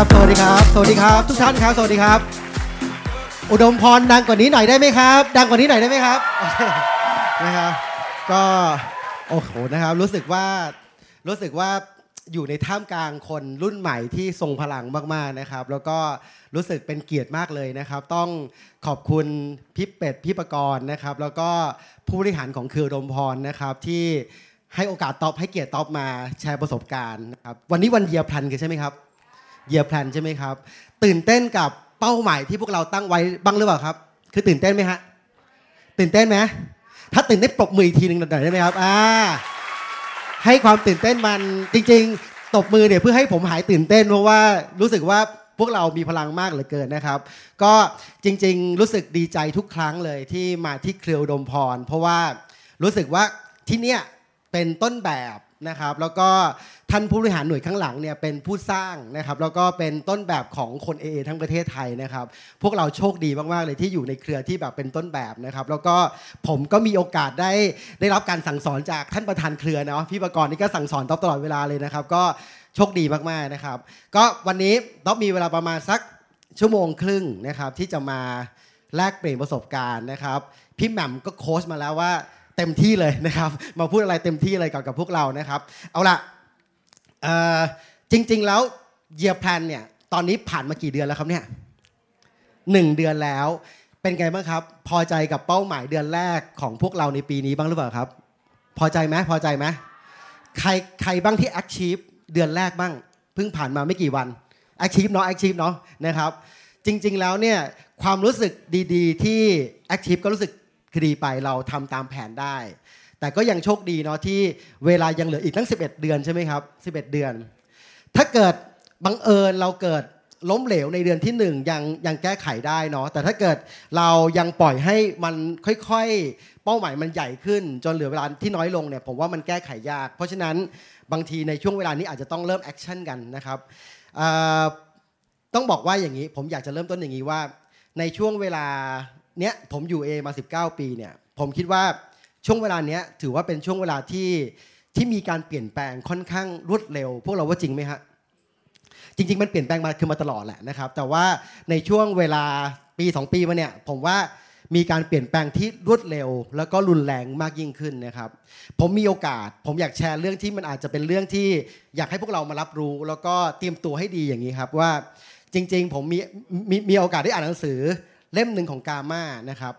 สวัสดีครับ สวัสดีครับ ทุกท่านครับ สวัสดีครับ อุดมพรดังกว่านี้หน่อยได้ไหมครับ ดังกว่านี้หน่อยได้ไหมครับ นะครับ ก็โอ้โหนะครับ รู้สึกว่า รู้สึกว่าอยู่ในท่ามกลางคนรุ่นใหม่ที่ทรงพลังมากๆนะครับ แล้วก็รู้สึกเป็นเกียรติมากเลยนะครับ ต้องขอบคุณพี่เป็ดพี่ประกรณ์นะครับ แล้วก็ผู้บริหารของคืออุดมพรนะครับที่ให้โอกาสตอบให้เกียรติตอบมาแชร์ประสบการณ์นะครับวันนี้วันเยียร์พันกันใช่ไหมครับ เยียร์แพลนใช่ไหมครับ ตื่นเต้นกับเป้าหมายที่พวกเราตั้งไว้บ้างหรือเปล่าครับ คือตื่นเต้นไหมฮะตื่นเต้นไหมถ้าตื่นเต้นปรบมืออีกทีหนึ่งหน่อยได้ไหมครับอ่าให้ความตื่นเต้นมันจริง ๆ ตบมือเนี่ยเพื่อให้ผมหายตื่นเต้นเพราะว่ารู้สึกว่าพวกเรามีพลังมากเหลือเกินนะครับ ก็จริง ๆ รู้สึกดีใจทุกครั้งเลยที่มาที่เครืออุดมพร เพราะว่ารู้สึกว่าที่เนี่ยเป็นต้นแบบนะครับ แล้วก็ ท่านผู้บริหารหน่วยข้างหลังเนี่ยเป็นผู้สร้างนะครับแล้วก็เป็นต้นแบบของคน AA ทั้งประเทศไทยนะครับ พวกเราโชคดีมากๆเลยที่อยู่ในเครือที่แบบเป็นต้นแบบนะครับ แล้วก็ผมก็มีโอกาสได้ได้รับการสั่งสอนจากท่านประธานเครือเนาะพี่ประกรณ์นี่ก็สั่งสอนต๊อบตลอดเวลาเลยนะครับ ก็โชคดีมากๆนะครับ ก็วันนี้ต๊อบมีเวลาประมาณสักชั่วโมงครึ่งนะครับที่จะมาแลกเปลี่ยนประสบการณ์นะครับ พี่แหม่มก็โค้ชมาแล้วว่าเต็มที่เลยนะครับ มาพูดอะไรเต็มที่เลยกับกับพวกเรานะครับ เอาละเอ่อ จริง ๆ แล้วเยียร์แพลนเนี่ยตอนนี้ผ่านมากี่เดือนแล้วครับเนี่ยหนึ่งเดือนแล้ว เป็นไงบ้างครับ พอใจกับเป้าหมายเดือนแรกของพวกเราในปีนี้บ้างหรือเปล่าครับ พอใจไหมพอใจไหมใครใครบ้างที่ achieve เดือนแรกบ้างเพิ่งผ่านมาไม่กี่วัน achieve เนาะ achieve เนาะนะครับ จริง ๆ แล้วเนี่ยความรู้สึกดีๆ ที่ achieve ก็รู้สึกดีไปเราทำตามแผนได้ แต่ก็ยังโชคดีเนาะที่เวลายังเหลืออีกตั้ง 11 เดือนใช่ไหมครับ 11 เดือน ถ้าเกิดบังเอิญเราเกิดล้มเหลวในเดือนที่หนึ่งยังยังแก้ไขได้เนาะแต่ถ้าเกิดเรายังปล่อยให้มันค่อยๆ เป้าหมายมันใหญ่ขึ้น จนเหลือเวลาที่น้อยลงเนี่ยผมว่ามันแก้ไขยาก เพราะฉะนั้นบางทีในช่วงเวลานี้อาจจะต้องเริ่ม action กันนะครับต้องบอกว่าอย่างนี้ผมอยากจะเริ่มต้นอย่างนี้ว่า ในช่วงเวลาเนี้ยผมอยู่เอมา 19 ปีเนี่ยผมคิดว่า ช่วงเวลาเนี้ยถือว่าเป็นช่วงเวลาที่ที่มีการเปลี่ยนแปลงค่อนข้างรวดเร็ว พวกเราว่าจริงไหมฮะจริง ๆ มันเปลี่ยนแปลงมาคือมาตลอดแหละนะครับ แต่ว่าในช่วงเวลาปี 2 ปีมาเนี่ยผมว่ามีการเปลี่ยนแปลงที่รวดเร็ว แล้วก็รุนแรงมากยิ่งขึ้นนะครับ ผมมีโอกาส ผมอยากแชร์เรื่องที่มันอาจจะเป็นเรื่องที่อยากให้พวกเรามารับรู้ แล้วก็เตรียมตัวให้ดีอย่างนี้ครับว่าจริง ๆ ผมมีมีมีโอกาสได้อ่านหนังสือเล่มหนึ่งของกาม่านะครับ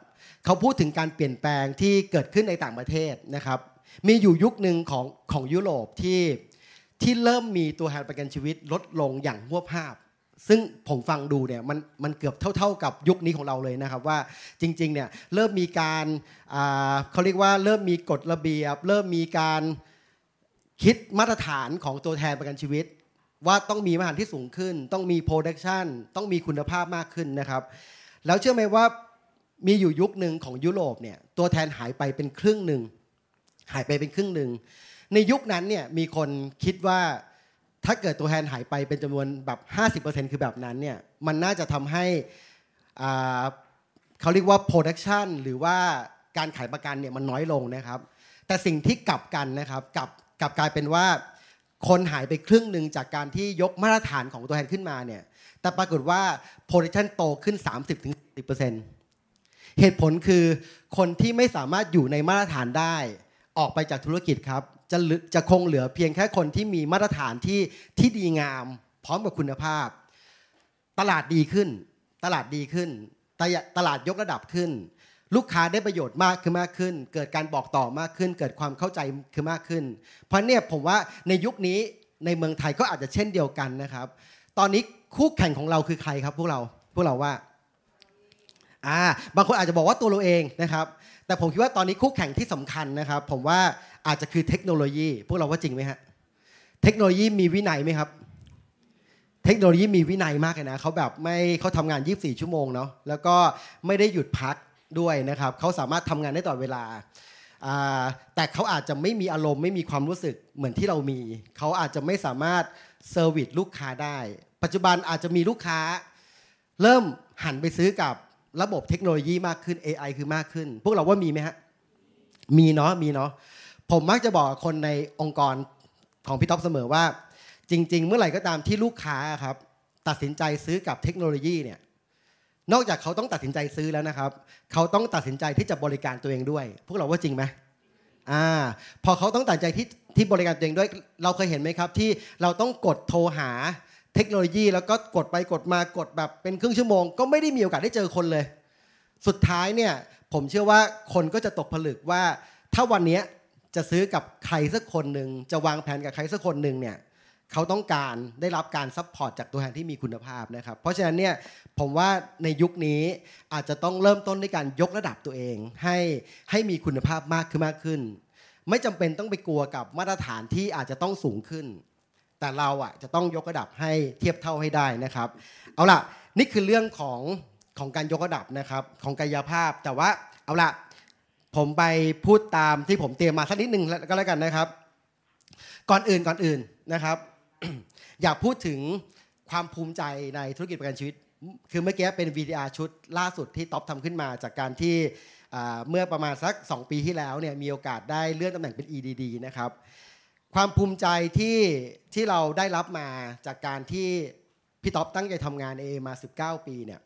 เขาพูดถึงการเปลี่ยนแปลงที่เกิดขึ้นในต่างประเทศนะครับ มีอยู่ยุคหนึ่งของของยุโรปที่ที่เริ่มมีตัวแทนประกันชีวิตลดลงอย่างหัวภาพ ซึ่งผมฟังดูเนี่ยมันมันเกือบเท่า ๆกับยุคนี้ของเราเลยนะครับว่าจริงๆเนี่ยเริ่มมีการอ่าเขาเรียกว่าเริ่มมีกฎระเบียบ เริ่มมีการคิดมาตรฐานของตัวแทนประกันชีวิต ว่าต้องมีมาตรฐานที่สูงขึ้น ต้องมีโปรดักชันต้องมีคุณภาพมากขึ้นนะครับ แล้วเชื่อไหมว่า มีอยู่ยุคหนึ่งของยุโรปเนี่ยตัวแทนหายไปเป็นครึ่งหนึ่งหายไปเป็นครึ่งหนึ่งในยุคนั้นเนี่ยมีคนคิดว่าถ้าเกิดตัวแทนหายไปเป็นจำนวนแบบ 50%คือแบบนั้นเนี่ยมันน่าจะทำให้อ่าเขาเรียกว่า production หรือว่าการขายประกันเนี่ยมันน้อยลงนะครับ แต่สิ่งที่กลับกันนะครับกลับกลับกลายเป็นว่าคนหายไปครึ่งหนึ่งจากการที่ยกมาตรฐานของตัวแทนขึ้นมาเนี่ยแต่ปรากฏว่า production โตขึ้น 30-10% เหตุผลคือคนที่ไม่สามารถอยู่ในมาตรฐานได้ ออกไปจากธุรกิจครับจะจะคงเหลือเพียงแค่คนที่มีมาตรฐานที่ที่ดีงาม พร้อมกับคุณภาพ ตลาดดีขึ้น ตลาดดีขึ้น ตลาดตลาดยกระดับขึ้น ลูกค้าได้ประโยชน์มากขึ้นมากขึ้น เกิดการบอกต่อมากขึ้น เกิดความเข้าใจขึ้นมากขึ้น เพราะเนี่ยผมว่าในยุคนี้ในเมืองไทยก็อาจจะเช่นเดียวกันนะครับ ตอนนี้คู่แข่งของเราคือใครครับ พวกเราพวกเราว่า อ่าบางคนอาจจะบอกว่าตัวเราเองนะครับ แต่ผมคิดว่าตอนนี้คู่แข่งที่สำคัญนะครับ ผมว่าอาจจะคือเทคโนโลยี พวกเราว่าจริงไหมฮะเทคโนโลยีมีวินัยไหมครับ เทคโนโลยีมีวินัยมากเลยนะเขาแบบไม่เขาทำงาน 24 ชั่วโมงเนาะแล้วก็ไม่ได้หยุดพักด้วยนะครับเขาสามารถทำงานได้ตลอดเวลาแต่เขาอาจจะไม่มีอารมณ์ไม่มีความรู้สึกเหมือนที่เรามี เขาอาจจะไม่สามารถเซอร์วิสลูกค้าได้ ปัจจุบันอาจจะมีลูกค้า เริ่มหันไปซื้อกับ ระบบเทคโนโลยีมากขึ้น AI คือมากขึ้น พวกเราว่ามีไหมฮะ มีเนาะมีเนาะผมมักจะบอกคนในองค์กรของพี่ท็อปเสมอว่า จริง ๆ เมื่อไหร่ก็ตามที่ลูกค้าครับ ตัดสินใจซื้อกับเทคโนโลยีเนี่ยนอกจากเขาต้องตัดสินใจซื้อแล้วนะครับ เขาต้องตัดสินใจที่จะบริการตัวเองด้วย พวกเราว่าจริงไหมอ่าพอเขาต้องตัดใจที่ที่บริการตัวเองด้วย เราเคยเห็นไหมครับ ที่เราต้องกดโทรหา เทคโนโลยี แล้วก็กดไปกดมากดแบบเป็นครึ่งชั่วโมง ก็ไม่ได้มีโอกาสได้เจอคนเลย สุดท้ายเนี่ยผมเชื่อว่าคนก็จะตกผลึกว่า ถ้าวันนี้จะซื้อกับใครสักคนหนึ่งจะวางแผนกับใครสักคนหนึ่งเนี่ยเขาต้องการได้รับการ support จากตัวแทนที่มีคุณภาพนะครับ เพราะฉะนั้นเนี่ยผมว่าในยุคนี้อาจจะต้องเริ่มต้นด้วยการยกระดับตัวเอง ให้ให้มีคุณภาพมากขึ้นมากขึ้น ไม่จำเป็นต้องไปกลัวกับมาตรฐานที่อาจจะต้องสูงขึ้น แต่เราอะจะต้องยกระดับให้เทียบเท่าให้ได้นะครับ เอาล่ะนี่คือเรื่องของของการยกระดับนะครับของกายภาพแต่ว่าเอาล่ะผมไปพูดตามที่ผมเตรียมมาสักนิดหนึ่งก็แล้วกันนะครับ ก่อนอื่นก่อนอื่นนะครับ อยากพูดถึงความภูมิใจในธุรกิจประกันชีวิต คือเมื่อกี้เป็น VTR ชุดล่าสุดที่ท็อปทำขึ้นมาจากการที่เมื่อประมาณสัก 2 ปีที่แล้วเนี่ยมีโอกาสได้เลื่อนตำแหน่งเป็น EDD นะครับ ความภูมิใจที่ที่เราได้รับมาจากการที่พี่ท็อปตั้งใจทำงานเอมา 19 ปีเนี่ย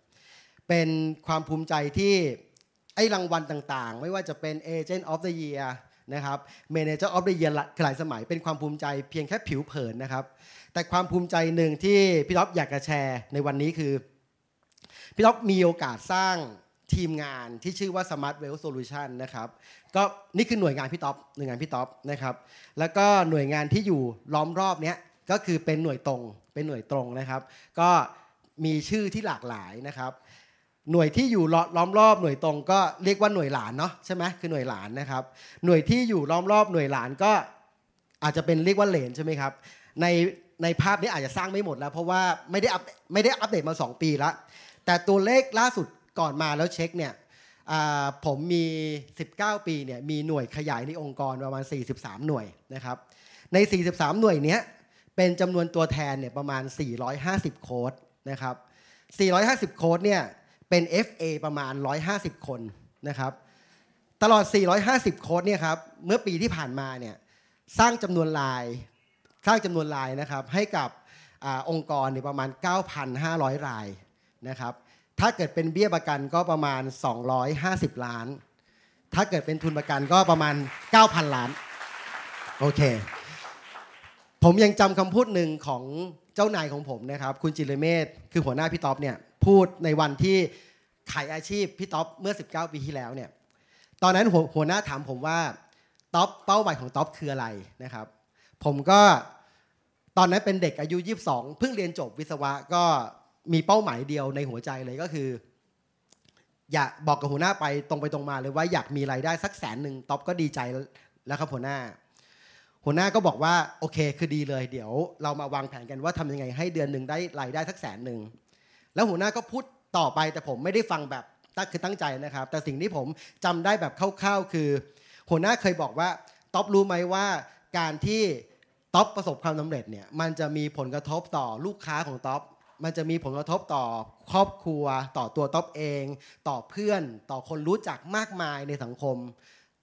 เป็นความภูมิใจที่ไอ้รางวัลต่างๆ ไม่ว่าจะเป็น Agent of the Year นะครับ Manager of the Year หลายสมัยเป็นความภูมิใจเพียงแค่ผิวเผินนะครับ แต่ความภูมิใจหนึ่งที่พี่ท็อปอยากจะแชร์ในวันนี้คือ พี่ท็อปมีโอกาสสร้าง ทีมงานที่ชื่อว่า Smart Well Solution นะครับก็นี่คือหน่วยงานพี่ท็อปหน่วยงานพี่ท็อปนะครับแล้วก็หน่วยงานที่อยู่ล้อมรอบเนี้ยก็คือเป็นหน่วยตรงเป็นหน่วยตรงนะครับ ก็มีชื่อที่หลากหลายนะครับ หน่วยที่อยู่ล้อมรอบหน่วยตรงก็เรียกว่าหน่วยหลานเนาะใช่ไหมคือหน่วยหลานนะครับ หน่วยที่อยู่ล้อมรอบหน่วยหลานก็อาจจะเป็นเรียกว่าเหลนใช่ไหมครับในในภาพนี้อาจจะสร้างไม่หมดแล้ว เพราะว่าไม่ได้อัปไม่ได้อัปเดตมา 2 ปีแล้วแต่ตัวเลขล่าสุด ก่อนมาแล้วเช็คเนี่ยผมมี 19 ปีเนี่ยมีหน่วยขยายในองค์กรประมาณ 43 หน่วยนะครับใน 43 หน่วยเนี้ยเป็นจำนวนตัวแทนเนี่ยประมาณ 450 โค้ดนะครับ 450 โค้ดเนี่ยเป็น FA ประมาณ 150 คนนะครับตลอด 450 โค้ดเนี่ยครับเมื่อปีที่ผ่านมาเนี่ยสร้างจำนวนลายสร้างจำนวนลายนะครับให้กับอองค์กรเนี่ยประมาณ 9,500 รายนะครับ ถ้าเกิดเป็นเบี้ยประกันก็ประมาณ 250 ล้าน ถ้าเกิดเป็นทุนประกันก็ประมาณ 9,000 ล้าน โอเค ผมยังจำคำพูดหนึ่งของเจ้านายของผมนะครับ คุณจิรเมธคือหัวหน้าพี่ต๊อบเนี่ยพูดในวันที่ขายอาชีพพี่ท็อปเมื่อ 19 ปีที่แล้วเนี่ย ตอนนั้นหัวหัวหน้าถามผมว่าท็อปเป้าหมายของท็อปคืออะไรนะครับ ผมก็ตอนนั้นเป็นเด็กอายุ 22 เพิ่งเรียนจบวิศวะก็ มีเป้าหมายเดียวในหัวใจเลยก็คือ อยากบอกกับหัวหน้าไปตรงไปตรงมาเลยว่าอยากมีรายได้สักแสนหนึ่งท็อปก็ดีใจแล้วครับหัวหน้า หัวหน้าก็บอกว่าโอเคคือดีเลย เดี๋ยว เรามาวางแผนกันว่าทำยังไงให้เดือนหนึ่งได้รายได้สักแสนหนึ่งแล้วหัวหน้าก็พูดต่อไปแต่ผมไม่ได้ฟังแบบตั้งคือตั้งใจนะครับ แต่สิ่งที่ผมจำได้แบบคร่าวๆคือ หัวหน้าเคยบอกว่าท็อปรู้ไหมว่าการที่ท็อปประสบความสำเร็จเนี่ยมันจะมีผลกระทบต่อลูกค้าของท็อป มันจะมีผลกระทบต่อครอบครัว ต่อตัวท็อปเอง ต่อเพื่อน ต่อคนรู้จักมากมายในสังคม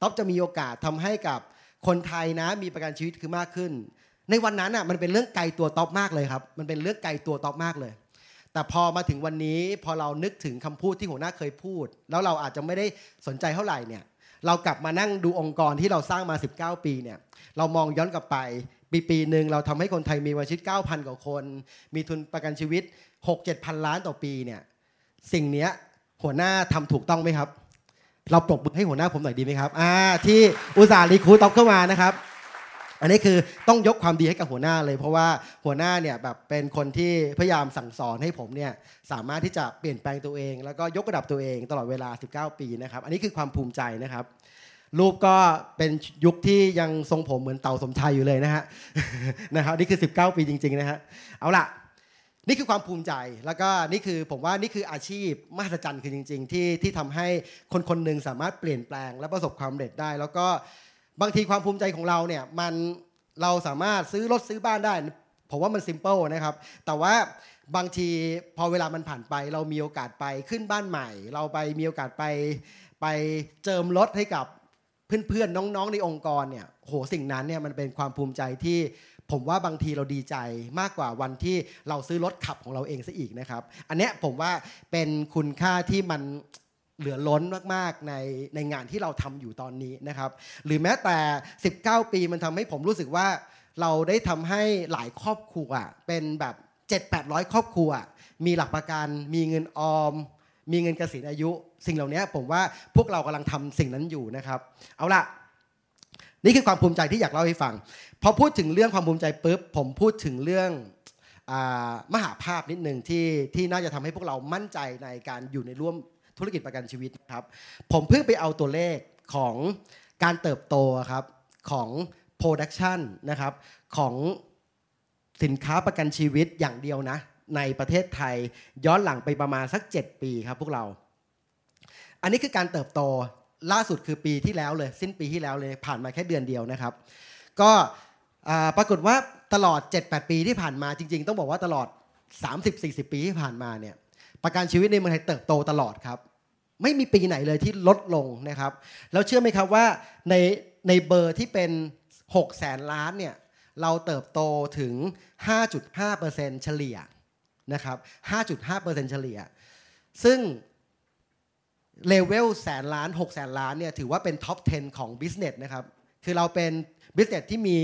ท็อปจะมีโอกาสทำให้กับคนไทยนะมีประกันชีวิตคือมากขึ้น ในวันนั้นอะมันเป็นเรื่องไกลตัวท็อปมากเลยครับมันเป็นเรื่องไกลตัวท็อปมากเลย แต่พอมาถึงวันนี้พอเรานึกถึงคำพูดที่หัวหน้าเคยพูด แล้วเราอาจจะไม่ได้สนใจเท่าไหร่เนี่ยเรากลับมานั่งดูองค์กรที่เราสร้างมา 19 ปีเนี่ยเรามองย้อนกลับไป ปีปีหนึ่งเราทำให้คนไทยมีวันชีวิต 9,000 กว่าคน มีทุนประกันชีวิต 6-7พันล้านต่อปีเนี่ยสิ่งนี้หัวหน้าทำถูกต้องไหมครับ เราปรบมือให้หัวหน้าผมหน่อยดีไหมครับอ่าที่อุตส่าห์รีคูตอบเข้ามานะครับอันนี้คือต้องยกความดีให้กับหัวหน้าเลย เพราะว่าหัวหน้าเนี่ยแบบเป็นคนที่พยายามสั่งสอนให้ผมเนี่ยสามารถที่จะเปลี่ยนแปลงตัวเอง แล้วก็ยกระดับตัวเองตลอดเวลา 19 ปีนะครับ อันนี้คือความภูมิใจนะครับ รูปก็เป็นยุคที่ยังทรงผมเหมือนเต่าสมชายอยู่เลยนะฮะนะครับนี่คือ 19 ปีจริงๆนะฮะเอาล่ะนี่คือความภูมิใจแล้วก็นี่คือผมว่านี่คืออาชีพมหัศจรรย์คือจริง ๆ ที่ที่ทำให้คนคนหนึ่งสามารถเปลี่ยนแปลงและประสบความสำเร็จได้ แล้วก็บางทีความภูมิใจของเราเนี่ยมันเราสามารถซื้อรถซื้อบ้านได้ผมว่ามันซิมเปิลนะครับ แต่ว่าบางทีพอเวลามันผ่านไป เรามีโอกาสไปขึ้นบ้านใหม่ เราไปมีโอกาสไปไปเจิมรถให้กับ เพื่อนๆน้องๆในองค์กรเนี่ยโหสิ่งนั้นเนี่ยมันเป็นความภูมิใจที่ผมว่าบางทีเราดีใจมากกว่าวันที่เราซื้อรถขับของเราเองซะอีกนะครับ อันเนี้ยผมว่าเป็นคุณค่าที่มันเหลือล้นมากๆในในงานที่เราทำอยู่ตอนนี้นะครับ หรือแม้แต่ 19 ปีมันทำให้ผมรู้สึกว่า เราได้ทำให้หลายครอบครัวเป็นแบบ 7-800 ครอบครัว มีหลักประกันมีเงินออม มีเงินเกษียณอายุ สิ่งเหล่านี้ผมว่าพวกเรากำลังทำสิ่งนั้นอยู่นะครับ เอาละนี่คือความภูมิใจที่อยากเล่าให้ฟัง พอพูดถึงเรื่องความภูมิใจปุ๊บผมพูดถึงเรื่องอมหาภาพนิดหนึ่งที่ที่น่าจะทำให้พวกเรามั่นใจในการอยู่ในร่วมธุรกิจประกันชีวิตครับผมเพิ่งไปเอาตัวเลขของการเติบโตครับของ Production นะครับของสินค้าประกันชีวิตอย่างเดียวนะ ในประเทศไทย ย้อนหลังไปประมาณสัก 7 ปีครับพวกเรา อันนี้คือการเติบโตล่าสุดคือปีที่แล้วเลย สิ้นปีที่แล้วเลยผ่านมาแค่เดือนเดียวนะครับ ก็ปรากฏว่าตลอด 7-8 ปีที่ผ่านมาจริง ๆ ต้องบอกว่าตลอด 30-40 ปีที่ผ่านมาเนี่ยประกันชีวิตในเมืองไทยเติบโตตลอดครับ ไม่มีปีไหนเลยที่ลดลงนะครับ แล้วเชื่อไหมครับว่าในในเบอร์ที่เป็น6แสนล้านเนี่ยเราเติบโตถึง 5.5%เฉลี่ย นะครับ 5.5%เฉลี่ย ซึ่งเลเวลแสนล้าน 6 แสนล้านเนี่ยถือว่าเป็น top 10 ของ business นะครับ คือเราเป็น business ที่มี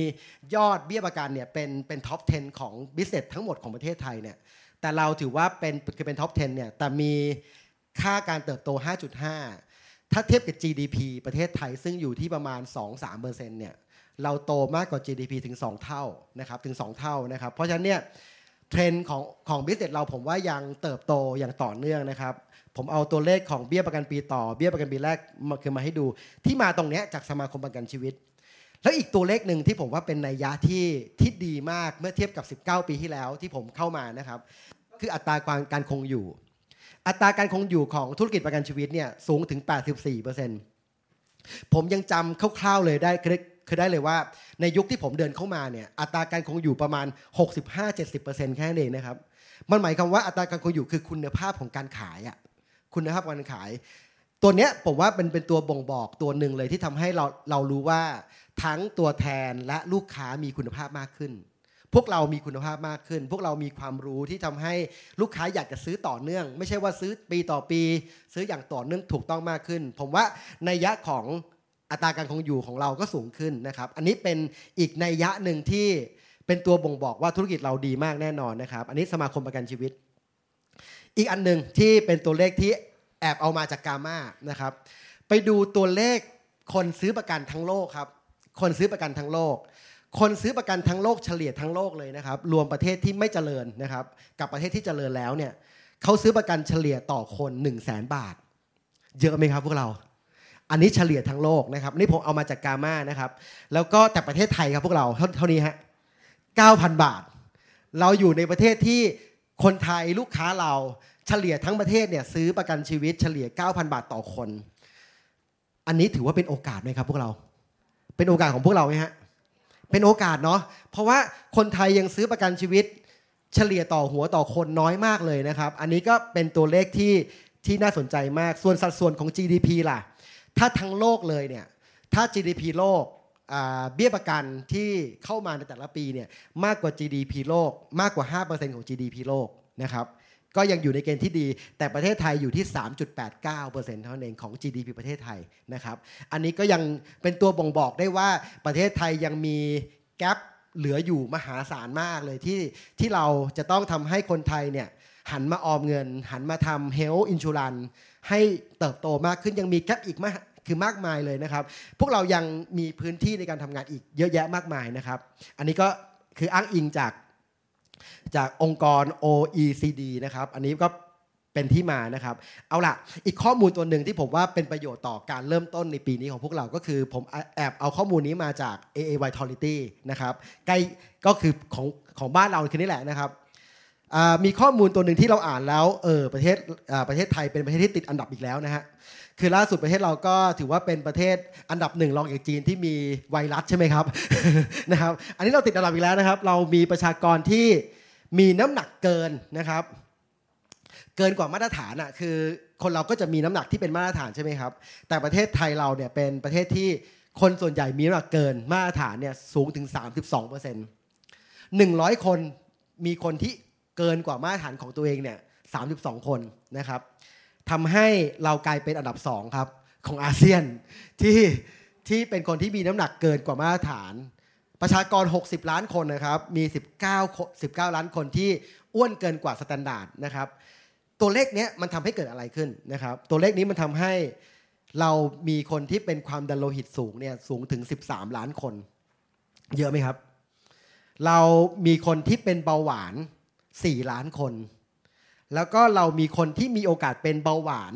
ยอดเบี้ยประกันเนี่ยเป็นเป็น top 10 ของ business ทั้งหมดของประเทศไทยเนี่ย แต่เราถือว่าเป็นคือเป็น top 10 เนี่ย แต่มีค่าการเติบโต 5.5 ถ้าเทียบกับ GDP ประเทศไทยซึ่งอยู่ที่ประมาณ 2-3%เนี่ย เราโตมากกว่า GDP ถึง 2 เท่านะครับ ถึง 2 เท่านะครับ เพราะฉะนั้นเนี่ย เทรนด์ของของ business เราผมว่ายังเติบโตอย่างต่อเนื่องนะครับ ผมเอาตัวเลขของเบี้ยประกันปีต่อเบี้ยประกันปีแรกมาคือมาให้ดู ที่มาตรงนี้จากสมาคมประกันชีวิต แล้วอีกตัวเลขหนึ่งที่ผมว่าเป็นนัยยะที่ที่ดีมากเมื่อเทียบกับ 19 ปีที่แล้วที่ผมเข้ามานะครับ คืออัตราการการคงอยู่ อัตราการคงอยู่ของธุรกิจประกันชีวิตเนี่ยสูงถึง 84%ผมยังจำคร่าวๆเลยได้คื คือได้เลยว่าในยุคที่ผมเดินเข้ามาเนี่ยอัตราการคงอยู่ประมาณ 65-70%แค่นั้นเองนะครับมันหมายความว่าอัตราการคงอยู่คือคุณภาพของการขายอะคุณภาพการขาย ตัวเนี้ยผมว่าเป็นเป็นตัวบ่งบอกตัวหนึ่งเลยที่ทำให้เราเรารู้ว่าทั้งตัวแทนและลูกค้ามีคุณภาพมากขึ้น พวกเรามีคุณภาพมากขึ้น พวกเรามีความรู้ที่ทำให้ลูกค้าอยากจะซื้อต่อเนื่อง ไม่ใช่ว่าซื้อปีต่อปี ซื้ออย่างต่อเนื่องถูกต้องมากขึ้น ผมว่าในยะของ อัตราการคงอยู่ของเราก็สูงขึ้นนะครับ อันนี้เป็นอีกในยะหนึ่งที่เป็นตัวบ่งบอกว่าธุรกิจเราดีมากแน่นอนนะครับ อันนี้สมาคมประกันชีวิต อีกอันหนึ่งที่เป็นตัวเลขที่แอบเอามาจากกาม่านะครับ ไปดูตัวเลขคนซื้อประกันทั้งโลกครับ คนซื้อประกันทั้งโลก คนซื้อประกันทั้งโลกเฉลี่ยทั้งโลกเลยนะครับ รวมประเทศที่ไม่เจริญนะครับ กับประเทศที่เจริญแล้วเนี่ยเขาซื้อประกันเฉลี่ยต่อคน 1 0 0 0 0แสนบาท เยอะไหมครับพวกเรา อันนี้เฉลี่ยทั้งโลกนะครับนี่ผมเอามาจากกาม่านะครับแล้วก็แต่ประเทศไทยครับพวกเราเท่านี้ฮะ9,000 บาท เราอยู่ในประเทศที่คนไทยลูกค้าเราเฉลี่ยทั้งประเทศเนี่ยซื้อประกันชีวิตเฉลี่ย 9,000 บาทต่อคน อันนี้ถือว่าเป็นโอกาสไหมครับพวกเรา เป็นโอกาสของพวกเราไหมฮะเป็นโอกาสเนาะเพราะว่าคนไทยยังซื้อประกันชีวิต เฉลี่ยต่อหัวต่อคนน้อยมากเลยนะครับ อันนี้ก็เป็นตัวเลขที่ที่น่าสนใจมากส่วนสัดส่วนของ GDP ล่ะ ถ้าทั้งโลกเลยเนี่ยถ้า GDP โลกเบี้ยประกันที่เข้ามาในแต่ละปีเนี่ยมากกว่า GDP โลกมากกว่า 5%ของ GDP โลกนะครับก็ยังอยู่ในเกณฑ์ที่ดี แต่ประเทศไทยอยู่ที่ 3.89%เท่านั้นเองของ GDP ประเทศไทยนะครับอันนี้ก็ยังเป็นตัวบ่งบอกได้ว่าประเทศไทยยังมีแกลบเหลืออยู่มหาศาลมากเลยที่ที่เราจะต้องทำให้คนไทยเนี่ยหันมาออมเงิน หันมาทำ health insurance ให้เติบโตมากขึ้นยังมีแกลบอีกมาก คือมากมายเลยนะครับ พวกเรายังมีพื้นที่ในการทำงานอีกเยอะแยะมากมายนะครับ อันนี้ก็คืออ้างอิงจากจากองค์กร OECD นะครับ อันนี้ก็เป็นที่มานะครับ เอาล่ะ อีกข้อมูลตัวหนึ่งที่ผมว่าเป็นประโยชน์ต่อการเริ่มต้นในปีนี้ของพวกเราก็คือผมแอบเอาข้อมูลนี้มาจาก AA Vitality นะครับใกล้ก็คือของของบ้านเราคือนี่แหละนะครับ มีข้อมูลตัวหนึ่งที่เราอ่านแล้วเออประเทศประเทศไทยเป็นประเทศที่ติดอันดับอีกแล้วนะฮะคือล่าสุดประเทศเราก็ถือว่าเป็นประเทศอันดับหนึ่งรองจากจีนที่มีไวรัสใช่ไหมครับนะครับ อันนี้เราติดอันดับอีกแล้วนะครับ เรามีประชากรที่มีน้ำหนักเกินนะครับ เกินกว่ามาตรฐานอะคือคนเราก็จะมีน้ำหนักที่เป็นมาตรฐานใช่ไหมครับ แต่ประเทศไทยเราเนี่ยเป็นประเทศที่คนส่วนใหญ่มีน้ำหนักเกินมาตรฐานเนี่ยสูงถึง 32%เ100คนมีคนที่ เกินกว่ามาตรฐานของตัวเองเนี่ย32 คนนะครับทำให้เรากลายเป็นอันดับ2ครับของอาเซียนที่ที่เป็นคนที่มีน้ำหนักเกินกว่ามาตรฐาน ประชากร 60 ล้านคนนะครับมี 19 19 ล้านคนที่อ้วนเกินกว่า standard นะครับตัวเลขเนี้ยมันทำให้เกิดอะไรขึ้นนะครับ ตัวเลขนี้มันทำให้เรามีคนที่เป็นความดันโลหิตสูงเนี่ยสูงถึง 13 ล้านคน เยอะไหมครับ เรามีคนที่เป็นเบาหวาน 4 ล้านคน แล้วก็เรามีคนที่มีโอกาสเป็นเบาหวาน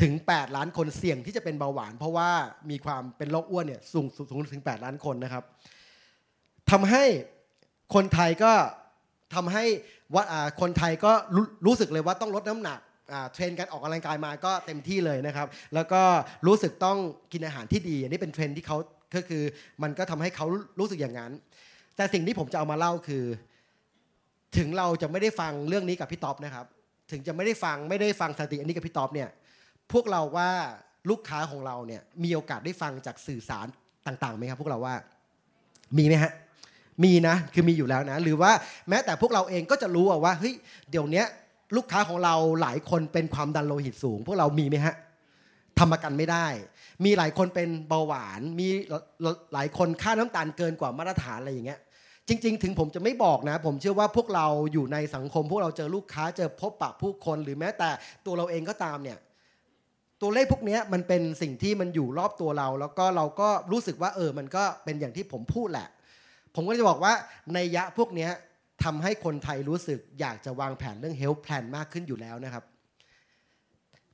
ถึง 8 ล้านคนเสี่ยงที่จะเป็นเบาหวาน เพราะว่ามีความเป็นโรคอ้วนเนี่ยสูงสูงถึง 8 ล้านคนนะครับทำให้คนไทยก็ทำให้ว่าคนไทยก็รู้สึกเลยว่าต้องลดน้ำหนักเทรนด์การออกกำลังกายมาก็เต็มที่เลยนะครับ แล้วก็รู้สึกต้องกินอาหารที่ดี อันนี้เป็นเทรนด์ที่เขาก็คือมันก็ทำให้เขารู้สึกอย่างนั้น แต่สิ่งที่ผมจะเอามาเล่าคือ ถึงเราจะไม่ได้ฟังเรื่องนี้กับพี่ท็อปนะครับ ถึงจะไม่ได้ฟังไม่ได้ฟังสถิติอันนี้กับพี่ท็อปเนี่ยพวกเราว่าลูกค้าของเราเนี่ยมีโอกาสได้ฟังจากสื่อสารต่างๆไหมครับ พวกเราว่ามีไหมฮะมีนะคือมีอยู่แล้วนะ หรือว่าแม้แต่พวกเราเองก็จะรู้ว่าเฮ้ยเดี๋ยวนี้ลูกค้าของเราหลายคนเป็นความดันโลหิตสูง พวกเรามีไหมฮะทำประกันไม่ได้ มีหลายคนเป็นเบาหวาน มีหลายคนค่าน้ำตาลเกินกว่ามาตรฐานอะไรอย่างเงี้ย จริง ๆ ถึงผมจะไม่บอกนะ ผมเชื่อว่าพวกเราอยู่ในสังคม พวกเราเจอลูกค้าเจอพบปะผู้คนหรือแม้แต่ตัวเราเองก็ตามเนี่ยตัวเลขพวกนี้มันเป็นสิ่งที่มันอยู่รอบตัวเรา แล้วก็เราก็รู้สึกว่าเออมันก็เป็นอย่างที่ผมพูดแหละ ผมก็จะบอกว่าในยะพวกนี้ทำให้คนไทยรู้สึกอยากจะวางแผนเรื่อง health plan มากขึ้นอยู่แล้วนะครับ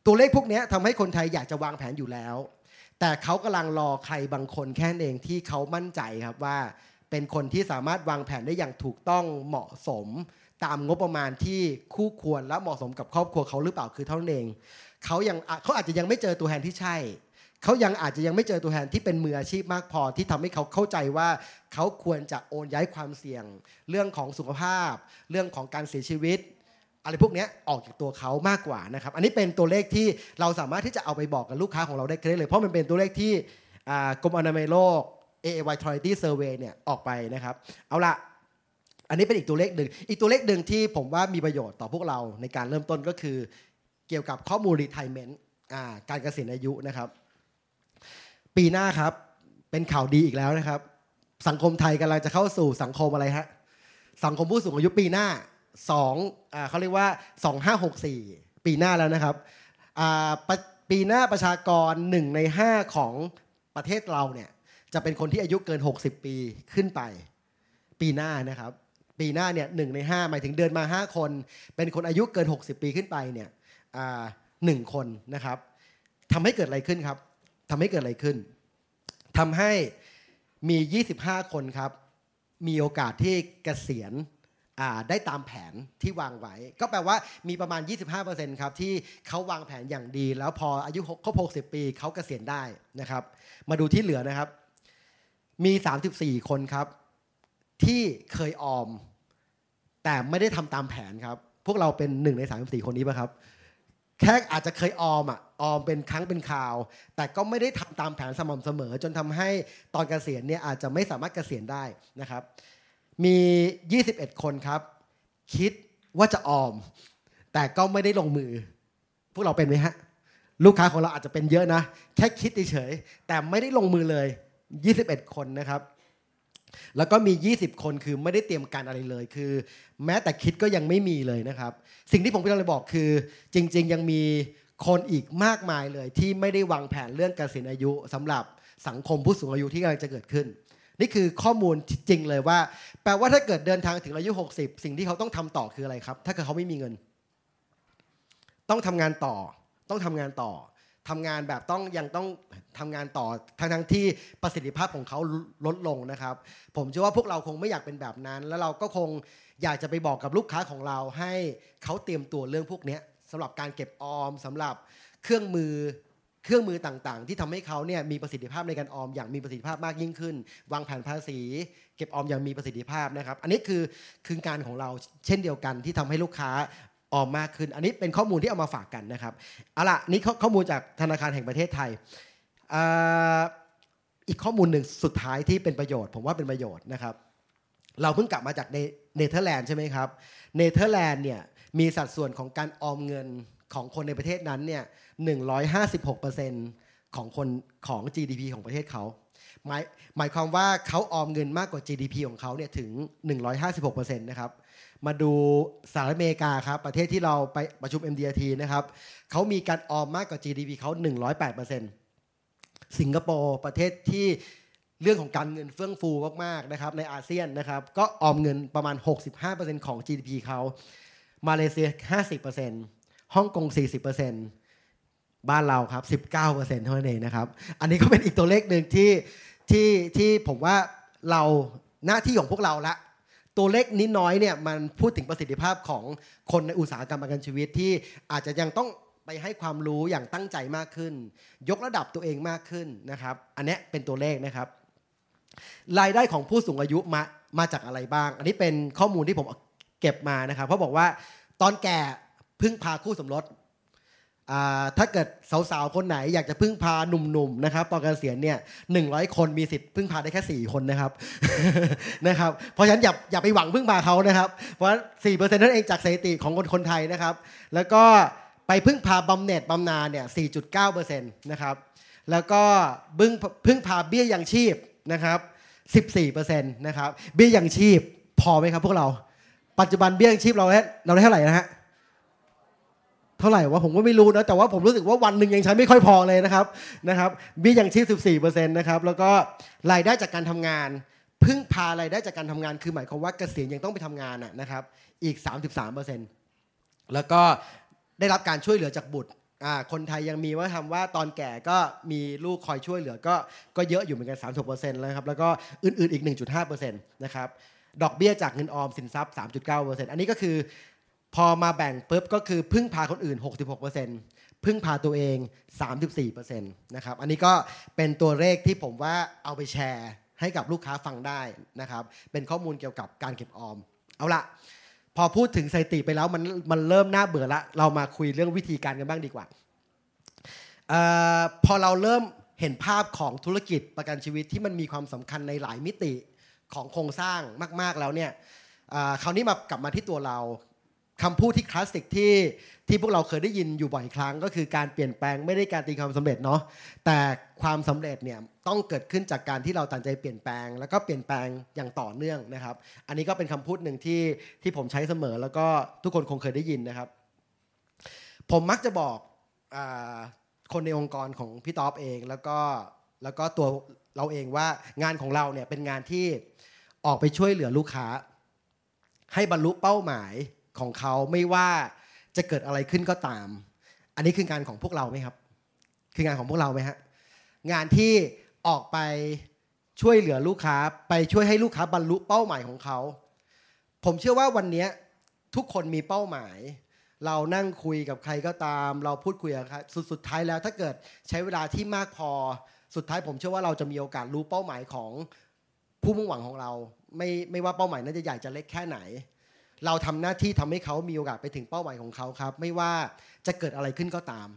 ตัวเลขพวกนี้ทำให้คนไทยอยากจะวางแผนอยู่แล้ว แต่เขากำลังรอใครบางคนแค่นเองที่เขามั่นใจครับว่า เป็นคนที่สามารถวางแผนได้อย่างถูกต้องเหมาะสม ตามงบประมาณที่คู่ควรและเหมาะสมกับครอบครัวเขาหรือเปล่าคือเท่านั้นเองเขายังเขาอาจจะยังไม่เจอตัวแทนที่ใช่เขายังอาจจะยังไม่เจอตัวแทนที่เป็นมืออาชีพมากพอที่ทำให้เขาเข้าใจว่าเขาควรจะโอนย้ายความเสี่ยง เรื่องของสุขภาพ เรื่องของการเสียชีวิต อะไรพวกนี้ออกจากตัวเขามากกว่านะครับ อันนี้เป็นตัวเลขที่เราสามารถที่จะเอาไปบอกกับลูกค้าของเราได้เลย เพราะมันเป็นตัวเลขที่กรมอนามัยโลก AAY Vitality Survey เนี่ยออกไปนะครับ เอาละอันนี้เป็นอีกตัวเลขหนึ่ง อีกตัวเลขหนึ่งที่ผมว่ามีประโยชน์ต่อพวกเราในการเริ่มต้นก็คือ เกี่ยวกับข้อมูล retirement อ่าการเกษียณอายุนะครับ ปีหน้าครับเป็นข่าวดีอีกแล้วนะครับ สังคมไทยกำลังจะเข้าสู่สังคมอะไรฮะสังคมผู้สูงอายุปีหน้าสองอ่าเขาเรียกว่า 2564 ปีหน้าแล้วนะครับอ่าปะปีหน้าประชากรหนึ่งในห้าของประเทศเราเนี่ย จะเป็นคนที่อายุเกิน 60 ปีขึ้นไป ปีหน้านะครับ ปีหน้าเนี่ยหนึ่งในห้าหมายถึงเดินมา 5 คน เป็นคนอายุเกิน 60 ปีขึ้นไปเนี่ยหนึ่งคนนะครับทำให้เกิดอะไรขึ้นครับทำให้เกิดอะไรขึ้นทำให้มี 25 คนครับ มีโอกาสที่เกษียณได้ตามแผนที่วางไว้ ก็แปลว่ามีประมาณ 25%ครับที่เขาวางแผนอย่างดี แล้วพออายุครบ60 ปีเขาเกษียณได้นะครับ มาดูที่เหลือนะครับ มี 34 คนครับ ที่เคยออม แต่ไม่ได้ทำตามแผนครับ พวกเราเป็นหนึ่งใน 34 คนนี้ป่ะครับ แค่อาจจะเคยออมอะออมเป็นครั้งเป็นคราว แต่ก็ไม่ได้ทำตามแผนสม่ำเสมอ จนทำให้ตอนเกษียณเนี่ยอาจจะไม่สามารถเกษียณได้นะครับ มี 21 คนครับ คิดว่าจะออม แต่ก็ไม่ได้ลงมือ พวกเราเป็นไหมฮะลูกค้าของเราอาจจะเป็นเยอะนะ แค่คิดเฉยแต่ไม่ได้ลงมือเลย 21 คนนะครับ แล้วก็มี 20 คนคือไม่ได้เตรียมการอะไรเลย คือ แม้แต่คิดก็ยังไม่มีเลยนะครับ สิ่งที่ผมกำลังจะบอกคือ จริง ๆ ยังมีคนอีกมากมายเลย ที่ไม่ได้วางแผนเรื่องเกษียณอายุสำหรับสังคมผู้สูงอายุที่กำลังจะเกิดขึ้น นี่คือข้อมูลจริงเลยว่า แปลว่าถ้าเกิดเดินทางถึงอายุ 60 สิ่งที่เขาต้องทำต่อคืออะไรครับ ถ้าเกิดเขาไม่มีเงิน ต้องทำงานต่อ ต้องทำงานต่อ ทำงานแบบต้องยังต้องทำงานต่อทั้งทั้งที่ประสิทธิภาพของเขาลดลงนะครับ ผมเชื่อว่าพวกเราคงไม่อยากเป็นแบบนั้น แล้วเราก็คงอยากจะไปบอกกับลูกค้าของเราให้เขาเตรียมตัวเรื่องพวกนี้สำหรับการเก็บออมสำหรับเครื่องมือเครื่องมือต่างๆ ที่ทำให้เขาเนี่ยมีประสิทธิภาพในการออมอย่างมีประสิทธิภาพมากยิ่งขึ้น วางแผนภาษี เก็บออมอย่างมีประสิทธิภาพนะครับ อันนี้คือคืองานของเราเช่นเดียวกันที่ทำให้ลูกค้า ออมมากขึ้น อันนี้เป็นข้อมูลที่เอามาฝากกันนะครับเอาล่ะนี่ข้อมูลจากธนาคารแห่งประเทศไทยอ,อีกข้อมูลหนึ่งสุดท้ายที่เป็นประโยชน์ ผมว่าเป็นประโยชน์นะครับ เราเพิ่งกลับมาจากเนเธอร์แลนด์ใช่ไหมครับเนเธอร์แลนด์เนี่ยมีสัดส่วนของการออมเงินของคนในประเทศนั้นเนี่ย156%ของคนของ GDP ของประเทศเขาหมายหมายความว่าเขาออมเงินมากกว่า GDP ของเขาเนี่ยถึง 156%นะครับ มาดูสหรัฐอเมริกาครับประเทศที่เราไปประชุม MDRT นะครับเขามีการออมมากกว่า GDP เขา108%สิงคโปร์ประเทศที่เรื่องของการเงินเฟื่องฟูมากๆนะครับในอาเซียนนะครับก็ออมเงินประมาณ 65%ของ GDP เขามาเลเซีย 50%ฮ่องกง 40%บ้านเราครับ 19%เท่านั้นเองนะครับ อันนี้ก็เป็นอีกตัวเลขหนึ่งที่ที่ที่ผมว่าเราหน้าที่ของพวกเราละ ตัวเลขนิดน้อยเนี่ยมันพูดถึงประสิทธิภาพของคนในอุตสาหกรรมประกันชีวิตที่อาจจะยังต้องไปให้ความรู้อย่างตั้งใจมากขึ้น ยกระดับตัวเองมากขึ้นนะครับ อันนี้เป็นตัวเลขนะครับ รายได้ของผู้สูงอายุมามาจากอะไรบ้าง อันนี้เป็นข้อมูลที่ผมเก็บมานะครับเขาบอกว่าตอนแก่พึ่งพาคู่สมรส ถ้าเกิดสาวๆ คนไหนอยากจะพึ่งพาหนุ่มๆ นะครับตอนเกษียณเนี่ยหนึ่งร้อยคนมีสิทธิ์พึ่งพาได้แค่สี่คนนะครับนะครับ เพราะฉะนั้นอย่าอย่าไปหวังพึ่งพาเขานะครับ เพราะสี่เปอร์เซ็นต์นั่นเองจากสถิติของคนคนไทยนะครับ แล้วก็ไปพึ่งพาบำเหน็จบำนาญเนี่ยสี่จุดเก้าเปอร์เซ็นต์นะครับ แล้วก็พึ่งพึ่งพาเบี้ยยังชีพนะครับสิบสี่เปอร์เซ็นต์นะครับ เบี้ยยังชีพพอไหมครับพวกเรา ปัจจุบันเบี้ยยังชีพเราได้เราได้เท่าไหร่นะฮะ เท่าไหร่วะผมก็ไม่รู้นะแต่ว่าผมรู้สึกว่าวันหนึ่งยังใช้ไม่ค่อยพอเลยนะครับนะครับเบี้ยยังชีพ14%นะครับแล้วก็รายได้จากการทำงานพึ่งพารายได้จากการทำงานคือหมายความว่าเกษียณยังต้องไปทำงานนะครับอีก 33%แล้วก็ได้รับการช่วยเหลือจากบุตรคนไทยยังมีว่าทำว่าตอนแก่ก็มีลูกคอยช่วยเหลือก็ก็เยอะอยู่เหมือนกัน 36%แล้วครับแล้วก็อื่นๆอีก 1.5%นะครับดอกเบี้ยจากเงินออมสินทรัพย์ 3.9%อันนี้ก็คือ พอมาแบ่งปุ๊บก็คือพึ่งพาคนอื่น 66%พึ่งพาตัวเอง 34%นะครับอันนี้ก็เป็นตัวเลขที่ผมว่าเอาไปแชร์ให้กับลูกค้าฟังได้นะครับ เป็นข้อมูลเกี่ยวกับการเก็บออม เอาละพอพูดถึงสถิติไปแล้วมันมันเริ่มน่าเบื่อละ เรามาคุยเรื่องวิธีการกันบ้างดีกว่าอพอเราเริ่มเห็นภาพของธุรกิจประกันชีวิตที่มันมีความสำคัญในหลายมิติของโครงสร้างมาก ๆแล้วเนี่ยคราวนี้มากลับมาที่ตัวเรา คำพูดที่คลาสสิกที่ที่พวกเราเคยได้ยินอยู่บ่อยครั้ง ก็คือการเปลี่ยนแปลงไม่ได้การตีความสำเร็จเนาะแต่ความสำเร็จเนี่ยต้องเกิดขึ้นจากการที่เราตัดใจเปลี่ยนแปลง แล้วก็เปลี่ยนแปลงอย่างต่อเนื่องนะครับ อันนี้ก็เป็นคำพูดหนึ่งที่ที่ผมใช้เสมอ แล้วก็ทุกคนคงเคยได้ยินนะครับ ผมมักจะบอกอคนในองค์กรของพี่ต๊อบเองแล้วก็แล้วก็ตัวเราเองว่างานของเราเนี่ยเป็นงานที่ออกไปช่วยเหลือลูกค้า ให้บรรลุเป้าหมาย ของเขาไม่ว่าจะเกิดอะไรขึ้นก็ตาม อันนี้คืองานของพวกเราไหมครับ คืองานของพวกเราไหมฮะงานที่ออกไปช่วยเหลือลูกค้า ไปช่วยให้ลูกค้าบรรลุเป้าหมายของเขา ผมเชื่อว่าวันนี้ทุกคนมีเป้าหมาย เรานั่งคุยกับใครก็ตาม เราพูดคุยกับใครสุดสุดท้ายแล้ว ถ้าเกิดใช้เวลาที่มากพอ สุดท้ายผมเชื่อว่าเราจะมีโอกาสรู้เป้าหมายของผู้มุ่งหวังของเรา ไม่ไม่ว่าเป้าหมายนั้นจะใหญ่จะเล็กแค่ไหน เราทำหน้าที่ทำให้เขามีโอกาสไปถึงเป้าหมายของเขาครับ ไม่ว่าจะเกิดอะไรขึ้นก็ตาม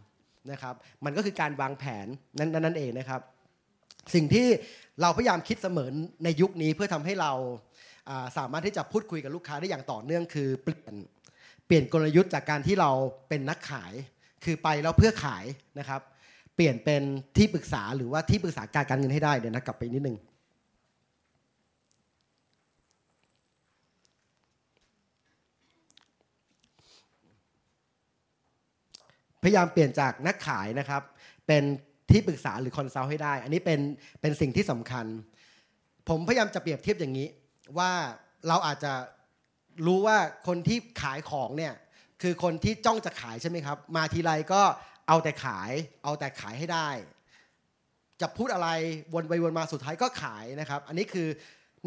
นะครับ มันก็คือการวางแผนนั่นนั่นเองนะครับ สิ่งที่เราพยายามคิดเสมอในยุคนี้เพื่อทำให้เราสามารถที่จะพูดคุยกับลูกค้าได้อย่างต่อเนื่องคือเปลี่ยนเปลี่ยนกลยุทธ์จากการที่เราเป็นนักขาย คือไปแล้วเพื่อขายนะครับ เปลี่ยนเป็นที่ปรึกษาหรือว่าที่ปรึกษาการการเงินให้ได้เดี๋ยวนะกลับไปนิดนึง พยายามเปลี่ยนจากนักขายนะครับ เป็นที่ปรึกษาหรือคอนซัลท์ให้ได้ อันนี้เป็นเป็นสิ่งที่สำคัญ ผมพยายามจะเปรียบเทียบอย่างนี้ ว่าเราอาจจะรู้ว่าคนที่ขายของเนี่ยคือคนที่จ้องจะขายใช่ไหมครับ มาทีไรก็เอาแต่ขาย เอาแต่ขายให้ได้ จะพูดอะไรวนไปวนมาสุดท้ายก็ขายนะครับ อันนี้คือ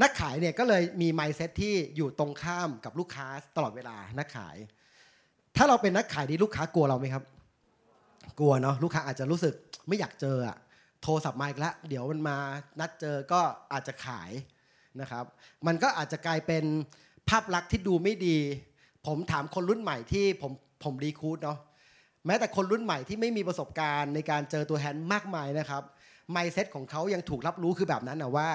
นักขายเนี่ยก็เลยมีไมซ์เซ็ตที่อยู่ตรงข้ามกับลูกค้าตลอดเวลานักขาย ถ้าเราเป็นนักขายดีลูกค้ากลัวเราไหมครับ กลัวเนาะลูกค้าอาจจะรู้สึกไม่อยากเจออะโทรศัพท์มาอีกแล้วเดี๋ยวมันมานัดเจอก็อาจจะขายนะครับ มันก็อาจจะกลายเป็นภาพลักษณ์ที่ดูไม่ดี ผมถามคนรุ่นใหม่ที่ผมผมรีคูดเนาะแม้แต่คนรุ่นใหม่ที่ไม่มีประสบการณ์ในการเจอตัวแทนมากมายนะครับไมเซ็ตของเขายังถูกรับรู้คือแบบนั้นนะว่า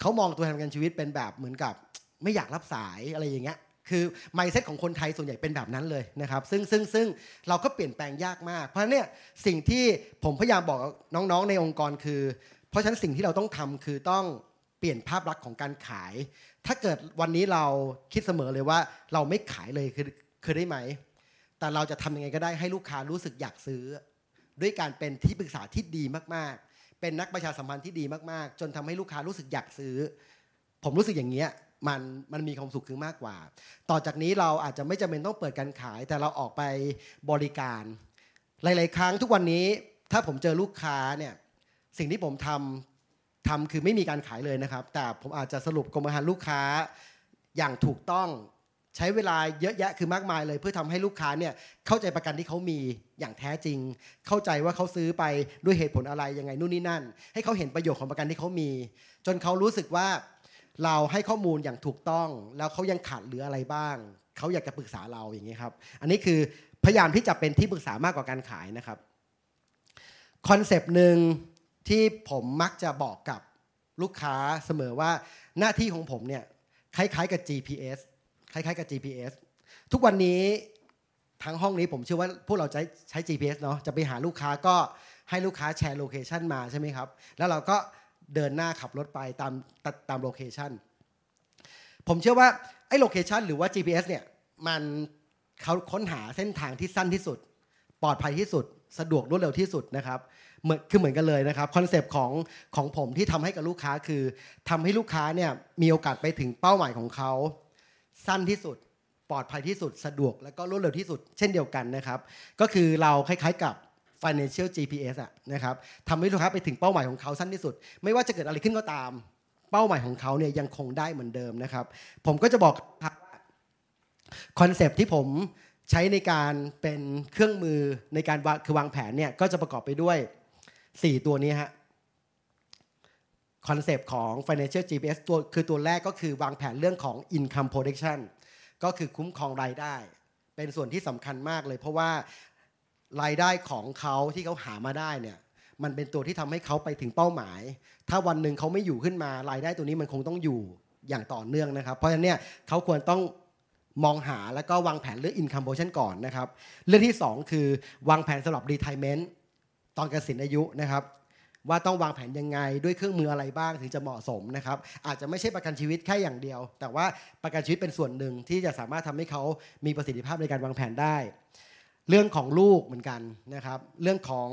เขามองตัวแทนประกันชีวิตเป็นแบบเหมือนกับ ไม่อยากรับสายอะไรอย่างเงี้ย คือไมเซ็ตของคนไทยส่วนใหญ่เป็นแบบนั้นเลยนะครับซึ่งซึ่งซึ่งเราก็เปลี่ยนแปลงยากมาก เพราะฉะนั้นเนี่ยสิ่งที่ผมพยายามบอกน้องๆในองค์กรคือ เพราะฉะนั้นสิ่งที่เราต้องทำคือต้องเปลี่ยนภาพลักษณ์ของการขาย ถ้าเกิดวันนี้เราคิดเสมอเลยว่าเราไม่ขายเลยคือคือได้ไหม แต่เราจะทำยังไงก็ได้ให้ลูกค้ารู้สึกอยากซื้อ ด้วยการเป็นที่ปรึกษาที่ดีมากๆ เป็นนักประชาสัมพันธ์ที่ดีมากๆ จนทำให้ลูกค้ารู้สึกอยากซื้อ ผมรู้สึกอย่างเงี้ย มันมันมีความสุขขึ้นมากกว่า ต่อจากนี้เราอาจจะไม่จำเป็นต้องเปิดการขาย แต่เราออกไปบริการ หลาย ๆ ครั้งทุกวันนี้ถ้าผมเจอลูกค้าเนี่ยสิ่งที่ผมทำทำคือไม่มีการขายเลยนะครับ แต่ผมอาจจะสรุปกรมธรรม์ลูกค้าอย่างถูกต้องใช้เวลาเยอะแยะคือมากมายเลย เพื่อทำให้ลูกค้าเนี่ยเข้าใจประกันที่เขามีอย่างแท้จริง เข้าใจว่าเขาซื้อไปด้วยเหตุผลอะไรยังไงนู่นนี่นั่น ให้เขาเห็นประโยชน์ของประกันที่เขามี จนเขารู้สึกว่า เราให้ข้อมูลอย่างถูกต้อง แล้วเขายังขาดเหลืออะไรบ้าง เขาอยากจะปรึกษาเราอย่างนี้ครับ อันนี้คือพยายามที่จะเป็นที่ปรึกษามากกว่าการขายนะครับคอนเซปต์หนึ่งที่ผมมักจะบอกกับลูกค้าเสมอว่าหน้าที่ของผมเนี่ยคล้ายๆกับ GPS คล้ายๆกับ GPS ทุกวันนี้ทั้งห้องนี้ผมเชื่อว่าพวกเราใช้ใช้ GPS เนาะจะไปหาลูกค้าก็ให้ลูกค้า share location มาใช่ไหมครับ แล้วเราก็ เดินหน้าขับรถไปตามตาม location ผมเชื่อว่าไอ้ location หรือว่า GPS เนี่ยมันเขาค้นหาเส้นทางที่สั้นที่สุด ปลอดภัยที่สุด สะดวกรวดเร็วที่สุดนะครับเหมือนคือเหมือนกันเลยนะครับ concept ของของผมที่ทำให้กับลูกค้าคือทำให้ลูกค้าเนี่ยมีโอกาสไปถึงเป้าหมายของเขาสั้นที่สุด ปลอดภัยที่สุดสะดวกและก็รวดเร็วที่สุด เช่นเดียวกันนะครับ ก็คือเราคล้ายๆกับ financial GPS อะนะครับทำให้ลูกค้าไปถึงเป้าหมายของเขาสั้นที่สุด ไม่ว่าจะเกิดอะไรขึ้นก็ตาม เป้าหมายของเขาเนี่ยยังคงได้เหมือนเดิมนะครับ ผมก็จะบอกคอนเซปที่ผมใช้ในการเป็นเครื่องมือในการวางคือวางแผนเนี่ยก็จะประกอบไปด้วย 4 ตัวนี้ฮะ concept ของ financial GPS ตัวคือตัวแรกก็คือวางแผนเรื่องของ income protection ก็คือคุ้มครองรายได้ เป็นส่วนที่สำคัญมากเลย เพราะว่า รายได้ของเขาที่เขาหามาได้เนี่ยมันเป็นตัวที่ทำให้เขาไปถึงเป้าหมาย ถ้าวันหนึ่งเขาไม่อยู่ขึ้นมารายได้ตัวนี้มันคงต้องอยู่อย่างต่อเนื่องนะครับ เพราะฉะนั้นเนี่ยเขาควรต้องมองหาแล้วก็วางแผนเรื่อง income protection ก่อนนะครับ เรื่องที่ 2 คือวางแผนสำหรับ retirement ตอนเกษียณอายุนะครับว่าต้องวางแผนยังไงด้วยเครื่องมืออะไรบ้างถึงจะเหมาะสมนะครับ อาจจะไม่ใช่ประกันชีวิตแค่อย่างเดียว แต่ว่าประกันชีวิตเป็นส่วนหนึ่งที่จะสามารถทำให้เขามีประสิทธิภาพในการวางแผนได้ เรื่องของลูกเหมือนกันนะครับ เรื่องของ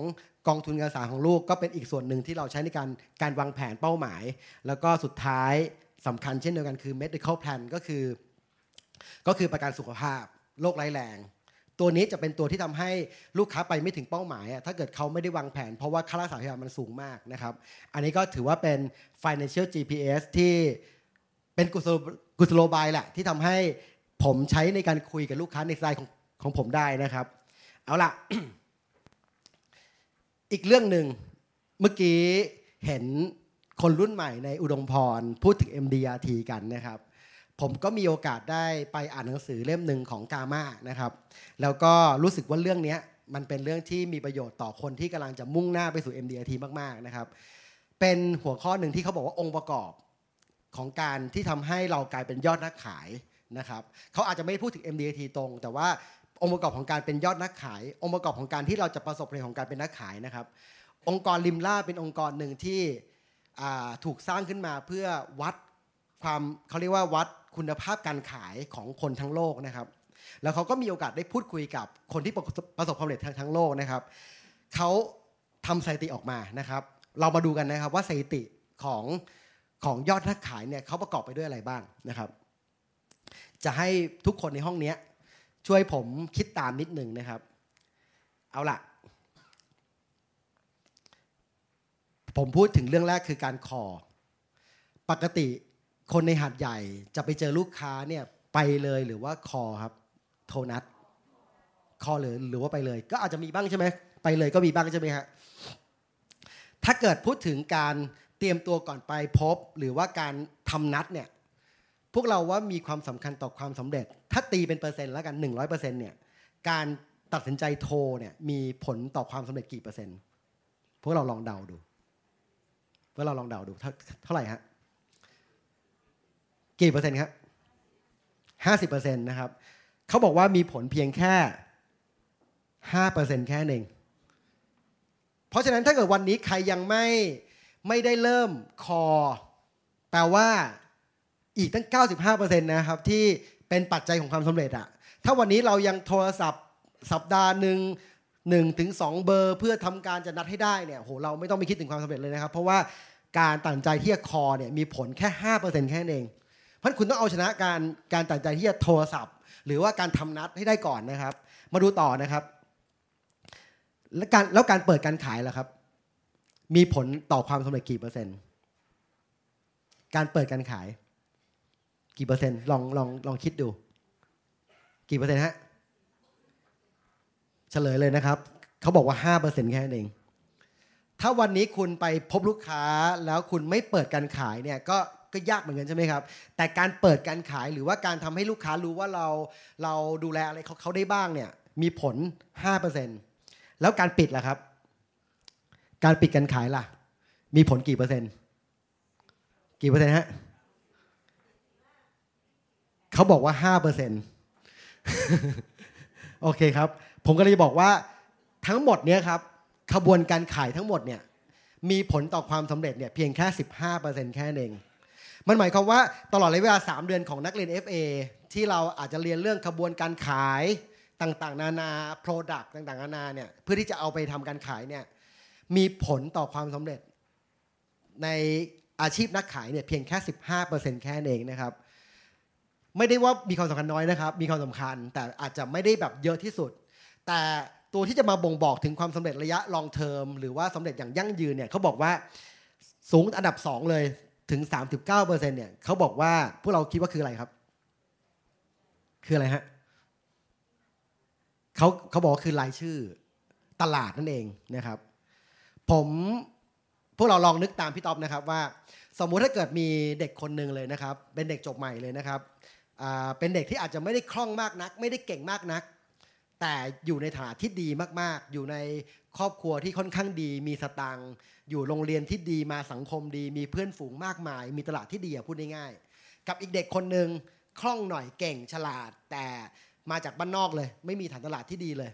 กองทุนการศึกษาของลูกก็เป็นอีกส่วนหนึ่งที่เราใช้ในการการวางแผนเป้าหมาย แล้วก็สุดท้ายสำคัญเช่นเดียวกันคือ medical plan ก็คือ ก็คือประกันสุขภาพโรคร้ายแรงตัวนี้จะเป็นตัวที่ทำให้ลูกค้าไปไม่ถึงเป้าหมาย ถ้าเกิดเขาไม่ได้วางแผน เพราะว่าค่ารักษาพยาบาลมันสูงมากนะครับ อันนี้ก็ถือว่าเป็น financial GPS ที่เป็นกุศโลบายแหละที่ทำให้ผมใช้ในการคุยกับลูกค้าในสไตล์ของของผมได้นะครับ เอาล่ะอีกเรื่องหนึ่งเมื่อกี้เห็นคนรุ่นใหม่ในอุดมพร พูดถึง MDRT กันนะครับ ผมก็มีโอกาสได้ไปอ่านหนังสือเล่มหนึ่งของกามานะครับ แล้วก็รู้สึกว่าเรื่องนี้มันเป็นเรื่องที่มีประโยชน์ต่อคนที่กำลังจะมุ่งหน้าไปสู่ MDRT มากๆนะครับ เป็นหัวข้อหนึ่งที่เขาบอกว่าองค์ประกอบของการที่ทำให้เรากลายเป็นยอดนักขายนะครับเขาอาจจะไม่พูดถึง MDRT ตรง แต่ว่า องค์ประกอบของการเป็นยอดนักขาย องค์ประกอบของการที่เราจะประสบผลของการเป็นนักขายนะครับ องค์กรริมล่าเป็นองค์กรหนึ่งที่ถูกสร้างขึ้นมาเพื่อวัดความเขาเรียกว่าวัดคุณภาพการขายของคนทั้งโลกนะครับ แล้วเขาก็มีโอกาสได้พูดคุยกับคนที่ประสบความสำเร็จทั้งทั้งโลกนะครับเขาทำสถิติออกมานะครับ เรามาดูกันนะครับว่าสถิติของของยอดนักขายเนี่ยเขาประกอบไปด้วยอะไรบ้างนะครับ จะให้ทุกคนในห้องนี้ ช่วยผมคิดตามนิดหนึ่งนะครับ เอาล่ะผมพูดถึงเรื่องแรกคือการคอปกติคนในหาดใหญ่จะไปเจอลูกค้าเนี่ยไปเลยหรือว่าคอครับ โทนัดคอเลยหรือว่าไปเลย ก็อาจจะมีบ้างใช่ไหมไปเลยก็มีบ้างใช่ไหมฮะถ้าเกิดพูดถึงการเตรียมตัวก่อนไปพบ หรือว่าการทำนัดเนี่ย พวกเราว่ามีความสำคัญต่อความสำเร็จ ถ้าตีเป็นเปอร์เซ็นต์แล้วกัน100%เนี่ยการตัดสินใจโทรเนี่ยมีผลต่อความสำเร็จกี่เปอร์เซ็นต์พวกเราลองเดาดูพวกเราลองเดาดูเท่าไหร่ฮะกี่เปอร์เซ็นต์ครับ50%นต์นะครับเขาบอกว่ามีผลเพียงแค่5%แค่หนเองเพราะฉะนั้นถ้าเกิดวันนี้ใครยังไม่ไม่ได้เริ่มคอ แปลว่า อีกตั้ง 95%นะครับที่เป็นปัจจัยของความสำเร็จอะถ้าวันนี้เรายังโทรศัพท์สัปดาห์หนึ่งหนึ่งถึงสองเบอร์ เพื่อทำการจะนัดให้ได้เนี่ยโหเราไม่ต้องไปคิดถึงความสำเร็จเลยนะครับ เพราะว่าการตัดใจที่จะคอเนี่ยมีผลแค่ 5%แค่นั้นเองเพราะคุณต้องเอาชนะการการตัดใจที่จะโทรศัพท์ หรือว่าการทำนัดให้ได้ก่อนนะครับ มาดูต่อนะครับ แล้วการแล้วการเปิดการขายล่ะครับ มีผลต่อความสำเร็จกี่เปอร์เซ็นต์ การเปิดการขาย กี่เปอร์เซ็นต์ลองลองลองคิดดู กี่เปอร์เซ็นต์ฮะเฉลยเลยนะครับเขาบอกว่าห้าเปอร์เซนต์แค่นั้นเอง ถ้าวันนี้คุณไปพบลูกค้าแล้วคุณไม่เปิดการขายเนี่ยก็ก็ยากเหมือนกันใช่ไหมครับ แต่การเปิดการขายหรือว่าการทำให้ลูกค้ารู้ว่าเราเราดูแลอะไรเขาเขาได้บ้างเนี่ยมีผล 5%แล้วการปิดล่ะครับ การปิดการขายล่ะ มีผลกี่เปอร์เซ็นต์ กี่เปอร์เซ็นต์ฮะ เขาบอกว่าห้าเปอร์เซ็นต์โอเคครับ ผมก็เลยบอกว่าทั้งหมดเนี้ยครับขบวนการขายทั้งหมดเนี่ยมีผลต่อความสำเร็จเนี่ยเพียงแค่ 15%แค่นเอง มันหมายความว่าตลอดระยะเวลา 3 เดือนของนักเรียน FA ที่เราอาจจะเรียนเรื่องขบวนการขายต่างๆ นานา Product ต่างๆ นานาเนี่ยเพื่อที่จะเอาไปทำการขายเนี่ยมีผลต่อความสำเร็จ ในอาชีพนักขายเนี่ยเพียงแค่ 15%แค่นเองนะครับ ไม่ได้ว่ามีความสำคัญน้อยนะครับ มีความสำคัญ แต่อาจจะไม่ได้แบบเยอะที่สุด แต่ตัวที่จะมาบ่งบอกถึงความสำเร็จระยะ long term หรือว่าสำเร็จอย่างยั่งยืนเนี่ยเขาบอกว่าสูงอันดับ 2 เลยถึง 39%เนี่ยเขาบอกว่าพวกเราคิดว่าคืออะไรครับ คืออะไรฮะเขาเขาบอกคือรายชื่อตลาดนั่นเองนะครับ ผมพวกเราลองนึกตามพี่ต๊อบนะครับว่า สมมุติถ้าเกิดมีเด็กคนหนึ่งเลยนะครับ เป็นเด็กจบใหม่เลยนะครับ เป็นเด็กที่อาจจะไม่ได้คล่องมากนัก ไม่ได้เก่งมากนัก แต่อยู่ในฐานะที่ดีมากๆ อยู่ในครอบครัวที่ค่อนข้างดี มีสตังค์อยู่โรงเรียนที่ดีมาสังคมดี มีเพื่อนฝูงมากมาย มีตลาดที่ดีอะพูดง่ายๆกับอีกเด็กคนหนึ่งคล่องหน่อยเก่งฉลาด แต่มาจากบ้านนอกเลย ไม่มีฐานตลาดที่ดีเลย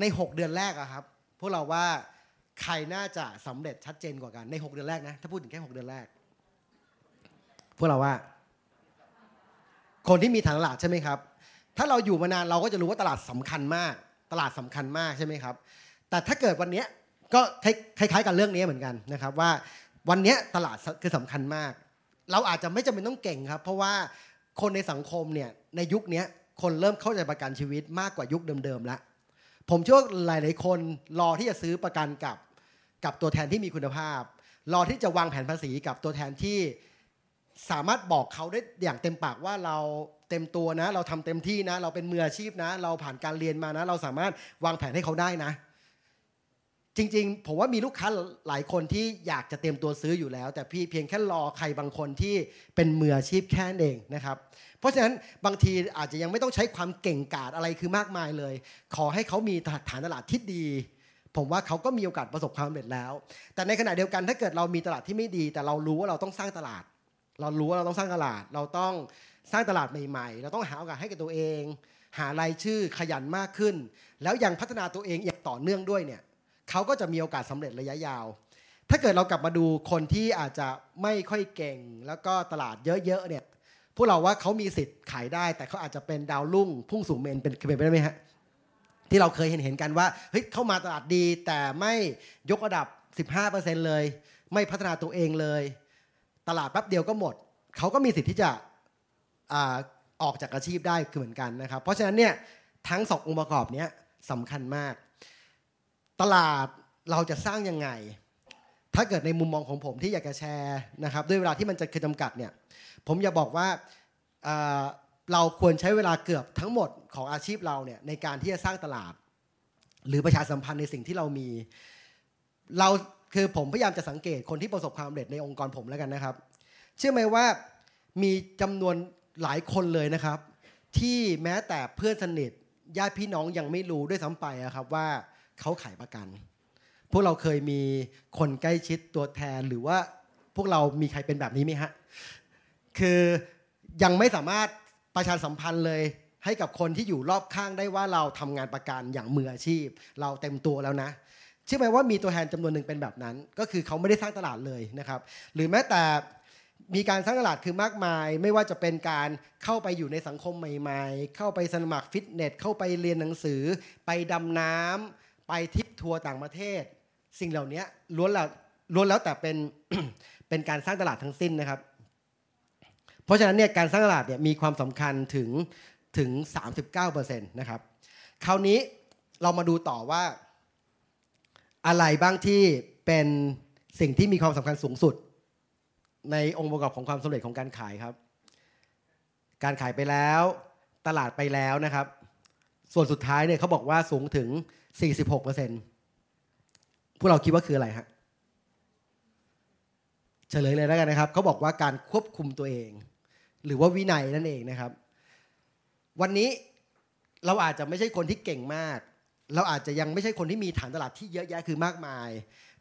ใน 6 เดือนแรกอะครับ พวกเราว่าใครน่าจะสำเร็จชัดเจนกว่ากันใน 6 เดือนแรกนะถ้าพูดถึงแค่ 6 เดือนแรก พวกเราว่า คนที่มีฐานตลาดใช่ไหมครับ ถ้าเราอยู่มานานเราก็จะรู้ว่าตลาดสำคัญมาก ตลาดสำคัญมากใช่ไหมครับ แต่ถ้าเกิดวันนี้ก็คล้ายๆกับเรื่องนี้เหมือนกันนะครับว่าวันนี้ตลาดคือสำคัญมาก เราอาจจะไม่จำเป็นต้องเก่งครับ เพราะว่าคนในสังคมเนี่ยในยุคนี้คนเริ่มเข้าใจประกันชีวิตมากกว่ายุคเดิมๆแล้วผมเชื่อว่าหลายๆคนรอที่จะซื้อประกันกับกับตัวแทนที่มีคุณภาพ รอที่จะวางแผนภาษีกับตัวแทนที่ สามารถบอกเขาได้อย่างเต็มปากว่าเราเต็มตัวนะ เราทำเต็มที่นะ เราเป็นมืออาชีพนะ เราผ่านการเรียนมานะ เราสามารถวางแผนให้เขาได้นะ จริงๆ ผมว่ามีลูกค้าหลายคนที่อยากจะเตรียมตัวซื้ออยู่แล้ว แต่พี่เพียงแค่รอใครบางคนที่เป็นมืออาชีพแค่นั้นเองนะครับ เพราะฉะนั้นบางทีอาจจะยังไม่ต้องใช้ความเก่งกาจอะไรคือมากมายเลย ขอให้เขามีฐานตลาดที่ดีผมว่าเขาก็มีโอกาสประสบความสำเร็จแล้ว แต่ในขณะเดียวกันถ้าเกิดเรามีตลาดที่ไม่ดี แต่เรารู้ว่าเราต้องสร้างตลาด เรารู้ว่าเราต้องสร้างตลาด เราต้องสร้างตลาดใหม่ๆ เราต้องหาโอกาสให้กับตัวเอง หารายชื่อขยันมากขึ้น แล้วยังพัฒนาตัวเองอย่างต่อเนื่องด้วยเนี่ยเขาก็จะมีโอกาสสำเร็จระยะยาว ถ้าเกิดเรากลับมาดูคนที่อาจจะไม่ค่อยเก่ง แล้วก็ตลาดเยอะๆเนี่ยพวกเราว่าเขามีสิทธิ์ขายได้ แต่เขาอาจจะเป็นดาวรุ่งพุ่งสู่เมนเป็นเป็นไปได้ไหมฮะที่เราเคยเห็นเห็นกันว่าเฮ้ยเข้ามาตลาดดีแต่ไม่ยกระดับ 15%เลย ไม่พัฒนาตัวเองเลย ตลาดแป๊บเดียวก็หมด เขาก็มีสิทธิ์ที่จะอาออกจากอาชีพได้คือเหมือนกันนะครับ เพราะฉะนั้นเนี่ยทั้งสององค์ประกอบเนี้ยสำคัญมาก ตลาดเราจะสร้างยังไง ถ้าเกิดในมุมมองของผมที่อยากจะแชร์นะครับ ด้วยเวลาที่มันจะคือจำกัดเนี่ยผมอยากบอกว่าเราควรใช้เวลาเกือบทั้งหมดของอาชีพเราเนี่ยในการที่จะสร้างตลาด หรือประชาสัมพันธ์ในสิ่งที่เรามี เรา คือผมพยายามจะสังเกตคนที่ประสบความสำเร็จในองค์กรผมแล้วกันนะครับ เชื่อไหมว่ามีจำนวนหลายคนเลยนะครับ ที่แม้แต่เพื่อนสนิทญาติพี่น้องยังไม่รู้ด้วยซ้ำไปอะครับว่าเขาขายประกัน พวกเราเคยมีคนใกล้ชิดตัวแทนหรือว่าพวกเรามีใครเป็นแบบนี้ไหมฮะคือยังไม่สามารถประชาสัมพันธ์เลยให้กับคนที่อยู่รอบข้างได้ว่าเราทำงานประกันอย่างมืออาชีพ เราเต็มตัวแล้วนะ ชื่อไหมว่ามีตัวแทนจำนวนหนึ่งเป็นแบบนั้น ก็คือเขาไม่ได้สร้างตลาดเลยนะครับ หรือแม้แต่มีการสร้างตลาดคือมากมาย ไม่ว่าจะเป็นการเข้าไปอยู่ในสังคมใหม่ ๆ เข้าไปสมัครฟิตเนสเข้าไปเรียนหนังสือ ไปดำน้ำไปทริปทัวร์ต่างประเทศ สิ่งเหล่านี้ล้วนแล้วล้วนแล้วแต่เป็นเป็นการสร้างตลาดทั้งสิ้นนะครับ เพราะฉะนั้นเนี่ยการสร้างตลาดเนี่ยมีความสำคัญถึงถึง 39%นะครับคราวนี้เรามาดูต่อว่า อะไรบ้างที่เป็นสิ่งที่มีความสำคัญสูงสุด ในองค์ประกอบของความสำเร็จของการขายครับ การขายไปแล้ว ตลาดไปแล้วนะครับ ส่วนสุดท้ายเนี่ยเขาบอกว่าสูงถึง 46%พวกเราคิดว่าคืออะไรฮะเฉลยเลยแล้วกันนะครับเขาบอกว่าการควบคุมตัวเอง หรือว่าวินัยนั่นเองนะครับ วันนี้เราอาจจะไม่ใช่คนที่เก่งมาก เราอาจจะยังไม่ใช่คนที่มีฐานตลาดที่เยอะแยะคือมากมาย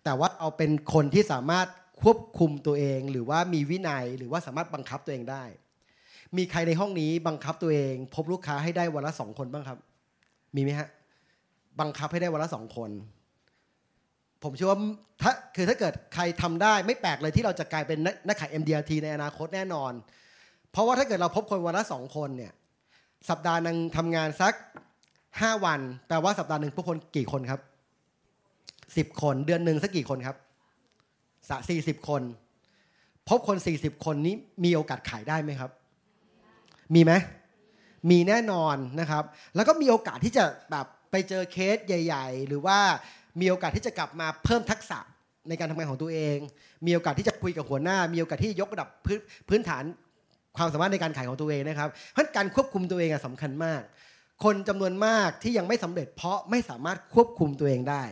แต่ว่าเอาเป็นคนที่สามารถควบคุมตัวเอง หรือว่ามีวินัยหรือว่าสามารถบังคับตัวเองได้ มีใครในห้องนี้บังคับตัวเอง พบลูกค้าให้ได้วันละสองคนบ้างครับ มีไหมฮะบังคับให้ได้วันละสองคน ผมเชื่อว่าถ้าคือถ้าเกิดใครทำได้ไม่แปลกเลยที่เราจะกลายเป็นนักนักขาย MDRT ในอนาคตแน่นอน เพราะว่าถ้าเกิดเราพบคนวันละสองคนเนี่ยสัปดาห์หนึ่งทำงานสัก ห้าวัน แต่ว่าสัปดาห์หนึ่งพวกคนกี่คนครับสิบคนเดือนหนึ่งสักกี่คนครับสสี่สิบคน พบคนสี่สิบคนนี้มีโอกาสขายได้ไหมครับ มีไหมมีแน่นอนนะครับ แล้วก็มีโอกาสที่จะแบบไปเจอเคสใหญ่ ๆ หรือว่ามีโอกาสที่จะกลับมาเพิ่มทักษะในการทำงานของตัวเอง มีโอกาสที่จะคุยกับหัวหน้า มีโอกาสที่ยกระดับพื้นฐานความสามารถในการขายของตัวเองนะครับเพราะการควบคุมตัวเองอะสำคัญมาก คนจำนวนมากที่ยังไม่สำเร็จ เพราะไม่สามารถควบคุมตัวเองได้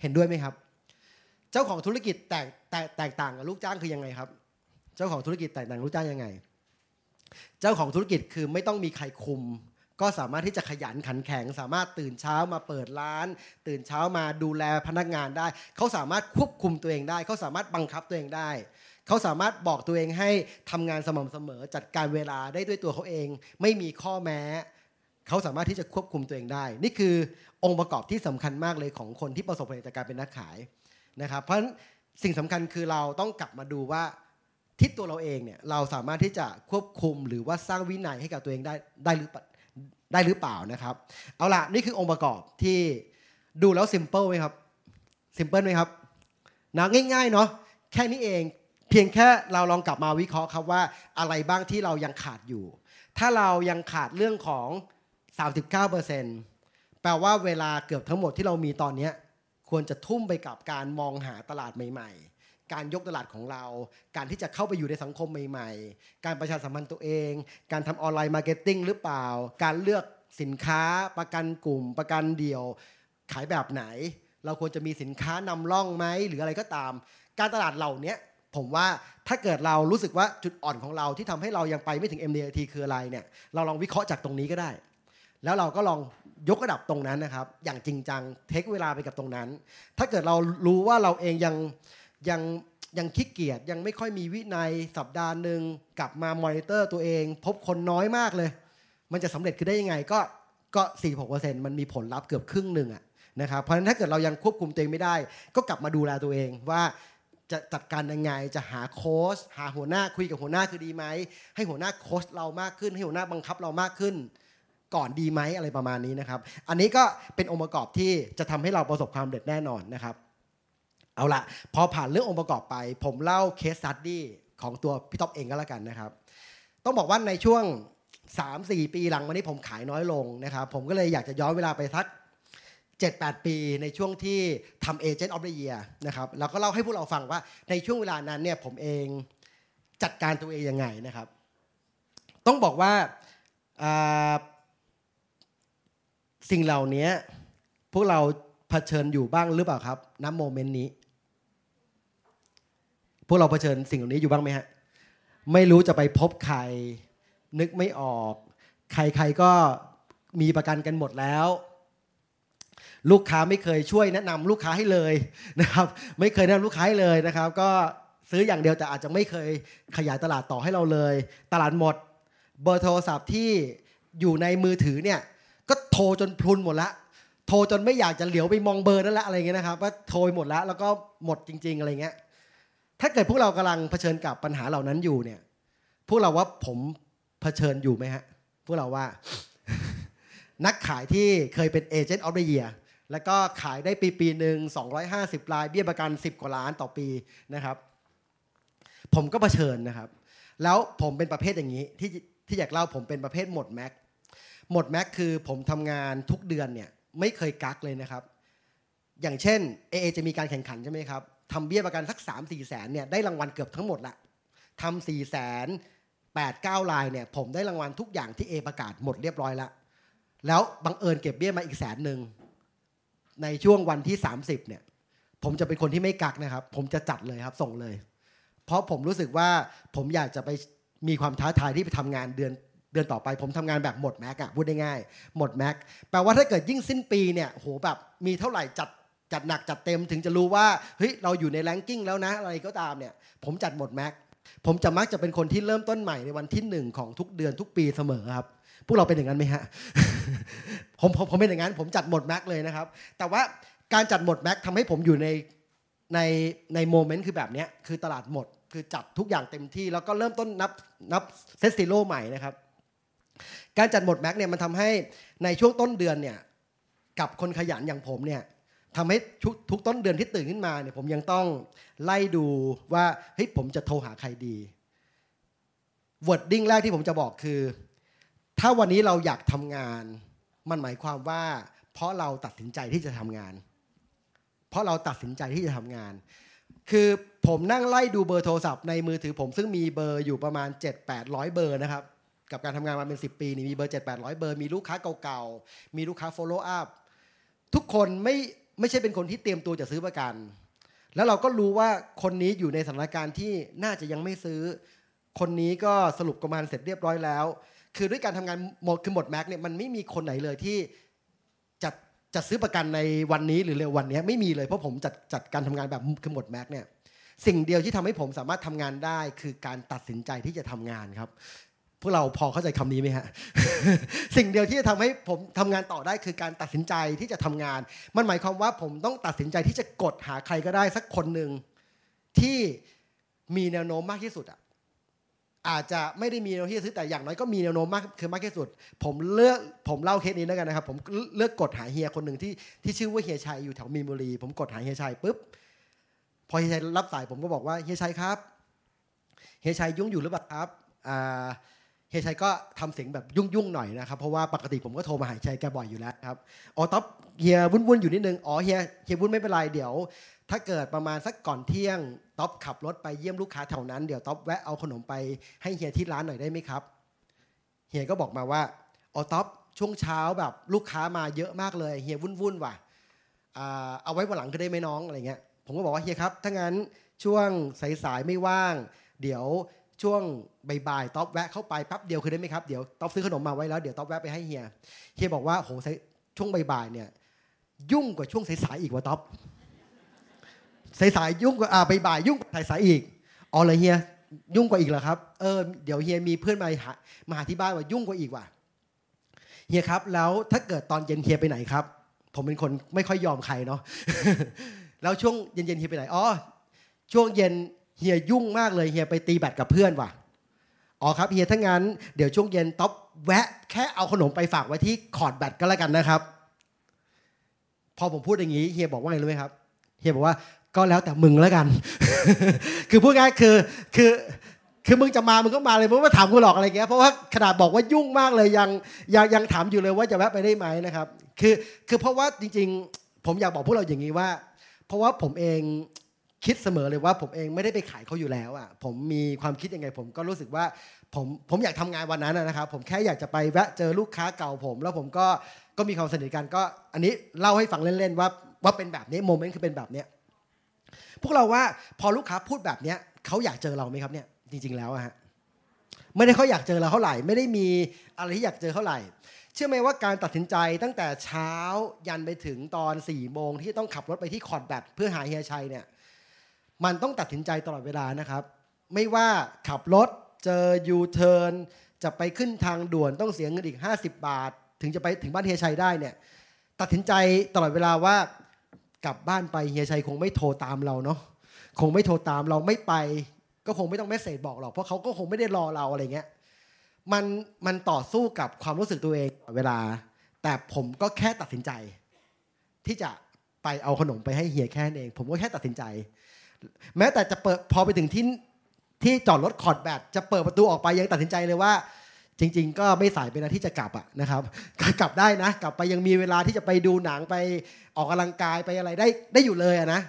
เห็นด้วยไหมครับ เจ้าของธุรกิจแตกแตกแตกต่างกับลูกจ้างคือยังไงครับ เจ้าของธุรกิจแตกต่างลูกจ้างยังไง เจ้าของธุรกิจคือไม่ต้องมีใครคุม ก็สามารถที่จะขยันขันแข็ง สามารถตื่นเช้ามาเปิดร้าน ตื่นเช้ามาดูแลพนักงานได้ เขาสามารถควบคุมตัวเองได้ เขาสามารถบังคับตัวเองได้เขาสามารถบอกตัวเองให้ทำงานสม่ำเสมอ จัดการเวลาได้ด้วยตัวเขาเอง ไม่มีข้อแม้ เขาสามารถที่จะควบคุมตัวเองได้ นี่คือองค์ประกอบที่สำคัญมากเลยของคนที่ประสบผลจากการเป็นนักขายนะครับ เพราะฉะนั้นสิ่งสำคัญคือเราต้องกลับมาดูว่าที่ตัวเราเองเนี่ยเราสามารถที่จะควบคุมหรือว่าสร้างวินัยให้กับตัวเองได้ได้หรือได้หรือเปล่านะครับ เอาล่ะนี่คือองค์ประกอบที่ดูแล้วซิมเปิลไหมครับซิมเปิลไหมครับนะง่ายๆเนาะแค่นี้เองเพียงแค่เราลองกลับมาวิเคราะห์ครับว่าอะไรบ้างที่เรายังขาดอยู่ ถ้าเรายังขาดเรื่องของ 39%แปลว่าเวลาเกือบทั้งหมดที่เรามีตอนนี้ควรจะทุ่มไปกับการมองหาตลาดใหม่ ๆ การยกตลาดของเรา การที่จะเข้าไปอยู่ในสังคมใหม่ ๆ การประชาสัมพันธ์ตัวเอง การทำ online marketing หรือเปล่า การเลือกสินค้าประกันกลุ่ม ประกันเดี่ยว ขายแบบไหน เราควรจะมีสินค้านำร่องไหมหรืออะไรก็ตาม การตลาดเหล่านี้ผมว่าถ้าเกิดเรารู้สึกว่าจุดอ่อนของเราที่ทำให้เรายังไปไม่ถึง MDT คืออะไรเนี่ยเราลองวิเคราะห์จากตรงนี้ก็ได้ แล้วเราก็ลองยกระดับตรงนั้นนะครับ อย่างจริงจังเทคเวลาไปกับตรงนั้น ถ้าเกิดเรารู้ว่าเราเองยังยังยังขี้เกียจยังไม่ค่อยมีวินัยสัปดาห์หนึ่งกลับมามอนิเตอร์ตัวเอง พบคนน้อยมากเลย มันจะสำเร็จคือได้ยังไง ก็ก็สี่หกเปอร์เซ็นต์มันมีผลลัพธ์เกือบครึ่งหนึ่งอะนะครับเพราะฉะนั้นถ้าเกิดเรายังควบคุมตัวเองไม่ได้ ก็กลับมาดูแลตัวเองว่าจะจัดการยังไงจะหาโค้ชหาหัวหน้าคุยกับหัวหน้าคือดีไหมให้หัวหน้าโค้ชเรามากขึ้น ให้หัวหน้าบังคับเรามากขึ้น ก่อนดีไหมอะไรประมาณนี้นะครับ อันนี้ก็เป็นองค์ประกอบที่จะทำให้เราประสบความสำเร็จแน่นอนนะครับ เอาละพอผ่านเรื่ององค์ประกอบไป ผมเล่า case study ของตัวพี่ท็อปเองก็แล้วกันนะครับ ต้องบอกว่าในช่วง 3-4 ปีหลังมานี้ผมขายน้อยลงนะครับ ผมก็เลยอยากจะย้อนเวลาไปสัก7-8 ปีในช่วงที่ทำ Agent of the Year นะครับแล้วก็เล่าให้พวกเราฟังว่าในช่วงเวลานั้นเนี่ยผมเองจัดการตัวเองยังไงนะครับ ต้องบอกว่าอ่า สิ่งเหล่านี้พวกเราเผชิญอยู่บ้างหรือเปล่าครับณ moment นี้ พวกเราเผชิญสิ่งเหล่านี้อยู่บ้างไหมฮะไม่รู้จะไปพบใคร นึกไม่ออก ใครๆก็มีประกันกันหมดแล้ว ลูกค้าไม่เคยช่วยแนะนำลูกค้าให้เลยนะครับ ไม่เคยแนะนำลูกค้าให้เลยนะครับ ก็ซื้ออย่างเดียวแต่อาจจะไม่เคยขยายตลาดต่อให้เราเลย ตลาดหมด เบอร์โทรศัพท์ที่อยู่ในมือถือเนี่ย ก็โทรจนพลุนหมดละโทรจนไม่อยากจะเหลียวไปมองเบอร์นั่นละอะไรเงี้ยนะครับว่าโทรหมดล้วแล้วก็หมดจริง ๆ อะไรเงี้ย ถ้าเกิดพวกเรากำลังเผชิญกับปัญหาเหล่านั้นอยู่เนี่ย พวกเราว่าผมเผชิญอยู่ไหมฮะ พวกเราว่า นักขายที่เคยเป็น Agent of the Year แล้วก็ขายได้ปีปีหนึ่ง250ราย เบี้ยประกัน 10 กว่าล้านต่อปีนะครับ ผมก็เผชิญนะครับ แล้วผมเป็นประเภทอย่างนี้ที่ที่อยากเล่าผมเป็นประเภทหมดแม็ก หมดแม็กคือผมทำงานทุกเดือนเนี่ยไม่เคยกักเลยนะครับ อย่างเช่น AA จะมีการแข่งขันใช่ไหมครับทำเบี้ยประกันสัก 3 4แสนเนี่ยได้รางวัลเกือบทั้งหมดละทำ4แสนแปดเก้าลายเนี่ยผมได้รางวัลทุกอย่างที่ A ประกาศหมดเรียบร้อยล้วแล้วบังเอิญเก็บเบี้ยมาอีกแสนหนึ่งในช่วงวันที่ 30เนี่ยผมจะเป็นคนที่ไม่กักนะครับ ผมจะจัดเลยครับส่งเลย เพราะผมรู้สึกว่าผมอยากจะไปมีความท้าทายที่ไปทำงานเดือน เดือนต่อไปผมทำงานแบบหมดแม็กอะพูดได้ง่ายหมดแม็กแปลว่าถ้าเกิดยิ่งสิ้นปีเนี่ยโหแบบมีเท่าไหร่จัดจัดหนักจัดเต็มถึงจะรู้ว่าเฮ้ยเราอยู่ใน ranking แล้วนะอะไรก็ตามเนี่ยผมจัดหมดแม็กผมจะมักจะเป็นคนที่เริ่มต้นใหม่ในวันที่หนึ่งของทุกเดือนทุกปีเสมอครับพวกเราเป็นอย่างนั้นไหมฮะผมผมผมเป็นอย่างนั้น ผมจัดหมดแม็กเลยนะครับ แต่ว่าการจัดหมดแม็กทำให้ผมอยู่ในในใน moment คือแบบนี้คือตลาดหมด คือจัดทุกอย่างเต็มที่ แล้วก็เริ่มต้นนับนับ set zero ใหม่นะครับ การจัดหมดแม็กเนี่ยมันทำให้ในช่วงต้นเดือนเนี่ยกับคนขยันอย่างผมเนี่ยทำให้ทุกทุกต้นเดือนที่ตื่นขึ้นมาเนี่ยผมยังต้องไล่ดูว่าเฮ้ยผมจะโทรหาใครดี wording แรกที่ผมจะบอกคือ ถ้าวันนี้เราอยากทำงาน มันหมายความว่า เพราะเราตัดสินใจที่จะทำงาน เพราะเราตัดสินใจที่จะทำงาน คือผมนั่งไล่ดูเบอร์โทรศัพท์ในมือถือผมซึ่งมีเบอร์อยู่ประมาณ 7-800 เบอร์นะครับ กับการทำงานมาเป็น 10 ปีนี่มีเบอร์7-800 เบอร์มีลูกค้าเก่าๆ มีลูกค้า follow up ทุกคนไม่ไม่ใช่เป็นคนที่เตรียมตัวจะซื้อประกัน แล้วเราก็รู้ว่าคนนี้อยู่ในสถานการณ์ที่น่าจะยังไม่ซื้อ คนนี้ก็สรุปประมาณเสร็จเรียบร้อยแล้ว คือด้วยการทำงานหมดคือหมดแม็กเนี่ยมันไม่มีคนไหนเลยที่จะจะซื้อประกันในวันนี้หรือเร็ววันนี้ไม่มีเลยเพราะผมจัดจัดการทำงานแบบคือหมดแม็กเนี่ยสิ่งเดียวที่ทำให้ผมสามารถทำงานได้ คือการตัดสินใจที่จะทำงานครับ พวกเราพอเข้าใจคำนี้ไหมฮะ สิ่งเดียวที่จะทำให้ผมทำงานต่อได้คือการตัดสินใจที่จะทำงาน มันหมายความว่าผมต้องตัดสินใจที่จะกดหาใครก็ได้สักคนหนึ่งที่มีแนวโน้มมากที่สุดอะอาจจะไม่ได้มีแนวที่จะซื้อแต่อย่างน้อยก็มีแนวโน้มมากคือมากที่สุด ผมเลือกผมเล่าเคสนี้แล้วกันนะครับ ผมเลือกกดหาเฮียคนหนึ่งที่ที่ชื่อว่าเฮียชัยอยู่แถวมีนบุรี ผมกดหาเฮียชัยปุ๊บพอเฮียชัยรับสายผมก็บอกว่าเฮียชัยครับเฮียชัยยุ่งอยู่หรือเปล่าครับอ่า เฮชัยก็ทำเสียงแบบยุ่งๆหน่อยนะครับ เพราะว่าปกติผมก็โทรมาหาเฮชัยแกบ่อยอยู่แล้วครับอ๋อต๊อบเฮียวุ่นๆอยู่นิดนึงอ๋อเฮียเฮียวุ่นไม่เป็นไรเดี๋ยว ถ้าเกิดประมาณสักก่อนเที่ยงต๊อบขับรถไปเยี่ยมลูกค้าแถวนั้นเดี๋ยวต๊อบแวะเอาขนมไปให้เฮียที่ร้านหน่อยได้ไหมครับเฮียก็บอกมาว่าอ๋อต๊อบช่วงเช้าแบบลูกค้ามาเยอะมากเลยเฮียวุ่นๆว่ะอ่าเอาไว้วันหลังก็ได้ไหมน้องอะไรเงี้ยผมก็บอกว่าเฮียครับถ้างั้นช่วงสายๆไม่ว่าง เดี๋ยว ช่วงบ่ายๆต๊อบแวะเข้าไปแป๊บเดียวคือได้ไหมครับเดี๋ยวต๊อบซื้อขนมมาไว้แล้วเดี๋ยวต๊อบแวะไปให้เฮียเฮียบอกว่าโหช่วงบ่ายๆเนี่ย ยุ่งกว่าช่วงสายๆอีกว่าต๊อบสายๆยุ่งกว่าอ่าบ่ายๆยุ่งกว่าสายๆอีกอ๋อเลยเฮียยุ่งกว่าอีกเหรอครับเออเดี๋ยวเฮียมีเพื่อนมาหามาหาที่บ้านว่ายุ่งกว่าอีกว่ะเฮียครับแล้วถ้าเกิดตอนเย็นเฮียไปไหนครับ ผมเป็นคนไม่ค่อยยอมใครเนาะแล้วช่วงเย็นๆเฮียไปไหนอ๋อช่วงเย็น เฮียยุ่งมากเลยเฮียไปตีแบดกับเพื่อนว่ะอ๋อครับเฮียถ้างั้นเดี๋ยวช่วงเย็นต๊อบแวะแค่เอาขนมไปฝากไว้ที่คอร์ดแบดก็แล้วกันนะครับ พอผมพูดอย่างนี้เฮียบอกว่าไงรู้ไหมครับเฮียบอกว่าก็แล้วแต่มึงแล้วกัน คือพูดง่ายคือคือคือมึงจะมามึงก็มาเลยมึงไม่ถามกูหรอกอะไรเงี้ยเพราะว่าขนาดบอกว่ายุ่งมากเลยยังยังยังถามอยู่เลยว่าจะแวะไปได้ไหมนะครับ คือคือเพราะว่าจริง ๆ ผมอยากบอกพวกเราอย่างนี้ว่า เพราะว่าผมเอง คิดเสมอเลยว่าผมเองไม่ได้ไปขายเขาอยู่แล้วอะผมมีความคิดยังไงผมก็รู้สึกว่าผมผมอยากทำงานวันนั้นนะครับผมแค่อยากจะไปแวะเจอลูกค้าเก่าผม แล้วผมก็ก็มีความสนิทกันก็ อันนี้เล่าให้ฟังเล่นๆว่าว่าเป็นแบบนี้ moment คือเป็นแบบเนี้ยพวกเราว่าพอลูกค้าพูดแบบเนี้ยเขาอยากเจอเราไหมครับเนี่ยจริง ๆแล้วฮะไม่ได้เขาอยากเจอเราเท่าไหร่ ไม่ได้มีอะไรที่อยากเจอเท่าไหร่ เชื่อไหมว่าการตัดสินใจตั้งแต่เช้ายันไปถึงตอนสี่โมงที่ต้องขับรถไปที่คอร์ตแบดเพื่อหาเฮียชัยเนี่ย มันต้องตัดสินใจตลอดเวลานะครับ ไม่ว่าขับรถเจอยูเทิร์นจะไปขึ้นทางด่วนต้องเสียเงินอีก 50 บาท ถึงจะไปถึงบ้านเฮียชัยได้เนี่ยตัดสินใจตลอดเวลาว่ากลับบ้านไปเฮียชัยคงไม่โทรตามเราเนาะคงไม่โทรตามเราไม่ไป ก็คงไม่ต้องเมสเซจบอกหรอกเพราะเขาก็คงไม่ได้รอเราอะไรเงี้ยมันมันต่อสู้กับความรู้สึกตัวเองเวลา แต่ผมก็แค่ตัดสินใจ ที่จะไปเอาขนมไปให้เฮียแค่นั้นเอง ผมก็แค่ตัดสินใจ แม้แต่จะเปิดพอไปถึงที่ที่จอดรถคอร์ดแบตจะเปิดประตูออกไปยังตัดสินใจเลยว่า จริง ๆ ก็ไม่สายไปนะที่จะกลับอะนะครับกลับได้นะ กลับไปยังมีเวลาที่จะไปดูหนังไปออกกำลังกายไปอะไรได้ได้อยู่เลยอะนะ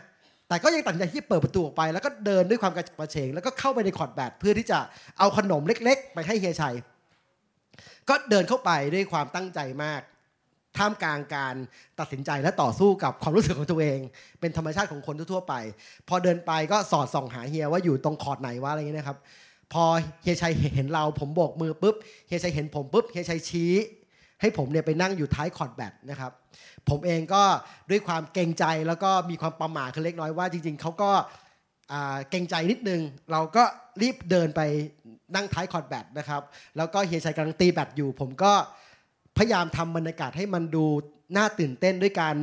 แต่ก็ยังตัดสินใจที่เปิดประตูออกไป แล้วก็เดินด้วยความกระฉับกระเฉงแล้วก็เข้าไปในคอร์ดแบตเพื่อที่จะเอาขนมเล็ก ๆ ไปให้เฮียชัย ก็เดินเข้าไปด้วยความตั้งใจมาก ท่ามกลางการตัดสินใจและต่อสู้กับความรู้สึกของตัวเอง เป็นธรรมชาติของคนทั่วไป พอเดินไปก็สอดส่องหาเฮียว่าอยู่ตรงคอร์ตไหนวะอะไรเงี้ยนะครับ พอเฮียชัยเห็นเราผมโบกมือปุ๊บเฮียชัยเห็นผมปุ๊บเฮียชัยชี้ให้ผมเนี่ยไปนั่งอยู่ท้ายคอร์ตแบดนะครับ ผมเองก็ด้วยความเกรงใจแล้วก็มีความประหม่าคือเล็กน้อยว่าจริง ๆเขาก็เกรงใจนิดนึง เราก็รีบเดินไปนั่งท้ายคอร์ตแบดนะครับ แล้วก็เฮียชัยกำลังตีแบดอยู่ ผมก็ พยายามทำบรรยากาศให้มันดูน่าตื่นเต้นด้วยการ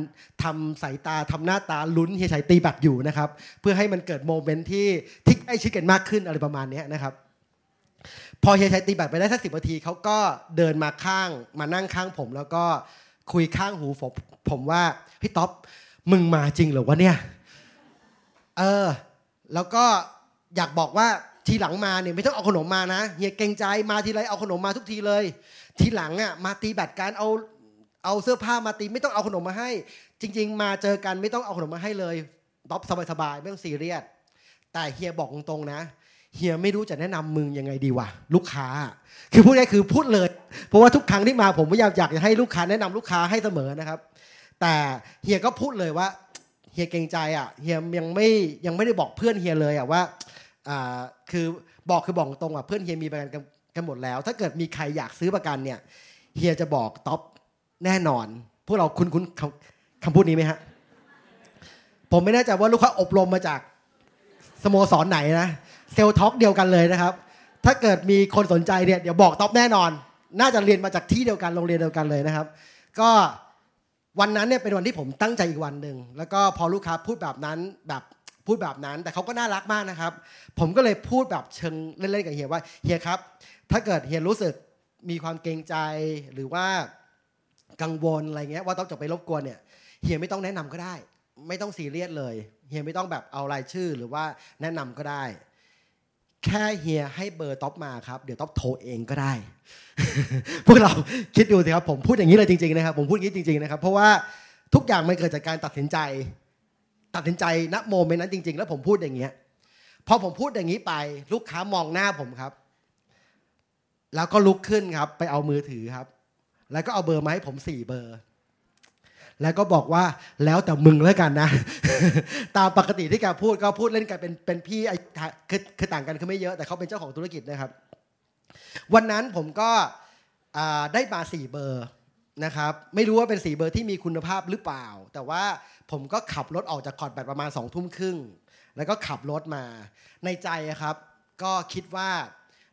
ทำสายตาทำหน้าตาลุ้นเฮียชัยตีแบตอยู่นะครับ เพื่อให้มันเกิด moment ที่ที่ใกล้ชิดกันมากขึ้นอะไรประมาณนี้นะครับ พอเฮียชัยตีแบดไปได้สักสิบนาทีเขาก็เดินมาข้างมานั่งข้างผม แล้วก็คุยข้างหูผมผมว่าพี่ท็อปมึงมาจริงเหรอวะเนี่ยเออ แล้วก็อยากบอกว่าทีหลังมาเนี่ยไม่ต้องเอาขนมมานะเฮียเกรงใจมาทีไรเอาขนมมาทุกทีเลย ทีหลังอะมาตีแบตการเอาเอาเสื้อผ้ามาตีไม่ต้องเอาขนมมาให้ จริง ๆ มาเจอกันไม่ต้องเอาขนมมาให้เลยท็อปสบายๆไม่ต้องซีเรียสแต่เฮียบอกตรงๆนะเฮียไม่รู้จะแนะนำมึงยังไงดีวะลูกค้า คือพูดง่ายคือพูดเลย เพราะว่าทุกครั้งที่มาผมพยายามอยากจะให้ลูกค้าแนะนำลูกค้าให้เสมอนะครับ แต่เฮียก็พูดเลยว่าเฮียเกรงใจอะเฮียยังไม่ยังไม่ได้บอกเพื่อนเฮียเลยอะว่าอ่าคือบอกคือบอกตรงอะเพื่อนเฮียมีประกัน กันหมดแล้ว ถ้าเกิดมีใครอยากซื้อประกันเนี่ยเฮียจะบอกท็อปแน่นอน พวกเราคุ้นคุ้นคำพูดนี้ไหมฮะ ผมไม่แน่ใจว่าลูกค้าอบรมมาจากสโมสรไหนนะ sales talk เดียวกันเลยนะครับ ถ้าเกิดมีคนสนใจเนี่ยเดี๋ยวบอกท็อปแน่นอน น่าจะเรียนมาจากที่เดียวกันโรงเรียนเดียวกันเลยนะครับ ก็วันนั้นเนี่ยเป็นวันที่ผมตั้งใจอีกวันหนึ่งแล้วก็พอลูกค้าพูดแบบนั้นแบบพูดแบบนั้น แต่เขาก็น่ารักมากนะครับ ผมก็เลยพูดแบบเชิงเล่นๆกับเฮียว่าเฮียครับ ถ้าเกิดเฮียรู้สึกมีความเกรงใจหรือว่ากังวลอะไรเงี้ยว่าต้องจะไปรบกวนเนี่ยเฮียไม่ต้องแนะนำก็ได้ ไม่ต้องซีเรียสเลยเฮียไม่ต้องแบบเอารายชื่อหรือว่าแนะนำก็ได้ แค่เฮียให้เบอร์ท็อปมาครับเดี๋ยวท็อปโทรเองก็ได้ พวกเราคิดดูสิครับผมพูดอย่างนี้เลยจริงๆนะครับผมพูดอย่างนี้จริงๆนะครับเพราะว่าทุกอย่างมันเกิดจากการตัดสินใจ ตัดสินใจณโมเมนต์นั้นจริง ๆ แล้วผมพูดอย่างเงี้ยพอผมพูดอย่างนี้ไป ลูกค้ามองหน้าผมครับ แล้วก็ลุกขึ้นครับ ไปเอามือถือครับ แล้วก็เอาเบอร์มาให้ผมสี่เบอร์ แล้วก็บอกว่าแล้วแต่มึงแล้วกันนะ ตามปกติที่แกพูดก็พูดเล่นกันเป็นเป็นพี่อคือคือต่างกันคือไม่เยอะแต่เขาเป็นเจ้าของธุรกิจนะครับ วันนั้นผมก็ได้มาสี่เบอร์นะครับไม่รู้ว่าเป็นสี่เบอร์ที่มีคุณภาพหรือเปล่า แต่ว่าผมก็ขับรถออกจากคอร์ดแบตประมาณสองทุ่มครึ่ง แล้วก็ขับรถมาในใจครับ ก็คิดว่า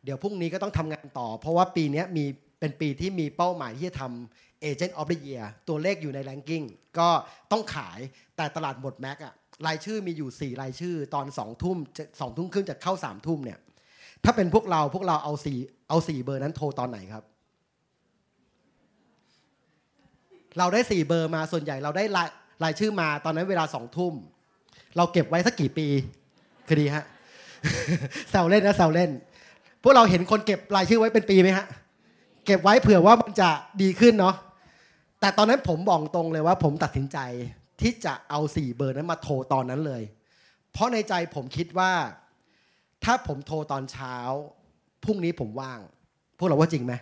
เดี๋ยวพรุ่งนี้ก็ต้องทำงานต่อ เพราะว่าปีนี้มีเป็นปีที่มีเป้าหมายที่จะทำ Agent of the Year ตัวเลขอยู่ใน ranking ก็ต้องขายแต่ตลาดหมดแม็กอะรายชื่อมีอยู่ 4 รายชื่อ ตอน2ทุ่มสองทุ่มครึ่งจะเข้า3ทุ่มเนี่ย ถ้าเป็นพวกเราพวกเราเอาสี่เอาสี่เบอร์นั้นโทรตอนไหนครับ เราได้สี่เบอร์มาส่วนใหญ่เราได้รายรายชื่อมาตอนนั้นเวลาสองทุ่ม เราเก็บไว้สักกี่ปีคดีฮะแซวเล่นนะแซวเล่น วกเราเห็นคนเก็บรายชื่อไว้เป็นปีไหมฮะ เก็บไว้เผื่อว่ามันจะดีขึ้นเนาะ แต่ตอนนั้นผมบอกตรงเลยว่า ผมตัดสินใจที่จะเอาสี่เบอร์นั้นมาโทรตอนนั้นเลย เพราะในใจผมคิดว่า ถ้าผมโทรตอนเช้าพรุ่งนี้ผมว่าง พวกเราว่าจริงไหม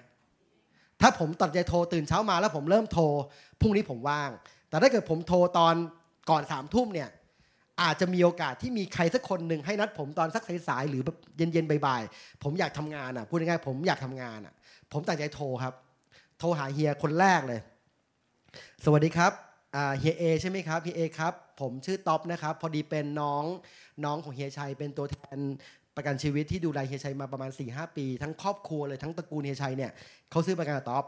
ถ้าผมตัดใจโทรตื่นเช้ามาแล้วผมเริ่มโทรพรุ่งนี้ผมว่าง แต่ถ้าเกิดผมโทรตอนก่อนสามทุ่มเนี่ย อาจจะมีโอกาสที่มีใครสักคนหนึ่งให้นัดผมตอนสักสายๆหรือแบบเย็นๆบ่ายๆผมอยากทำงานอะพูดง่ายๆผมอยากทำงานอะ ผมตัดใจโทรครับ โทรหาเฮียคนแรกเลย สวัสดีครับเฮียเอใช่ไหมครับเฮียเอครับ ผมชื่อท็อปนะครับ พอดีเป็นน้องน้องของเฮียชัยเป็นตัวแทนประกันชีวิตที่ดูแลเฮียชัยมาประมาณสี่ห้าปี ทั้งครอบครัวเลยทั้งตระกูลเฮียชัยเนี่ยเขาซื้อประกันกับท็อป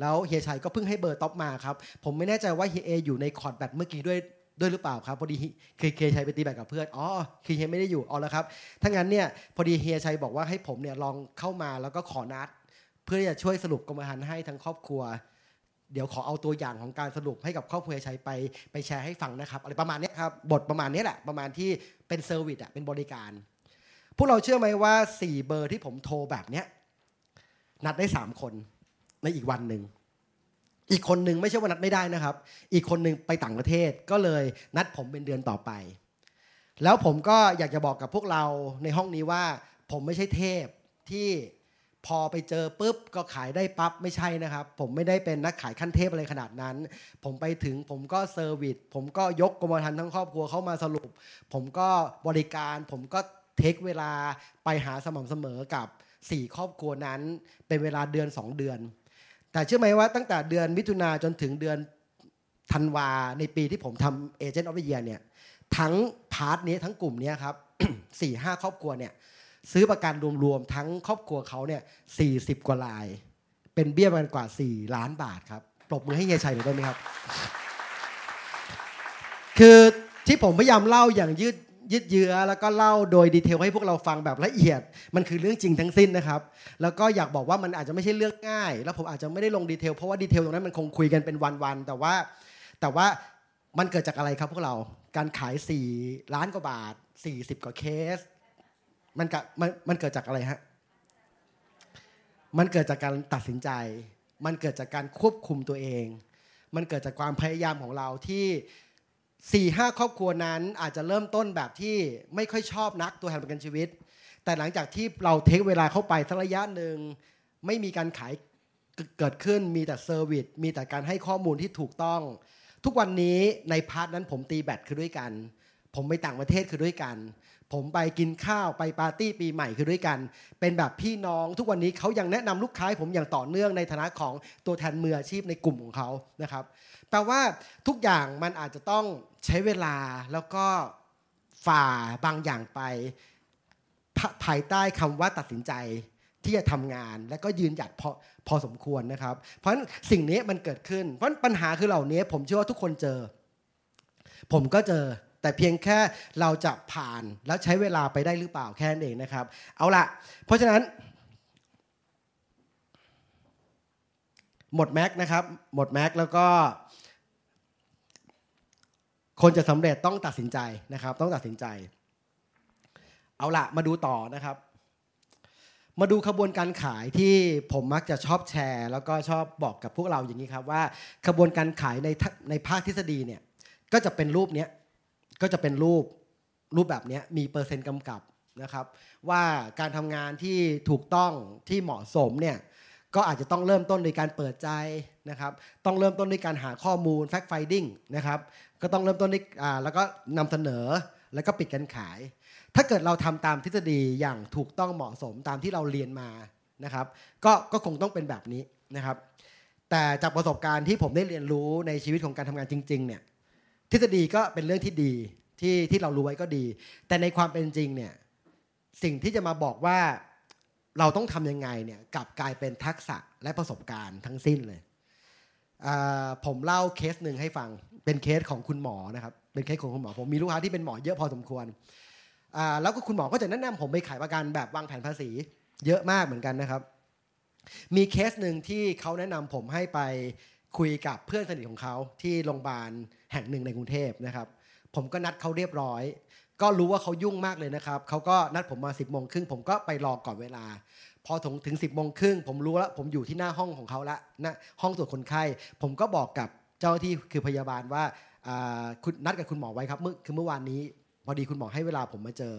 แล้วเฮียชัยก็เพิ่งให้เบอร์ท็อปมาครับ ผมไม่แน่ใจว่าเฮียเออยู่ในคอร์ตแบดเมื่อกี้ด้วย ด้วยหรือเปล่าครับพอดีเฮียเฮียชัยไปตีแบดกับเพื่อนอ๋อคือเฮียไม่ได้อยู่อ๋อแล้วครับถ้างั้นเนี่ยพอดีเฮียชัยบอกว่าให้ผมเนี่ยลองเข้ามาแล้วก็ขอนัด เพื่อจะช่วยสรุปกรมธรรม์ให้ทั้งครอบครัว เดี๋ยวขอเอาตัวอย่างของการสรุปให้กับครอบครัวเฮียชัยไปไปแชร์ให้ฟังนะครับอะไรประมาณนี้ครับบทประมาณนี้แหละประมาณที่เป็นเซอร์วิสอะเป็นบริการ พวกเราเชื่อไหมว่า 4 เบอร์ที่ผมโทรแบบเนี้ยนัดได้ 3 คนในอีกวันหนึ่ง อีกคนหนึ่งไม่ใช่ว่านัดไม่ได้นะครับ อีกคนหนึ่งไปต่างประเทศก็เลยนัดผมเป็นเดือนต่อไป แล้วผมก็อยากจะบอกกับพวกเราในห้องนี้ว่า ผมไม่ใช่เทพที่พอไปเจอปุ๊บก็ขายได้ปั๊บไม่ใช่นะครับ ผมไม่ได้เป็นนักขายขั้นเทพอะไรขนาดนั้น ผมไปถึงผมก็ service ผมก็ยกกรมธรรม์ทั้งครอบครัวเข้ามาสรุป ผมก็บริการผมก็ take เวลาไปหาสม่ำเสมอกับ 4 ครอบครัวนั้น เป็นเวลาเดือน 2 เดือน แต่เชื่อไหมว่าตั้งแต่เดือนมิถุนาจนถึงเดือนธันวาในปีที่ผมทำ Agent of the Year เนี่ยทั้ง part นี้ทั้งกลุ่มนี้ครับสี่ห้าครอบครัวเนี่ยซื้อประกันรวมๆทั้งครอบครัวเขาเนี่ยสี่สิบกว่าราย เป็นเบี้ยประกันกว่า 4 ล้านบาทครับปรบมือให้เฮียชัยหน่อยได้ไหมครับ คือที่ผมพยายามเล่าอย่างยืด ยืดเยื้อแล้วก็เล่าโดย detail ให้พวกเราฟังแบบละเอียด มันคือเรื่องจริงทั้งสิ้นนะครับ แล้วก็อยากบอกว่ามันอาจจะไม่ใช่เรื่องง่าย แล้วผมอาจจะไม่ได้ลง detail เพราะว่า detail ตรงนั้นมันคงคุยกันเป็นวันๆแต่ว่า แต่ว่ามันเกิดจากอะไรครับพวกเราการขาย 4 ล้านกว่าบาท 40 กว่าเคส มันกมันมันเกิดจากอะไรฮะมันเกิดจากการตัดสินใจ มันเกิดจากการควบคุมตัวเอง มันเกิดจากความพยายามของเราที่ สี่ห้าครอบครัวนั้นอาจจะเริ่มต้นแบบที่ไม่ค่อยชอบนักตัวแทนประกันชีวิต แต่หลังจากที่เราเทคเวลาเข้าไปสักระยะหนึ่งไม่มีการขายเกิดขึ้นมีแต่ service มีแต่การให้ข้อมูลที่ถูกต้อง ทุกวันนี้ใน part นั้นผมตีแบตคือด้วยกัน ผมไปต่างประเทศคือด้วยกัน ผมไปกินข้าวไปปาร์ตี้ปีใหม่คือด้วยกัน เป็นแบบพี่น้องทุกวันนี้เขายังแนะนำลูกค้าผมอย่างต่อเนื่องในฐานะของตัวแทนมืออาชีพในกลุ่มของเขานะครับ แปลว่าทุกอย่างมันอาจจะต้องใช้เวลาแล้วก็ฝ่าบางอย่างไปภายใต้คำว่าตัดสินใจที่จะทำงาน และก็ยืนหยัดพอพอสมควรนะครับ เพราะฉะนั้นสิ่งนี้มันเกิดขึ้น เพราะฉะนั้นปัญหาคือเหล่านี้ผมเชื่อว่าทุกคนเจอ ผมก็เจอแต่เพียงแค่เราจะผ่านแล้วใช้เวลาไปได้หรือเปล่าแค่นั้นเองนะครับ เอาละเพราะฉะนั้น หมดแม็กนะครับ หมดแม็กแล้วก็ คนจะสำเร็จต้องตัดสินใจนะครับ ต้องตัดสินใจ เอาละมาดูต่อนะครับ มาดูขบวนการขายที่ผมมักจะชอบแชร์ แล้วก็ชอบบอกกับพวกเราอย่างนี้ครับว่าขบวนการขายในทในภาคทฤษฎีเนี่ยก็จะเป็นรูปเนี้ยก็จะเป็นรูปรูปแบบเนี้ยมีเปอร์เซ็นต์กำกับนะครับว่าการทำงานที่ถูกต้องที่เหมาะสมเนี่ยก็อาจจะต้องเริ่มต้นในการเปิดใจนะครับต้องเริ่มต้นด้วยการหาข้อมูล fact finding นะครับ ก็ต้องเริ่มต้นด้วยอ่าแล้วก็นำเสนอแล้วก็ปิดการขาย ถ้าเกิดเราทำตามทฤษฎีอย่างถูกต้องเหมาะสมตามที่เราเรียนมานะครับก็ก็คงต้องเป็นแบบนี้นะครับ แต่จากประสบการณ์ที่ผมได้เรียนรู้ในชีวิตของการทำงานจริงๆเนี่ยทฤษฎีก็เป็นเรื่องที่ดีที่ที่เรารู้ไว้ก็ดี แต่ในความเป็นจริงเนี่ยสิ่งที่จะมาบอกว่าเราต้องทำยังไงเนี่ยกลับกลายเป็นทักษะและประสบการณ์ทั้งสิ้นเลย ผมเล่าเคสหนึ่งให้ฟัง เป็นเคสของคุณหมอนะครับ เป็นเคสของคุณหมอผมมีลูกค้าที่เป็นหมอเยอะพอสมควรอ่าแล้วก็คุณหมอก็จะแนะนำผมไปขายประกันแบบวางแผนภาษี เยอะมากเหมือนกันนะครับ มีเคสหนึ่งที่เขาแนะนำผมให้ไปคุยกับเพื่อนสนิทของเขาที่โรงพยาบาลแห่งหนึ่งในกรุงเทพนะครับ ผมก็นัดเขาเรียบร้อย ก็รู้ว่าเขายุ่งมากเลยนะครับเขาก็นัดผมมา 10บโมงครึ่งผมก็ไปรอก่อนเวลา พอถึงถึง10บโมงครึ่งผมรู้แล้วผมอยู่ที่หน้าห้องของเขาละน้าห้องตรวจคนไข้ ผมก็บอกกับ เจ้าที่คือพยาบาลว่าอ่าคุณนัดกับคุณหมอไว้ครับเมื่อคือเมื่อวานนี้พอดีคุณหมอให้เวลาผมมาเจอ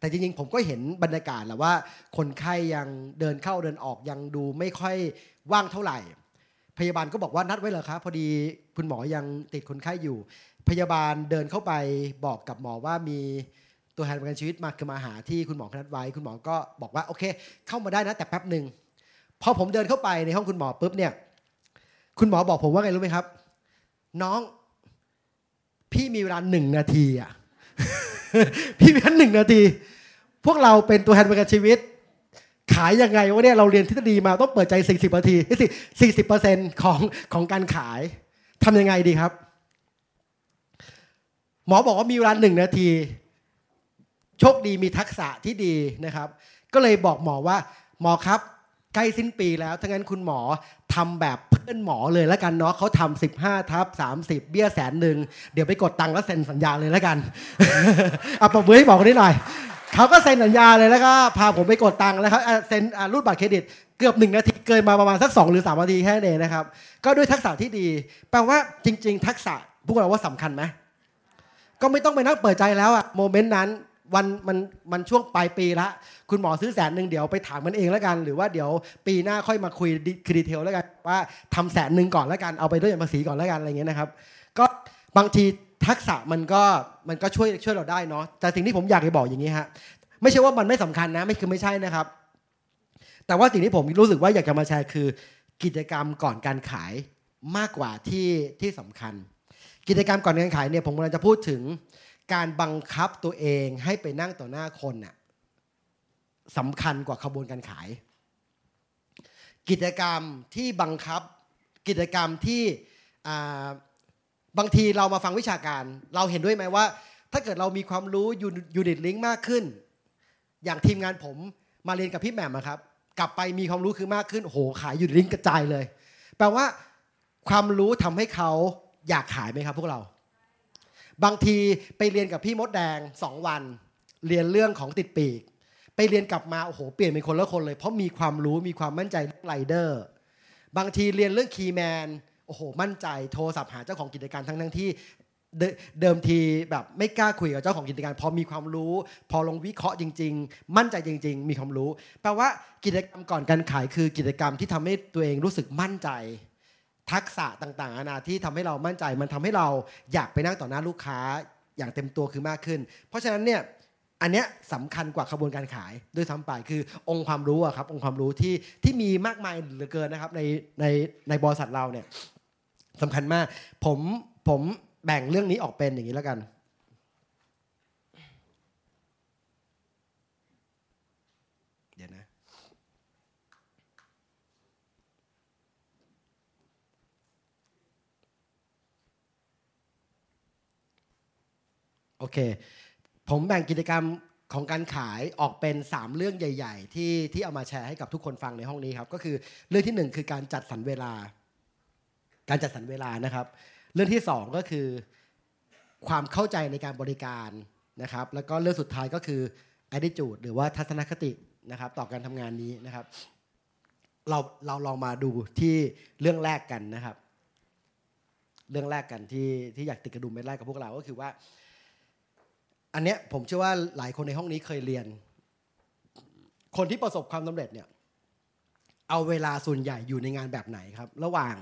แต่จริงๆ ผมก็เห็นบรรยากาศแหละว่า คนไข้ยังเดินเข้าเดินออกยังดูไม่ค่อยว่างเท่าไหร่ พยาบาลก็บอกว่านัดไว้เหรอครับพอดีคุณหมอยังติดคนไข้อยู่ พยาบาลเดินเข้าไปบอกกับหมอว่ามีตัวแทนประกันชีวิตมาคือมาหาที่คุณหมอนัดไว้ คุณหมอก็บอกว่าโอเค เข้ามาได้นะแต่แป๊บหนึ่งพอผมเดินเข้าไปในห้องคุณหมอปุ๊บเนี่ย คุณหมอบอกผมว่าไงรู้ไหมครับ น้องพี่มีเวลาหนึ่งนาทีอะพี่มีแค่หนึ่งนาที พวกเราเป็นตัวแทนประกันชีวิต ขายยังไงวะเนี่ยเราเรียนทฤษฎีมาต้องเปิดใจ 40นาทีสิ40เปอร์เซ็นต์ของของการขายทำยังไงดีครับ หมอบอกว่ามีเวลาหนึ่งนาที โชคดีมีทักษะที่ดีนะครับ ก็เลยบอกหมอว่า หมอครับใกล้สิ้นปีแล้วถ้างั้นคุณหมอ ทำแบบเพื่อนหมอเลยแล้วกันเนาะเขาทำสิบห้าทับสามสิบเบี้ยแสนหนึ่งเดี๋ยวไปกดตังค์แล้วเซ็นสัญญาเลยแล้วกันเอาปรบมือให้บอกคนนี้หน่อยเขาก็เซ็นสัญญาเลยแล้วก็พาผมไปกดตังค์แล้วครับเซ็นรูดบัตรเครดิตเกือบหนึ่งนาทีเกินมาประมาณสักสองหรือสามนาทีแค่นั้นเองนะครับ ก็ด้วยทักษะที่ดี แปลว่าจริง ๆ ทักษะพวกเราว่าสำคัญไหมก็ไม่ต้องไปนั่งเปิดใจแล้วอะโมเมนต์นั้นวันมันมันช่วงปลายปีละ คุณหมอซื้อแสนหนึ่งเดี๋ยวไปถามมันเองแล้วกัน หรือว่าเดี๋ยวปีหน้าค่อยมาคุยคือดีเทลแล้วกันว่าทำแสนหนึ่งก่อนแล้วกันเอาไปด้วยภาษีก่อนแล้วกันอะไรเงี้ยนะครับ ก็บางทีทักษะมันก็มันก็ช่วยช่วยเราได้เนาะแต่สิ่งที่ผมอยากจะบอกอย่างนี้ฮะไม่ใช่ว่ามันไม่สำคัญนะไม่คือไม่ใช่นะครับ แต่ว่าสิ่งที่ผมรู้สึกว่าอยากจะมาแชร์คือ กิจกรรมก่อนการขายมากกว่าที่ที่สำคัญ กิจกรรมก่อนการขายเนี่ยผมกำลังจะพูดถึงการบังคับตัวเองให้ไปนั่งต่อหน้าคนน่ะ สำคัญกว่าขบวนการขาย กิจกรรมที่บังคับ กิจกรรมที่บางทีเรามาฟังวิชาการ เราเห็นด้วยไหมว่า ถ้าเกิดเรามีความรู้unit linked มากขึ้น อย่างทีมงานผมมาเรียนกับพี่แหม่มครับ กลับไปมีความรู้คือมากขึ้นโอ้โหขาย unit linked กระจายเลย แปลว่าความรู้ทำให้เขาอยากขายไหมครับพวกเรา บางทีไปเรียนกับพี่มดแดงสองวัน เรียนเรื่องของติดปีก ไปเรียนกลับมาโอ้โหเปลี่ยนเป็นคนละคนเลย เพราะมีความรู้มีความมั่นใจเรื่องไรเดอร์บางทีเรียนเรื่อง keyman โอ้โหมั่นใจโทรศัพท์หาเจ้าของกิจการทั้งทั้งที่เดิมทีแบบไม่กล้าคุยกับเจ้าของกิจการ พอมีความรู้ พอลงวิเคราะห์จริง ๆ มั่นใจจริง ๆ มีความรู้ แปลว่ากิจกรรมก่อนการขายคือกิจกรรมที่ทำให้ตัวเองรู้สึกมั่นใจ ทักษะต่างๆนานาที่ทำให้เรามั่นใจ มันทำให้เราอยากไปนั่งต่อหน้าลูกค้าอย่างเต็มตัวคือมากขึ้น เพราะฉะนั้นเนี่ย อันเนี้ยสำคัญกว่าขบวนการขายด้วยซ้ำไปคือองค์ความรู้อะครับองค์ความรู้ที่ที่มีมากมายเหลือเกินนะครับในในในบริษัทเราเนี่ยสำคัญมาก ผมผมแบ่งเรื่องนี้ออกเป็นอย่างนี้แล้วกันเดี๋ยวนะโอเค ผมแบ่งกิจกรรมของการขายออกเป็น 3 เรื่องใหญ่ ๆ ที่ที่เอามาแชร์ให้กับทุกคนฟังในห้องนี้ครับก็คือเรื่องที่ 1 คือการจัดสรรเวลา การจัดสรรเวลานะครับ เรื่องที่ 2 ก็คือความเข้าใจในการบริการนะครับ แล้วก็เรื่องสุดท้ายก็คือ attitude หรือว่าทัศนคตินะครับ ต่อการทำงานนี้นะครับ เราเราลองมาดูที่เรื่องแรกกันนะครับ เรื่องแรกกันที่ที่อยากติดกระดุมเม็ดแรกกับพวกเราก็คือว่า อันเนี้ยผมเชื่อว่าหลายคนในห้องนี้เคยเรียน คนที่ประสบความสำเร็จเนี่ยเอาเวลาส่วนใหญ่อยู่ในงานแบบไหนครับ ระหว่าง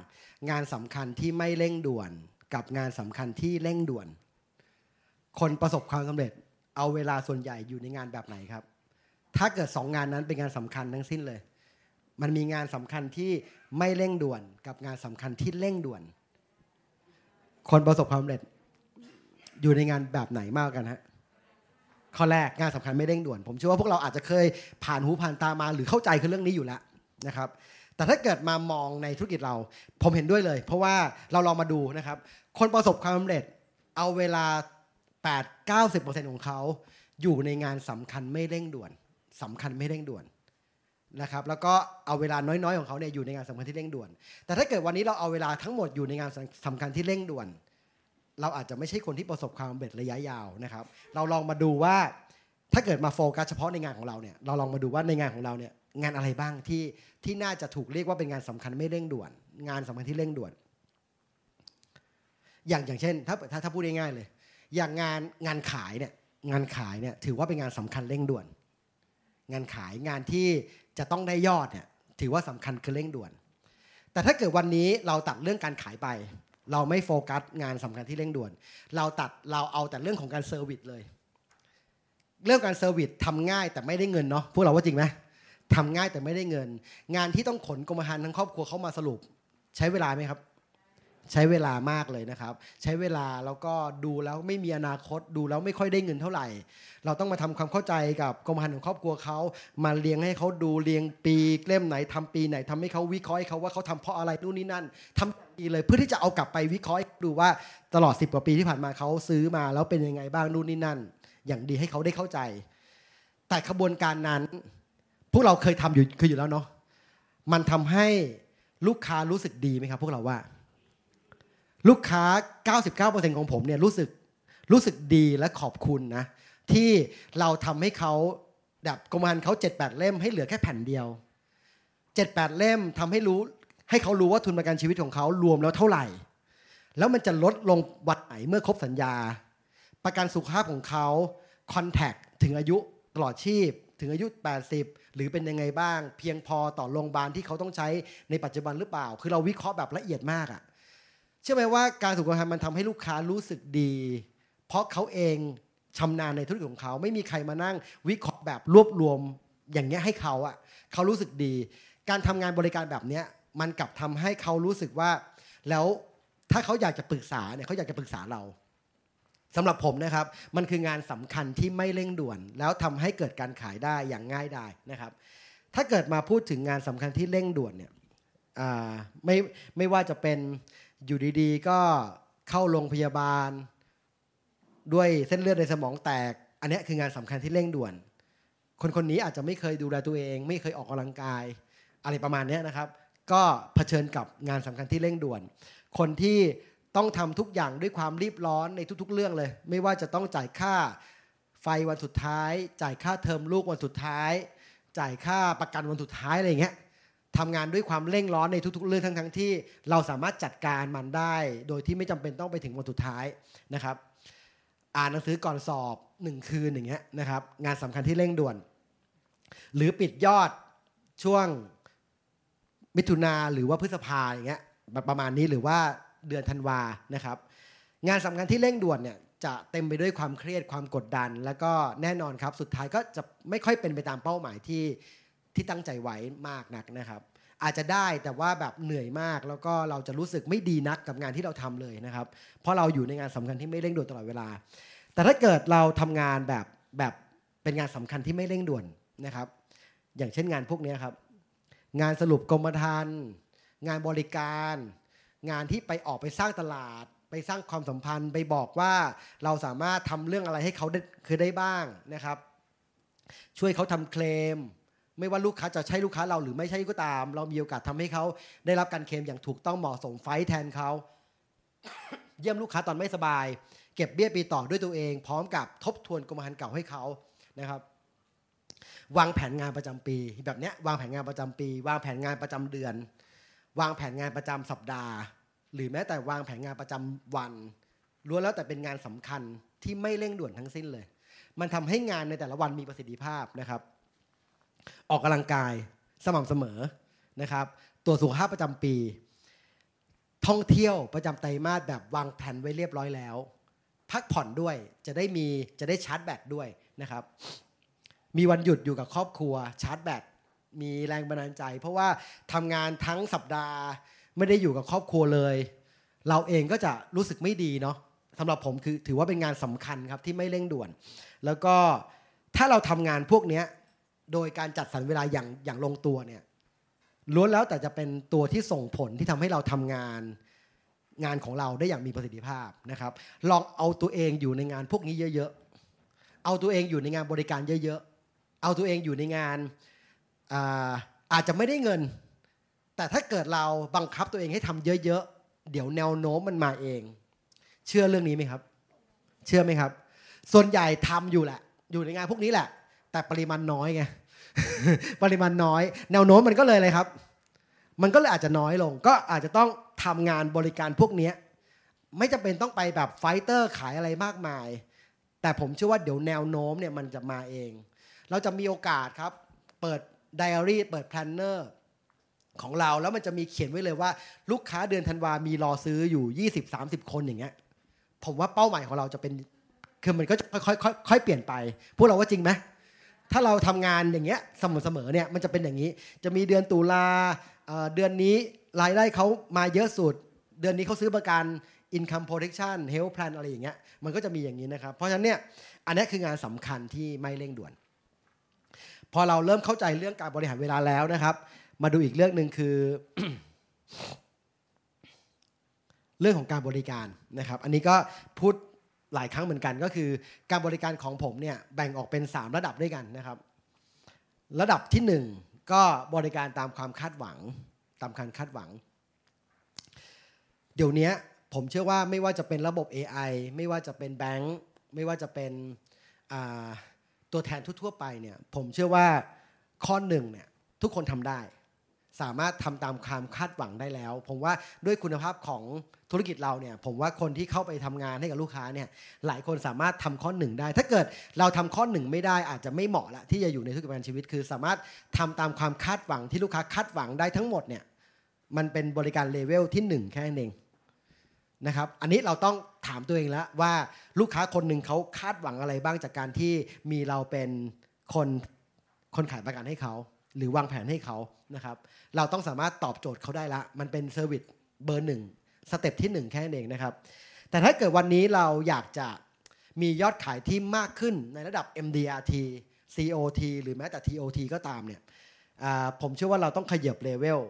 งานสำคัญที่ไม่เร่งด่วน กับงานสำคัญที่เร่งด่วน คนประสบความสำเร็จ เอาเวลาส่วนใหญ่อยู่ในงานแบบไหนครับ ถ้าเกิดสองงานนั้นเป็นงานสำคัญทั้งสิ้นเลย มันมีงานสำคัญที่ไม่เร่งด่วน กับงานสำคัญที่เร่งด่วน คนประสบความสำเร็จอยู่ในงานแบบไหนมากกันฮะ ข้อแรกงานสำคัญไม่เร่งด่วน ผมเชื่อว่าพวกเราอาจจะเคยผ่านหูผ่านตามาหรือเข้าใจคือเรื่องนี้อยู่แล้วนะครับ แต่ถ้าเกิดมามองในธุรกิจเรา ผมเห็นด้วยเลย เพราะว่าเราลองมาดูนะครับ คนประสบความสำเร็จเอาเวลา 8-90%ของเขาอยู่ในงานสำคัญไม่เร่งด่วนสำคัญไม่เร่งด่วนนะครับแล้วก็เอาเวลาน้อยๆของเขาเนี่ยอยู่ในงานสำคัญที่เร่งด่วน แต่ถ้าเกิดวันนี้เราเอาเวลาทั้งหมดอยู่ในงานสำคัญที่เร่งด่วน เราอาจจะไม่ใช่คนที่ประสบความสำเร็จระยะยาวนะครับ เราลองมาดูว่าถ้าเกิดมาโฟกัสเฉพาะในงานของเราเนี่ยเราลองมาดูว่าในงานของเราเนี่ยงานอะไรบ้างที่ที่น่าจะถูกเรียกว่าเป็นงานสำคัญไม่เร่งด่วน งานสำคัญที่เร่งด่วน อย่างอย่างเช่น ถ้าถ้าถ้าพูดง่ายๆเลย อย่างงานงานขายเนี่ยงานขายเนี่ยถือว่าเป็นงานสำคัญเร่งด่วน งานขายงานที่จะต้องได้ยอดเนี่ยถือว่าสำคัญคือเร่งด่วน แต่ถ้าเกิดวันนี้เราตัดเรื่องการขายไป เราไม่โฟกัสงานสำคัญที่เร่งด่วน เราตัดเราเอาแต่เรื่องของการ service เลย เรื่องการ service ทำง่ายแต่ไม่ได้เงินเนาะพวกเราว่าจริงไหมทำง่ายแต่ไม่ได้เงิน งานที่ต้องขนกรมธรรม์ทั้งครอบครัวเข้ามาสรุป ใช้เวลาไหมครับ ใช้เวลามากเลยนะครับ ใช้เวลาแล้วก็ดูแล้วไม่มีอนาคตดูแล้วไม่ค่อยได้เงินเท่าไหร่ เราต้องมาทำความเข้าใจกับกรมธรรม์ของครอบครัวเขามาเรียงให้เขาดูเรียงปีเล่มไหนทำปีไหนทำให้เขาวิเคราะห์เขาว่าเขาทำเพราะอะไรนู่นนี่นั่นทำ ดีเลยเพื่อที่จะเอากลับไปวิเคราะห์ดูว่าตลอด 10 กว่าปีที่ผ่านมาเขาซื้อมาแล้วเป็นยังไงบ้างนู่นนี่นั่น อย่างดีให้เขาได้เข้าใจ แต่ขบวนการนั้น พวกเราเคยทำอยู่เคยอยู่แล้วเนาะมันทำให้ลูกค้ารู้สึกดีไหมครับ พวกเราว่า ลูกค้า 99%ของผมเนี่ยรู้สึกรู้สึกดีและขอบคุณนะ ที่เราทำให้เขาแบบกรมธรรม์เขา 7-8 เล่มให้เหลือแค่แผ่นเดียว 7-8 เล่มทำให้รู้ ให้เขารู้ว่าทุนประกันชีวิตของเขารวมแล้วเท่าไหร่ แล้วมันจะลดลงวันไหนเมื่อครบสัญญา ประกันสุขภาพของเขาคอนแทคถึงอายุตลอดชีพ ถึงอายุ 80 หรือเป็นยังไงบ้าง เพียงพอต่อโรงพยาบาลที่เขาต้องใช้ในปัจจุบันหรือเปล่า คือเราวิเคราะห์แบบละเอียดมากอะเชื่อไหมว่าการถูกกระทำมันทำให้ลูกค้ารู้สึกดี เพราะเขาเองชำนาญในธุรกิจของเขา ไม่มีใครมานั่งวิเคราะห์แบบรวบรวมอย่างเงี้ยให้เขาอะเขารู้สึกดี การทำงานบริการแบบเนี้ย มันกลับทำให้เขารู้สึกว่า แล้วถ้าเขาอยากจะปรึกษาเนี่ยเขาอยากจะปรึกษาเราสำหรับผมนะครับ มันคืองานสำคัญที่ไม่เร่งด่วน แล้วทำให้เกิดการขายได้อย่างง่ายได้นะครับ ถ้าเกิดมาพูดถึงงานสำคัญที่เร่งด่วนเนี่ยไม่ไม่ว่าจะเป็นอยู่ดีๆ ก็เข้าโรงพยาบาล ด้วยเส้นเลือดในสมองแตก อันนี้คืองานสำคัญที่เร่งด่วน คนคนนี้อาจจะไม่เคยดูแลตัวเอง ไม่เคยออกกำลังกาย อะไรประมาณนี้นะครับ ก็เผชิญกับงานสำคัญที่เร่งด่วน คนที่ต้องทำทุกอย่างด้วยความรีบร้อนในทุก ๆ เรื่องเลย ไม่ว่าจะต้องจ่ายค่าไฟวันสุดท้าย จ่ายค่าเทอมลูกวันสุดท้าย จ่ายค่าประกันวันสุดท้ายอะไรอย่างเงี้ยทำงานด้วยความเร่งร้อนในทุก ๆ เรื่องทั้งๆที่ เราสามารถจัดการมันได้ โดยที่ไม่จำเป็นต้องไปถึงวันสุดท้ายนะครับ อ่านหนังสือก่อนสอบหนึ่งคืนอย่างเงี้ยนะครับ งานสำคัญที่เร่งด่วน หรือปิดยอดช่วง มิถุนาหรือว่าพฤษภาอย่างเงี้ยประมาณนี้หรือว่าเดือนธันวานะครับ งานสำคัญที่เร่งด่วนเนี่ยจะเต็มไปด้วยความเครียดความกดดัน แล้วก็แน่นอนครับสุดท้ายก็จะไม่ค่อยเป็นไปตามเป้าหมายที่ที่ตั้งใจไว้มากนักนะครับ อาจจะได้แต่ว่าแบบเหนื่อยมาก แล้วก็เราจะรู้สึกไม่ดีนักกับงานที่เราทำเลยนะครับ เพราะเราอยู่ในงานสำคัญที่ไม่เร่งด่วนตลอดเวลา แต่ถ้าเกิดเราทำงานแบบแบบเป็นงานสำคัญที่ไม่เร่งด่วนนะครับ อย่างเช่นงานพวกนี้ครับ งานสรุปกรมธรรม์งานบริการ งานที่ไปออกไปสร้างตลาด ไปสร้างความสัมพันธ์ ไปบอกว่าเราสามารถทำเรื่องอะไรให้เขาได้คือได้บ้างนะครับ ช่วยเขาทำเคลม ไม่ว่าลูกค้าจะใช่ลูกค้าเราหรือไม่ใช่ก็ตาม เรามีโอกาสทำให้เขาได้รับการเคลมอย่างถูกต้องเหมาะสมไฟแทนเขาเยี่ยมลูกค้าตอนไม่สบาย เก็บเบี้ยปีต่อด้วยตัวเอง พร้อมกับทบทวนกรมธรรม์เก่าให้เขานะครับ วางแผนงานประจำปี แบบเนี้ยวางแผนงานประจำปี วางแผนงานประจำเดือน วางแผนงานประจำสัปดาห์ หรือแม้แต่วางแผนงานประจำวันล้วนแล้วแต่เป็นงานสำคัญที่ไม่เร่งด่วนทั้งสิ้นเลย มันทำให้งานในแต่ละวันมีประสิทธิภาพนะครับ ออกกำลังกายสม่ำเสมอนะครับตรวจสุขภาพประจำปี ท่องเที่ยวประจำไตรมาสแบบวางแผนไว้เรียบร้อยแล้ว พักผ่อนด้วยจะได้มีจะได้ชาร์จแบตด้วยนะครับ มีวันหยุดอยู่กับครอบครัวชาร์จแบตมีแรงบันดาลใจ เพราะว่าทำงานทั้งสัปดาห์ไม่ได้อยู่กับครอบครัวเลย เราเองก็จะรู้สึกไม่ดีเนาะสำหรับผมคือถือว่าเป็นงานสำคัญครับที่ไม่เร่งด่วน แล้วก็ถ้าเราทำงานพวกเนี้ยโดยการจัดสรรเวลาอย่างอย่างลงตัวเนี่ยล้วนแล้วแต่จะเป็นตัวที่ส่งผลที่ทำให้เราทำงานงานของเราได้อย่างมีประสิทธิภาพนะครับ ลองเอาตัวเองอยู่ในงานพวกนี้เยอะ ๆ เอาตัวเองอยู่ในงานบริการเยอะ ๆ เอาตัวเองอยู่ในงานอาอาจจะไม่ได้เงิน แต่ถ้าเกิดเราบังคับตัวเองให้ทำเยอะๆ เดี๋ยวแนวโน้มมันมาเอง เชื่อเรื่องนี้ไหมครับ เชื่อไหมครับ ส่วนใหญ่ทำอยู่แหละ อยู่ในงานพวกนี้แหละ แต่ปริมาณน้อยไงปริมาณน้อย แนวโน้มมันก็เลยเลยครับ มันก็เลยอาจจะน้อยลง ก็อาจจะต้องทำงานบริการพวกเนี้ไม่จำเป็นต้องไปแบบ fighter ขายอะไรมากมาย แต่ผมเชื่อว่าเดี๋ยวแนวโน้มเนี่ยมันจะมาเอง เราจะมีโอกาสครับ เปิดไดอารี่เปิด planner ของเราแล้วมันจะมีเขียนไว้เลยว่า ลูกค้าเดือนธันวามีรอซื้ออยู่ 20-30 คนอย่างเงี้ยผมว่าเป้าหมายของเราจะเป็นคือมันก็ค่อยๆค่อยค่อยเปลี่ยนไป พวกเราว่าจริงไหมถ้าเราทำงานอย่างเงี้ยสม่ำเสมอเนี่ยมันจะเป็นอย่างนี้ จะมีเดือนตุลาเอ่อเดือนนี้รายได้เขามาเยอะสุด เดือนนี้เขาซื้อประกัน income protection health plan อะไรอย่างเงี้ยมันก็จะมีอย่างนี้นะครับ เพราะฉะนั้นเนี่ยอันนี้คืองานสำคัญที่ไม่เร่งด่วน พอเราเริ่มเข้าใจเรื่องการบริหารเวลาแล้วนะครับ มาดูอีกเรื่องหนึ่งคือ เรื่องของการบริการนะครับ อันนี้ก็พูดหลายครั้งเหมือนกัน ก็คือการบริการของผมเนี่ยแบ่งออกเป็น 3 ระดับด้วยกันนะครับ ระดับที่ 1 ก็บริการตามความคาดหวังตามการคาดหวัง เดี๋ยวนี้ผมเชื่อว่าไม่ว่าจะเป็นระบบ AI ไม่ว่าจะเป็นแบงค์ไม่ว่าจะเป็น ตัวแทนทั่วๆไปเนี่ยผมเชื่อว่าข้อหนึ่งเนี่ยทุกคนทำได้ สามารถทำตามความคาดหวังได้แล้ว ผมว่าด้วยคุณภาพของธุรกิจเราเนี่ยผมว่าคนที่เข้าไปทำงานให้กับลูกค้าเนี่ยหลายคนสามารถทำข้อหนึ่งได้ ถ้าเกิดเราทำข้อหนึ่งไม่ได้อาจจะไม่เหมาะละที่จะอยู่ในธุรกิจประกันชีวิต คือสามารถทำตามความคาดหวังที่ลูกค้าคาดหวังได้ทั้งหมดเนี่ยมันเป็นบริการเลเวลที่ 1 แค่นั้นเอง นะครับ อันนี้เราต้องถามตัวเองแล้วว่าลูกค้าคนหนึ่งเขาคาดหวังอะไรบ้างจากการที่มีเราเป็นคนคนขายประกันให้เขาหรือวางแผนให้เขานะครับ เราต้องสามารถตอบโจทย์เขาได้ละ มันเป็น service เบอร์หนึ่ง step ที่ 1 แค่นั้นเองนะครับ แต่ถ้าเกิดวันนี้เราอยากจะมียอดขายที่มากขึ้นในระดับ MDRT COT หรือแม้แต่ TOT ก็ตามเนี่ยผมเชื่อว่าเราต้องขยับเลเวล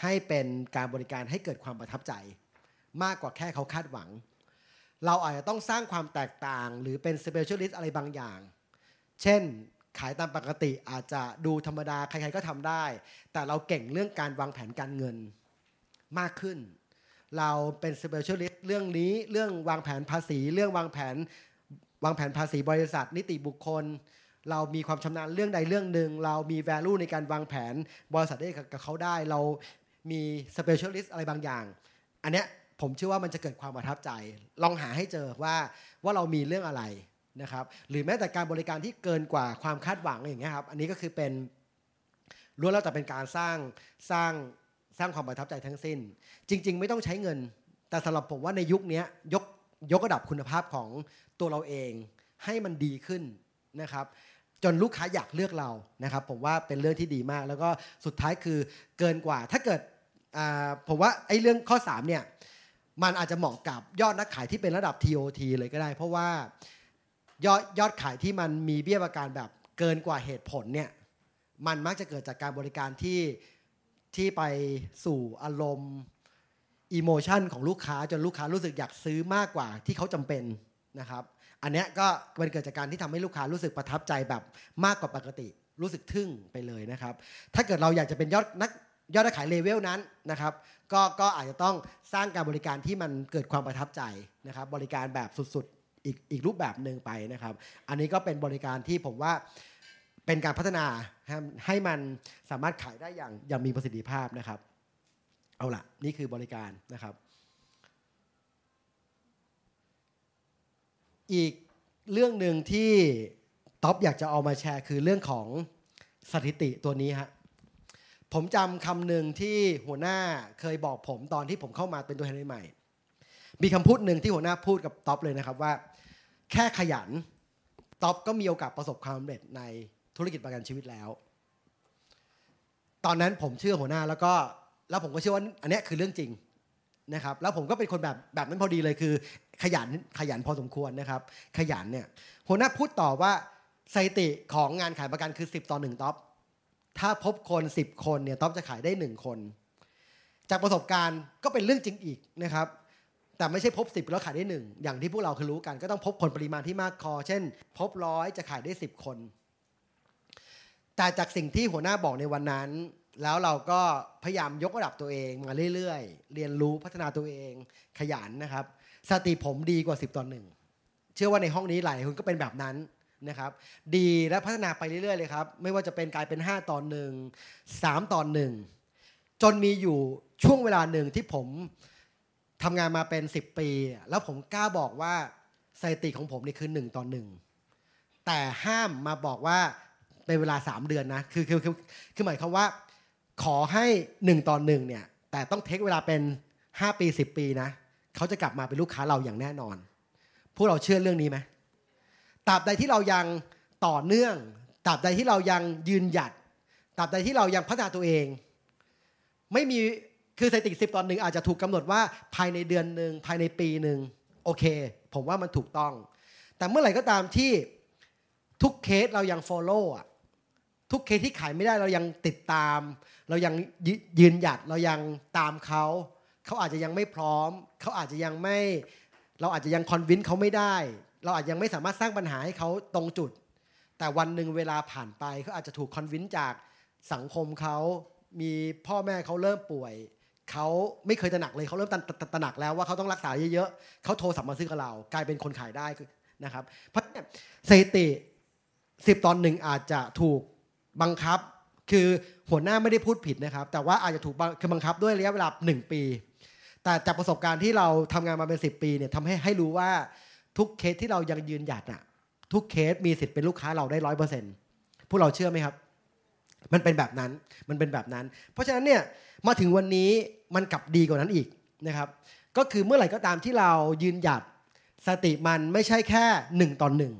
ให้เป็นการบริการให้เกิดความประทับใจ มากกว่าแค่เขาคาดหวัง เราอาจจะต้องสร้างความแตกต่างหรือเป็น specialist อะไรบางอย่าง เช่นขายตามปกติอาจจะดูธรรมดาใครๆก็ทำได้ แต่เราเก่งเรื่องการวางแผนการเงินมากขึ้น เราเป็น specialist เรื่องนี้เรื่องวางแผนภาษี เรื่องวางแผนวางแผนภาษีบริษัท นิติบุคคล เรามีความชำนาญเรื่องใดเรื่องหนึ่ง เรามี value ในการวางแผนบริษัทได้กับเขาได้ เรามี specialist อะไรบางอย่าง อันเนี้ย ผมเชื่อว่ามันจะเกิดความประทับใจ ลองหาให้เจอว่าว่าเรามีเรื่องอะไรนะครับ หรือแม้แต่การบริการที่เกินกว่าความคาดหวังอย่างเงี้ยครับ อันนี้ก็คือเป็นล้วนแล้วแต่เป็นการสร้างสร้างสร้างความประทับใจทั้งสิ้น จริง ๆ ไม่ต้องใช้เงิน แต่สำหรับผมว่าในยุคนี้ยกยกระดับคุณภาพของตัวเราเอง ให้มันดีขึ้นนะครับจนลูกค้าอยากเลือกเรานะครับ ผมว่าเป็นเรื่องที่ดีมาก แล้วก็สุดท้ายคือเกินกว่าถ้าเกิดผมว่าไอ้เรื่องข้อ3เนี่ย มันอาจจะเหมาะกับยอดนักขายที่เป็นระดับ TOT เลยก็ได้ เพราะว่ายอดยอดขายที่มันมีเบี้ยประกันแบบเกินกว่าเหตุผลเนี่ยมันมักจะเกิดจากการบริการที่ที่ไปสู่อารมณ์อิโมชันของลูกค้าจนลูกค้ารู้สึกอยากซื้อมากกว่าที่เขาจำเป็นนะครับ อันนี้ก็มันเกิดจากการที่ทำให้ลูกค้ารู้สึกประทับใจแบบมากกว่าปกติ รู้สึกทึ่งไปเลยนะครับ ถ้าเกิดเราอยากจะเป็นยอดนัก ยอดขายเลเวลนั้นนะครับก็ก็อาจจะต้องสร้างการบริการที่มันเกิดความประทับใจนะครับบริการแบบสุดๆอีกอีกรูปแบบหนึ่งไปนะครับ อันนี้ก็เป็นบริการที่ผมว่าเป็นการพัฒนาให้มันสามารถขายได้อย่างอย่างมีประสิทธิภาพนะครับ เอาละนี่คือบริการนะครับ อีกเรื่องหนึ่งที่ท็อปอยากจะเอามาแชร์คือเรื่องของสถิติตัวนี้ฮะ ผมจำคำหนึ่งที่หัวหน้าเคยบอกผมตอนที่ผมเข้ามาเป็นตัวแทนใหม่ มีคำพูดหนึ่งที่หัวหน้าพูดกับท็อปเลยนะครับว่า แค่ขยันท็อปก็มีโอกาสประสบความสำเร็จในธุรกิจประกันชีวิตแล้ว ตอนนั้นผมเชื่อหัวหน้าแล้วก็แล้วผมก็เชื่อว่าอันนี้คือเรื่องจริงนะครับแล้วผมก็เป็นคนแบบแบบนั้นพอดีเลยคือ ขยันขยันพอสมควรนะครับ ขยันเนี่ยหัวหน้าพูดต่อว่าสถิติของงานขายประกันคือ 10 ต่อ1ท็อป ถ้าพบคน 10 คนเนี่ยท็อปจะขายได้ 1 คน จากประสบการณ์ก็เป็นเรื่องจริงอีกนะครับแต่ไม่ใช่พบ 10 แล้วขายได้ 1 อย่างที่พวกเราเคยรู้กัน ก็ต้องพบคนปริมาณที่มากพอเช่น พบร้อยจะขายได้ 10 คน แต่จากสิ่งที่หัวหน้าบอกในวันนั้น แล้วเราก็พยายามยกระดับตัวเองมาเรื่อยๆ เรียนรู้พัฒนาตัวเองขยันนะครับสติผมดีกว่า 10ต่อหนึ่งเชื่อว่าในห้องนี้หลายคนก็เป็นแบบนั้น นะครับดีและพัฒนาไปเรื่อยๆเลยครับไม่ว่าจะเป็นกลายเป็น 5 ต่อหนึ่ง3ตอหนึ่งจนมีอยู่ช่วงเวลาหนึ่งที่ผมทำงานมาเป็น 10 ปี แล้วผมกล้าบอกว่าสถิติของผมนี่คือ 1 ต่อหนึ่งแต่ห้ามมาบอกว่าเป็นเวลา 3 เดือนนะคือคือคือคือหมายความว่า ขอให้ 1 ต่อหนึ่งเนี่ยแต่ต้องเทคเวลาเป็น 5 ปี 10 ปีนะเขาจะกลับมาเป็นลูกค้าเราอย่างแน่นอน พวกเราเชื่อเรื่องนี้ไหม ตราบใดที่เรายังต่อเนื่องตราบใดที่เรายังยืนหยัดตราบใดที่เรายังพัฒนาตัวเอง ไม่มีคือสถิติสิบตอนหนึ่งอาจจะถูกกำหนดว่าภายในเดือนหนึ่งภายในปีหนึ่งโอเค ผมว่ามันถูกต้อง แต่เมื่อไหร่ก็ตามที่ทุกเคสเรายัง follow อะทุกเคสที่ขายไม่ได้เรายังติดตาม เรายังยืนหยัดเรายังตามเขาเขาอาจจะยังไม่พร้อม เขาอาจจะยังไม่ เราอาจจะยังคอนวินเขาไม่ได้ เราอาจยังไม่สามารถสร้างปัญหาให้เขาตรงจุด แต่วันหนึ่งเวลาผ่านไปเขาอาจจะถูกคอนวินจากสังคมเขามีพ่อแม่เขาเริ่มป่วยเขาไม่เคยตระหนักเลยเขาเริ่มตระหนักแล้วว่าเขาต้องรักษาเยอะๆเขาโทรสัมมาซื้อกับเรา กลายเป็นคนขายได้นะครับเพราะสถิติสิบตอนหนึ่งอาจจะถูกบังคับ คือหัวหน้าไม่ได้พูดผิดนะครับ แต่ว่าอาจจะถูกคือบังคับด้วยระยะเวลาหนึ่งปี แต่จากประสบการณ์ที่เราทำงานมาเป็นสิปีเนี่ยทำให้ให้รู้ว่า ทุกเคสที่เรายังยืนหยัดอะทุกเคสมีสิทธิ์เป็นลูกค้าเราได้ร้อยเปอร์เซ็นต์พวกเราเชื่อไหมครับ มันเป็นแบบนั้นมันเป็นแบบนั้น เพราะฉะนั้นเนี่ยมาถึงวันนี้มันกลับดีกว่านั้นอีกนะครับ ก็คือเมื่อไหร่ก็ตามที่เรายืนหยัดสติมันไม่ใช่แค่หนึ่งต่อหนึ่ง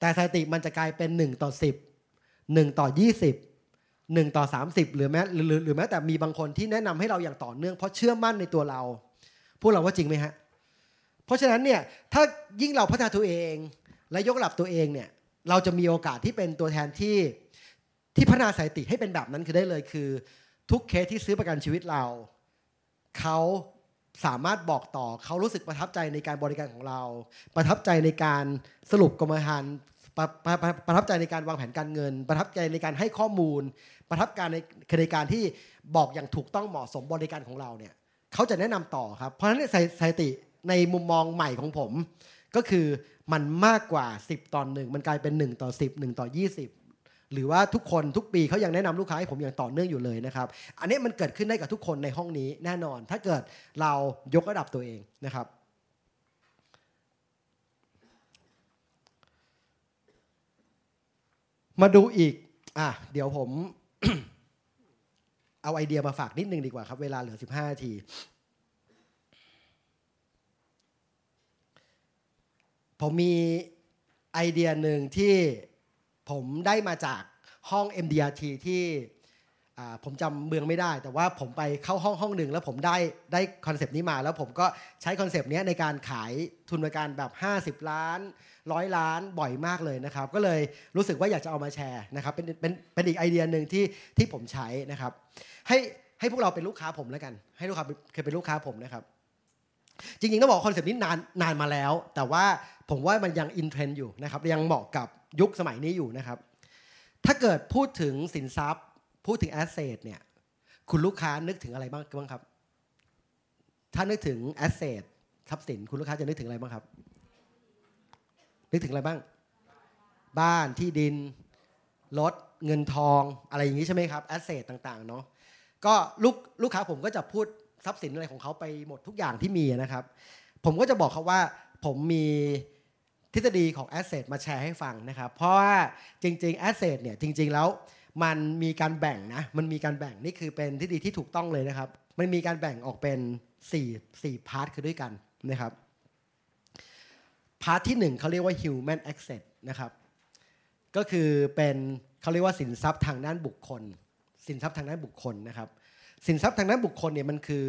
แต่สติมันจะกลายเป็นหนึ่งต่อสิบหนึ่งต่อยี่สิบหนึ่งต่อสามสิบหรือแม้หรือหรือแม้แต่มีบางคนที่แนะนำให้เราอย่างต่อเนื่องเพราะเชื่อมั่นในตัวเรา พวกเราว่าจริงไหมฮะ เพราะฉะนั้นเนี่ยถ้ายิ่งเราพัฒนาตัวเองและยกระดับตัวเองเนี่ยเราจะมีโอกาสที่เป็นตัวแทนที่ที่พัฒนาสถิติให้เป็นแบบนั้นคือได้เลยคือ ทุกเคสที่ซื้อประกันชีวิตเราเขาสามารถบอกต่อเขารู้สึกประทับใจในการบริการของเรา ประทับใจในการสรุปกรรมฐานประประประทับใจในการวางแผนการเงิน ประทับใจในการให้ข้อมูล ประทับการในในการที่บอกอย่างถูกต้องเหมาะสมบริการของเราเนี่ยเขาจะแนะนำต่อครับเพราะฉะนั้นสถิติในมุมมองใหม่ของผม ก็คือมันมากกว่า 10 ตอนหนึ่งมันกลายเป็น 1 ต่อ 10 1 ต่อ 20 หรือว่าทุกคนทุกปีเขายังแนะนำลูกค้าให้ผมอย่างต่อเนื่องอยู่เลยนะครับ อันนี้มันเกิดขึ้นได้กับทุกคนในห้องนี้แน่นอน ถ้าเกิดเรายกระดับตัวเองนะครับมาดูอีก อะ เดี๋ยวผม เอาไอเดียมาฝากนิดนึงดีกว่าครับ เวลาเหลือ 15นาที ผมมีไอเดียหนึ่งที่ผมได้มาจากห้อง MDRT ที่ผมจำเมืองไม่ได้ แต่ว่าผมไปเข้าห้องห้องหนึ่งแล้วผมได้ได้ concept นี้มา แล้วผมก็ใช้ concept นี้ในการขายทุนประกันแบบ 50 ล้านร้อยล้านบ่อยมากเลยนะครับ ก็เลยรู้สึกว่าอยากจะเอามาแชร์นะครับเป็นเป็นเป็นอีกไอเดียหนึ่งที่ที่ผมใช้นะครับ ให้ให้พวกเราเป็นลูกค้าผมแล้วกัน ให้ลูกค้าเคยเป็นลูกค้าผมนะครับ จริงๆต้องบอก concept นี้นานนานมาแล้ว แต่ว่าผมว่ามันยัง in trend อยู่นะครับยังเหมาะกับยุคสมัยนี้อยู่นะครับ ถ้าเกิดพูดถึงสินทรัพย์ พูดถึง asset เนี่ยคุณลูกค้านึกถึงอะไรบ้างบ้างครับ ถ้านึกถึง asset ทรัพย์สินคุณลูกค้าจะนึกถึงอะไรบ้างครับ นึกถึงอะไรบ้าง บ้านที่ดินรถเงินทองอะไรอย่างนี้ใช่ไหมครับ asset ต่างๆเนาะก็ลูกลูกค้าผมก็จะพูด ทรัพย์สินอะไรของเขาไปหมดทุกอย่างที่มีนะครับ ผมก็จะบอกเขาว่าผมมีทฤษฎีของ asset มาแชร์ให้ฟังนะครับ เพราะว่าจริงๆ asset เนี่ยจริง ๆ แล้วมันมีการแบ่งนะ มันมีการแบ่งนี่คือเป็นทฤษฎีที่ถูกต้องเลยนะครับ มันมีการแบ่งออกเป็น4 4 part คือด้วยกันนะครับ part ที่หนึ่งเขาเรียกว่า human asset นะครับ ก็คือเป็นเขาเรียกว่าสินทรัพย์ทางด้านบุคคล สินทรัพย์ทางด้านบุคคลนะครับ สินทรัพย์ทางด้านบุคคลเนี่ยมันคือ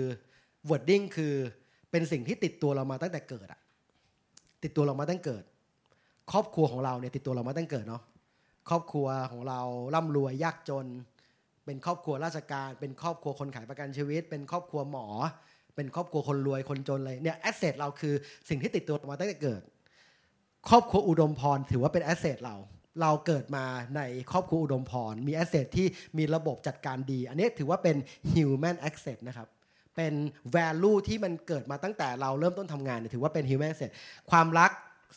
wording คือเป็นสิ่งที่ติดตัวเรามาตั้งแต่เกิดอะติดตัวเรามาตั้งเกิด ครอบครัวของเราเนี่ยติดตัวเรามาตั้งเกิดเนาะครอบครัวของเราร่ำรวยยากจน เป็นครอบครัวราชการ เป็นครอบครัวคนขายประกันชีวิต เป็นครอบครัวหมอ เป็นครอบครัวคนรวยคนจนเลยเนี่ย asset เราคือสิ่งที่ติดตัวมาตั้งแต่เกิด ครอบครัวอุดมพรถือว่าเป็น asset เรา เราเกิดมาในครอบครัวอุดมพร มีแอสเซทที่มีระบบจัดการดี อันนี้ถือว่าเป็น human asset นะครับเป็น value ที่มันเกิดมาตั้งแต่เราเริ่มต้นทำงานถือว่าเป็น human asset ความรัก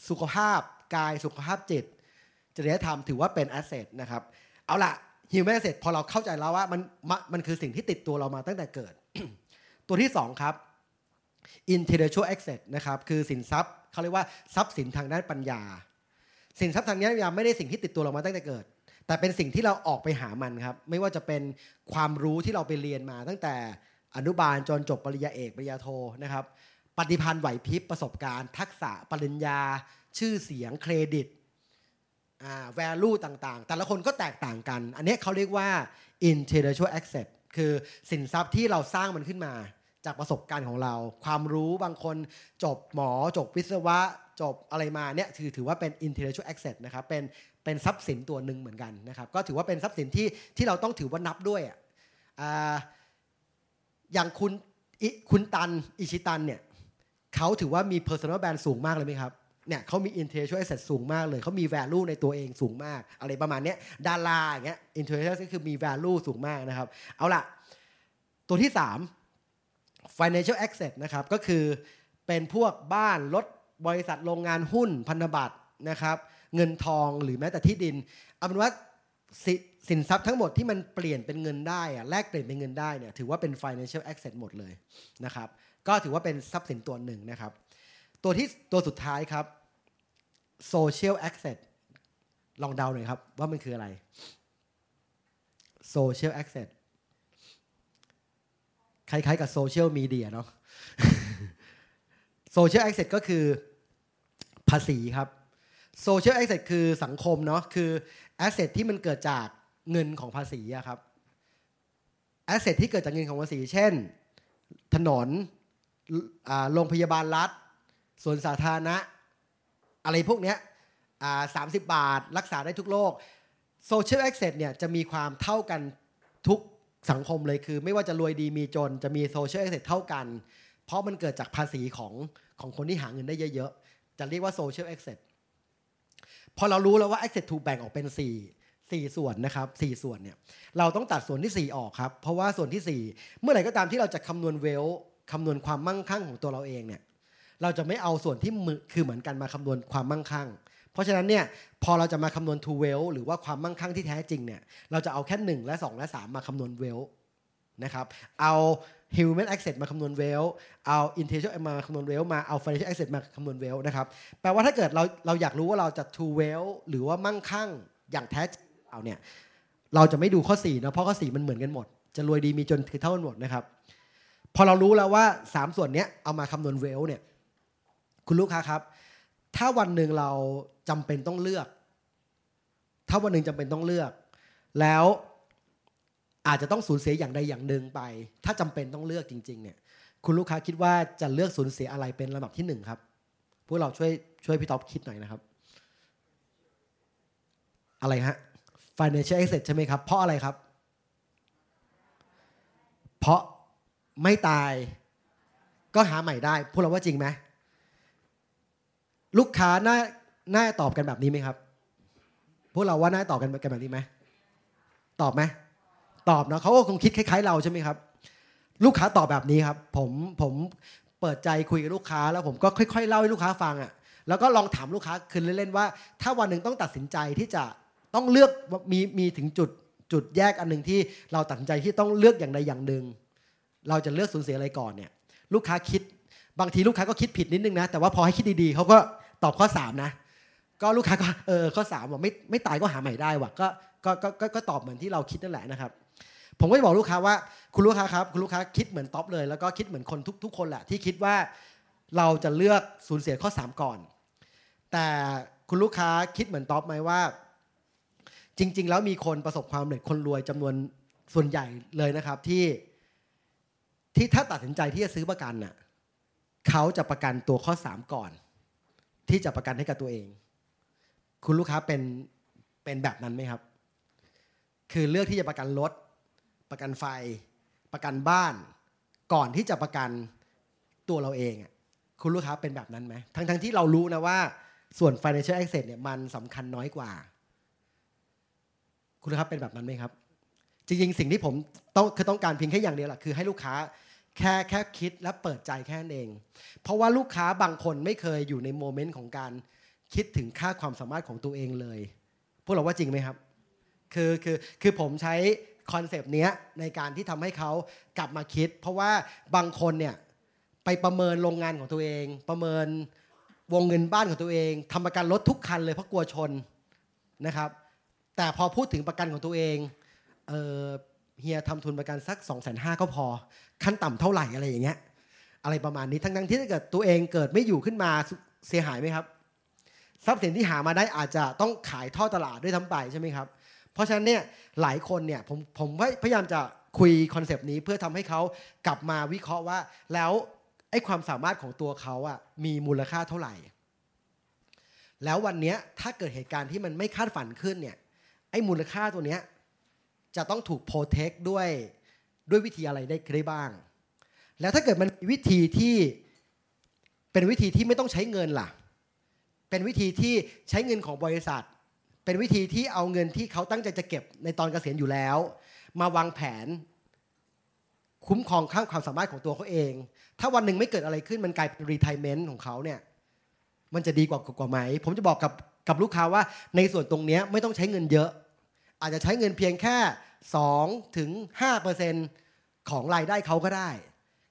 สุขภาพกายสุขภาพจิตจริยธรรมถือว่าเป็น asset นะครับเอาละ human asset พอเราเข้าใจแล้วว่ามันมันคือสิ่งที่ติดตัวเรามาตั้งแต่เกิด ตัวที่ 2 ครับ intellectual asset นะครับคือสินทรัพย์เขาเรียกว่าทรัพย์สินทางด้านปัญญา สินทรัพย์ทางนปัญญาไม่ได้สิ่งที่ติดตัวเรามาตั้งแต่เกิด แต่เป็นสิ่งที่เราออกไปหามันครับ ไม่ว่าจะเป็นความรู้ที่เราไปเรียนมา ตั้งแต่อนุบาลจนจบปริญญาเอกปริญญาโทนะครับ ปฏิพันธ์ไหวพริบประสบการณ์ ทักษะปริญญา ชื่อเสียงเครดิตอ่า value ต่างๆ แต่ละคนก็แตกต่างกัน อันนี้เขาเรียกว่า intellectual asset คือสินทรัพย์ที่เราสร้างมันขึ้นมา จากประสบการณ์ของเรา ความรู้บางคนจบหมอจบวิศวะ จบอะไรมาเนี่ยถือถือว่าเป็น intellectual asset นะครับเป็นเป็นทรัพย์สินตัวหนึ่งเหมือนกันนะครับก็ถือว่าเป็นทรัพย์สินที่ที่เราต้องถือว่านับด้วยอะอย่างคุณคุณตันอิชิตันเนี่ยเขาถือว่ามี personal brand สูงมากเลยไหมครับเนี่ยเขามี intellectual asset สูงมากเลยเขามี value ในตัวเองสูงมาก อะไรประมาณนี้ดาราอย่างเงี้ย intellectual ก็คือมี value สูงมากนะครับ เอาล่ะ ตัวที่ 3 financial asset นะครับก็คือเป็นพวกบ้านรถ บริษัทโรงงานหุ้นพันธบัตรนะครับ เงินทองหรือแม้แต่ที่ดิน เอาเป็นว่าสินทรัพย์ทั้งหมดที่มันเปลี่ยนเป็นเงินได้อะแลกเปลี่ยนเป็นเงินได้เนี่ยถือว่าเป็น financial asset หมดเลยนะครับ ก็ถือว่าเป็นทรัพย์สินตัวหนึ่งนะครับ ตัวที่ตัวสุดท้ายครับ social access ลองเดาหน่อยครับ ว่ามันคืออะไร social access คล้ายๆกับ social media เนาะ social access ก็คือ ภาษีครับ social access คือสังคมเนาะคือ asset ที่มันเกิดจากเงินของภาษีครับ asset ที่เกิดจากเงินของภาษี เช่น ถนนโรงพยาบาลรัฐสวนสาธารณะ อะไรพวกเนี้ยสามสิบบาท รักษาได้ทุกโรค social asset เนี่ยจะมีความเท่ากันทุกสังคมเลยคือ ไม่ว่าจะรวยดีมีจนจะมี social asset เท่ากัน เพราะมันเกิดจากภาษีของของคนที่หาเงินได้เยอะๆ จะเรียกว่า social asset พอเรารู้แล้วว่า asset ถูกแบ่งออกเป็น 4 4 ส่วนนะครับ4ส่วนเนี่ยเราต้องตัดส่วนที่ 4 ออกครับเพราะว่าส่วนที่ 4 เมื่อไหร่ก็ตามที่เราจะคำนวณ wealthคำนวณความมั่งคั่งของตัวเราเองเนี่ยเราจะไม่เอาส่วนที่คือเหมือนกันมาคำนวณความมั่งคั่ง เพราะฉะนั้นเนี่ยพอเราจะมาคำนวณ to well หรือว่าความมั่งคั่งที่แท้จริงเนี่ยเราจะเอาแค่ 1 และ 2 และ 3 มาคำนวณ well นะครับเอา human asset มาคำนวณ well เอา intellectual มาคำนวณ well มาเอา financial asset มาคำนวณ well นะครับแปลว่าถ้าเกิดเราเราอยากรู้ว่าเราจะ to well หรือว่ามั่งคั่งอย่างแท้จริงเอาเนี่ยเราจะไม่ดูข้อ4นะเพราะข้อ4มันเหมือนกันหมด จะรวยดีมีจนคือเท่ากันหมดนะครับ พอเรารู้แล้วว่า 3 ส่วนนี้เอามาคำนวณ well เนี่ยคุณลูกค้าครับถ้าวันหนึ่งเราจำเป็นต้องเลือก ถ้าวันหนึ่งจำเป็นต้องเลือก แล้ว อาจจะต้องสูญเสียอย่างใดอย่างหนึ่งไป ถ้าจำเป็นต้องเลือกจริง ๆ เนี่ย คุณลูกค้าคิดว่าจะเลือกสูญเสียอะไรเป็นลำดับที่หนึ่งครับ พวกเราช่วยช่วยพี่ท็อปคิดหน่อยนะครับ อะไรฮะ financial asset ใช่ไหมครับ เพราะอะไรครับ เพราะไม่ตาย ก็หาใหม่ได้ พวกเราว่าจริงไหมลูกค้าน่าน่าตอบกันแบบนี้ไหมครับ พวกเราว่าน่าตอบกันกันแบบนี้ไหมตอบไหม ตอบนะเขาก็คงคิดคล้ายๆเราใช่ไหมครับ ลูกค้าตอบแบบนี้ครับ ผมผมเปิดใจคุยกับลูกค้า แล้วผมก็ค่อย ๆ เล่าให้ลูกค้าฟังอะแล้วก็ลองถามลูกค้าคืนเล่นๆว่า ถ้าวันหนึ่งต้องตัดสินใจที่จะต้องเลือกมีมีถึงจุดจุดแยกอันหนึ่งที่เราตัดสินใจที่ต้องเลือกอย่างใดอย่างหนึ่งเราจะเลือกสูญเสียอะไรก่อนเนี่ย ลูกค้าคิดบางทีลูกค้าก็คิดผิดนิดนึงนะ แต่ว่าพอให้คิดดีๆเขาก็ตอบข้อ 3 นะ ก็ลูกค้าก็เออข้อ3บอกไม่ไม่ตายก็หาใหม่ได้ว่ะก็ก็ก็ก็ตอบเหมือนที่เราคิดนั่นแหละนะครับ ผมก็จะบอกลูกค้าว่าคุณลูกค้าครับคุณลูกค้าคิดเหมือนท็อปเลย แล้วก็คิดเหมือนคนทุกทุกคนแหละที่คิดว่าเราจะเลือกสูญเสียข้อ 3 ก่อน แต่คุณลูกค้าคิดเหมือนท็อปไหมว่า จริง ๆ แล้วมีคนประสบความสำเร็จคนรวยจำนวนส่วนใหญ่เลยนะครับที่ที่ถ้าตัดสินใจที่จะซื้อประกันน่ะเขาจะประกันตัวข้อ 3 ก่อน ที่จะประกันให้กับตัวเอง คุณลูกค้าเป็นเป็นแบบนั้นไหมครับ คือเลือกที่จะประกันรถ ประกันไฟ ประกันบ้าน ก่อนที่จะประกันตัวเราเองคุณลูกค้าเป็นแบบนั้นไหมทั้งทั้งที่เรารู้นะว่าส่วน financial asset เนี่ยมันสำคัญน้อยกว่า คุณลูกค้าเป็นแบบนั้นไหมครับ จริงๆ สิ่งที่ผมต้องคือต้องการเพียงแค่อย่างเดียวแหละคือให้ลูกค้าแค่แค่คิดและเปิดใจแค่นั้นเอง เพราะว่าลูกค้าบางคนไม่เคยอยู่ในโมเมนต์ของการคิดถึงค่าความสามารถของตัวเองเลย พวกเราว่าจริงไหมครับ คือคือคือผมใช้ คอนเซปต์เนี้ยในการที่ทำให้เขากลับมาคิด เพราะว่าบางคนเนี่ยไปประเมินโรงงานของตัวเอง ประเมินวงเงินบ้านของตัวเองทำประกันรถทุกคันเลยเพราะกลัวชนนะครับ แต่พอพูดถึงประกันของตัวเองเเฮียทำทุนประกันสัก2องแสนห้าก็พอ ขั้นต่ำเท่าไหร่อะไรอย่างเงี้ยอะไรประมาณนี้ทั้งทั้งที่ถ้าเกิดตัวเองเกิดไม่อยู่ขึ้นมาเสียหายไหมครับ ทรัพย์สินที่หามาได้อาจจะต้องขายทอดตลาดด้วยทั้งไปใช่ไหมครับ เพราะฉะนั้นเนี่ยหลายคนเนี่ยผมผมพยายามจะคุยคอนเซปต์นี้เพื่อทำให้เขากลับมาวิเคราะห์ว่า แล้วไอ้ความสามารถของตัวเขาอะมีมูลค่าเท่าไหร่ แล้ววันนี้ถ้าเกิดเหตุการณ์ที่มันไม่คาดฝันขึ้นเนี่ยไอ้มูลค่าตัวเนี้ยจะต้องถูก protect ด้วยด้วยวิธีอะไรได้ได้บ้าง แล้วถ้าเกิดมันมีวิธีที่เป็นวิธีที่ไม่ต้องใช้เงินล่ะ เป็นวิธีที่ใช้เงินของบริษัท เป็นวิธีที่เอาเงินที่เขาตั้งใจจะเก็บในตอนเกษียณอยู่แล้ว มาวางแผน คุ้มครองข้างความสามารถของตัวเขาเอง ถ้าวันหนึ่งไม่เกิดอะไรขึ้นมันกลายเป็นรีไทเมนต์ของเขาเนี่ยมันจะดีกว่ากว่าไหม ผมจะบอกกับกับลูกค้าว่าในส่วนตรงนี้ไม่ต้องใช้เงินเยอะ อาจจะใช้เงินเพียงแค่2ถึง5%ของรายได้เขาก็ได้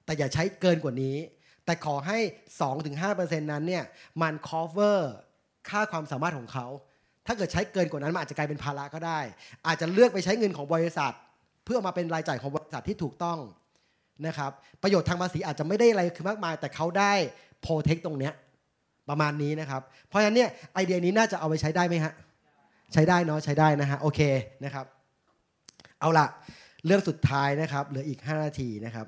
แต่อย่าใช้เกินกว่านี้ แต่ขอให้ 2-5%นั้นเนี่ยมัน cover ค่าความสามารถของเขา ถ้าเกิดใช้เกินกว่านั้นมันอาจจะกลายเป็นภาระก็ได้ อาจจะเลือกไปใช้เงินของบริษัท เพื่อมาเป็นรายจ่ายของบริษัทที่ถูกต้องนะครับประโยชน์ทางภาษีอาจจะไม่ได้อะไรคือมากมาย แต่เขาได้โปรเทคตรงเนี้ยประมาณนี้นะครับเพราะฉะนั้นเนี่ยไอเดียนี้น่าจะเอาไปใช้ได้ไหมฮะใช้ได้เนาะใช้ได้นะฮะโอเคนะครับ เอาละเรื่องสุดท้ายนะครับเหลืออีก 5 นาทีนะครับ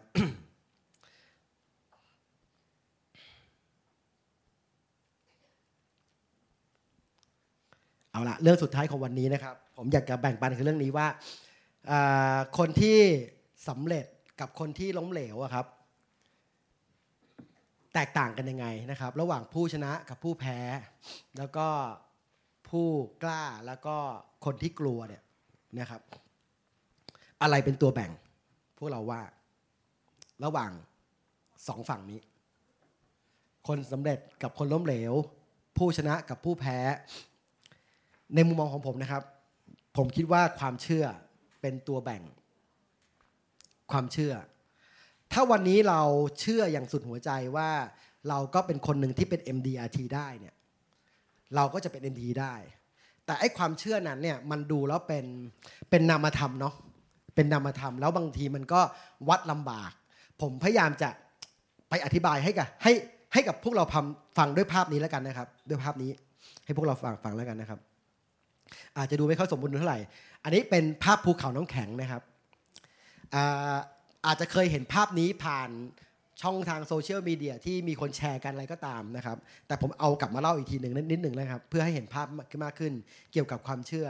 เอาละเรื่องสุดท้ายของวันนี้นะครับ ผมอยากจะแบ่งปันคือเรื่องนี้ว่าคนที่สำเร็จกับคนที่ล้มเหลวอะครับ แตกต่างกันยังไงนะครับ ระหว่างผู้ชนะกับผู้แพ้ แล้วก็ผู้กล้าแล้วก็คนที่กลัวเนี่ยนะครับ อะไรเป็นตัวแบ่ง พวกเราว่าระหว่างสองฝั่งนี้ คนสำเร็จกับคนล้มเหลว ผู้ชนะกับผู้แพ้ ในมุมมองของผมนะครับ ผมคิดว่าความเชื่อเป็นตัวแบ่ง ความเชื่อ ถ้าวันนี้เราเชื่ออย่างสุดหัวใจว่าเราก็เป็นคนหนึ่งที่เป็น MDRT ได้เนี่ยเราก็จะเป็น MD ได้ แต่ไอ้ความเชื่อนั้นเนี่ยมันดูแล้วเป็นเป็นนามธรรมเนาะเป็นนามธรรม แล้วบางทีมันก็วัดลำบาก ผมพยายามจะไปอธิบายให้กับให้ให้กับพวกเราฟังฟังด้วยภาพนี้แล้วกันนะครับ ด้วยภาพนี้ให้พวกเราฟังฟังแล้วกันนะครับ อาจจะดูไม่เข้าสมบูรณ์เท่าไหร่ อันนี้เป็นภาพภูเขาน้ำแข็งนะครับอาอาจจะเคยเห็นภาพนี้ผ่านช่องทางโซเชียลมีเดียที่มีคนแชร์กันอะไรก็ตามนะครับ แต่ผมเอากลับมาเล่าอีกทีหนึ่งนิดหนึ่งนะครับ เพื่อให้เห็นภาพมากขึ้นเกี่ยวกับความเชื่อ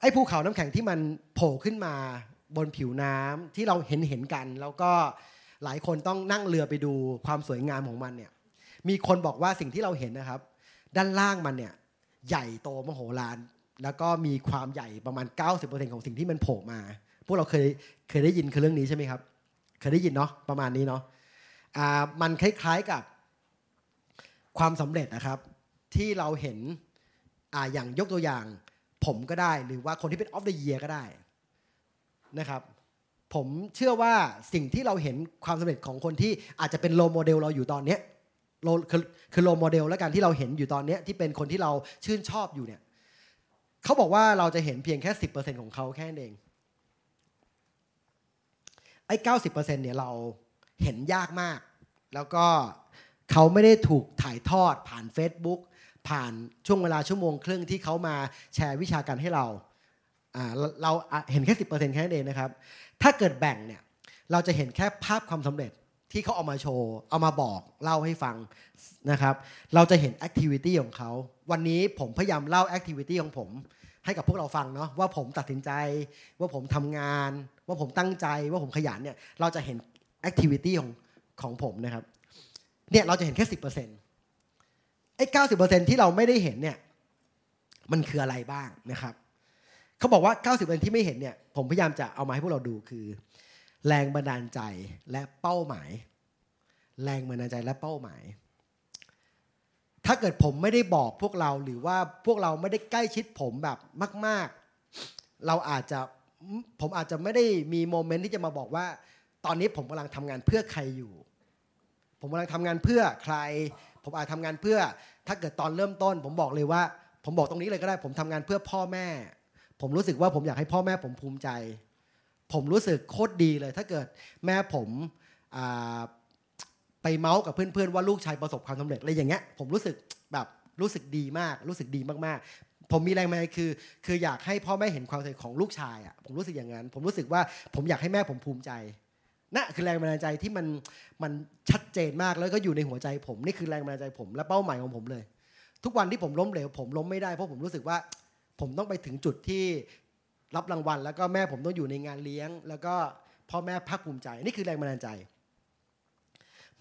ไอ้ภูเขาน้ำแข็งที่มันโผล่ขึ้นมาบนผิวน้ำที่เราเห็นเห็นกัน แล้วก็หลายคนต้องนั่งเรือไปดูความสวยงามของมันเนี่ย มีคนบอกว่าสิ่งที่เราเห็นนะครับ ด้านล่างมันเนี่ย ใหญ่โตมโหฬารแล้วก็มีความใหญ่ประมาณ 90%ของสิ่งที่มันโผล่มา พวกเราเคยเคยได้ยินคือเรื่องนี้ใช่ไหมครับ เคยได้ยินเนาะประมาณนี้เนาะอ่ามันคล้ายๆกับความสำเร็จนะครับ ที่เราเห็นอ่าอย่างยกตัวอย่าง ผมก็ได้หรือว่าคนที่เป็น of the year ก็ได้นะครับผมเชื่อว่าสิ่งที่เราเห็นความสำเร็จของคนที่อาจจะเป็น role model เราอยู่ตอนเนี้ย role คือคือ role model แล้วกันที่เราเห็นอยู่ตอนนี้ที่เป็นคนที่เราชื่นชอบอยู่เนี่ยเขาบอกว่าเราจะเห็นเพียงแค่สิบของเขาแค่นั้นเองไอ้เก้าสิบเปอร์เซ็นต์เนี่ยเราเห็นยากมาก แล้วก็เขาไม่ได้ถูกถ่ายทอดผ่าน Facebook ผ่านช่วงเวลาชั่วโมงครึ่งที่เขามาแชร์วิชาการให้เราอ่าเราเห็นแค่สิบเปอร์เซ็นต์แค่นั้นเองนะครับ ถ้าเกิดแบ่งเนี่ยเราจะเห็นแค่ภาพความสำเร็จ ที่เขาเอามาโชว์ เอามาบอกเล่าให้ฟังนะครับ เราจะเห็น activity ของเขา วันนี้ผมพยายามเล่า activity ของผมให้กับพวกเราฟังเนาะว่าผมตัดสินใจ ว่าผมทำงาน ว่าผมตั้งใจว่าผมขยันเนี่ยเราจะเห็น activity ของของผมนะครับเนี่ยเราจะเห็นแค่สิบเปอร์เซ็นต์ไอ้เก้าสิบเปอร์เซ็นต์ที่เราไม่ได้เห็นเนี่ยมันคืออะไรบ้างนะครับเขาบอกว่า90%ที่ไม่เห็นเนี่ยผมพยายามจะเอามาให้พวกเราดูคือ แรงบันดาลใจและเป้าหมาย แรงบันดาลใจและเป้าหมาย ถ้าเกิดผมไม่ได้บอกพวกเราหรือว่าพวกเราไม่ได้ใกล้ชิดผมแบบมาก ๆ เราอาจจะผมอาจจะไม่ได้มีโมเมนต์ที่จะมาบอกว่า ตอนนี้ผมกำลังทำงานเพื่อใครอยู่ ผมกำลังทำงานเพื่อใคร ผมอาจทำงานเพื่อ ถ้าเกิดตอนเริ่มต้น ผมบอกเลยว่า ผมบอกตรงนี้เลยก็ได้ ผมทำงานเพื่อพ่อแม่ ผมรู้สึกว่าผมอยากให้พ่อแม่ผมภูมิใจ ผมรู้สึกโคตรดีเลย ถ้าเกิดแม่ผมไปเมาส์กับเพื่อนๆว่าลูกชายประสบความสำเร็จอะไรอย่างเงี้ยผมรู้สึกแบบรู้สึกดีมาก รู้สึกดีมากๆ ผมมีแรงบันดาลใจคือ คืออยากให้พ่อแม่เห็นความสำเร็จของลูกชายอะผมรู้สึกอย่างนั้น ผมรู้สึกว่าผมอยากให้แม่ผมภูมิใจนั่นคือแรงบันดาลใจที่มันมันชัดเจนมากแล้วก็อยู่ในหัวใจผมนี่คือแรงบันดาลใจผมและเป้าหมายของผมเลย ทุกวันที่ผมล้มเหลวผมล้มไม่ได้เพราะผมรู้สึกว่าผมต้องไปถึงจุดที่ รับรางวัล แล้วก็แม่ผมต้องอยู่ในงานเลี้ยง แล้วก็พ่อแม่ภาคภูมิใจ นี่คือแรงบันดาลใจ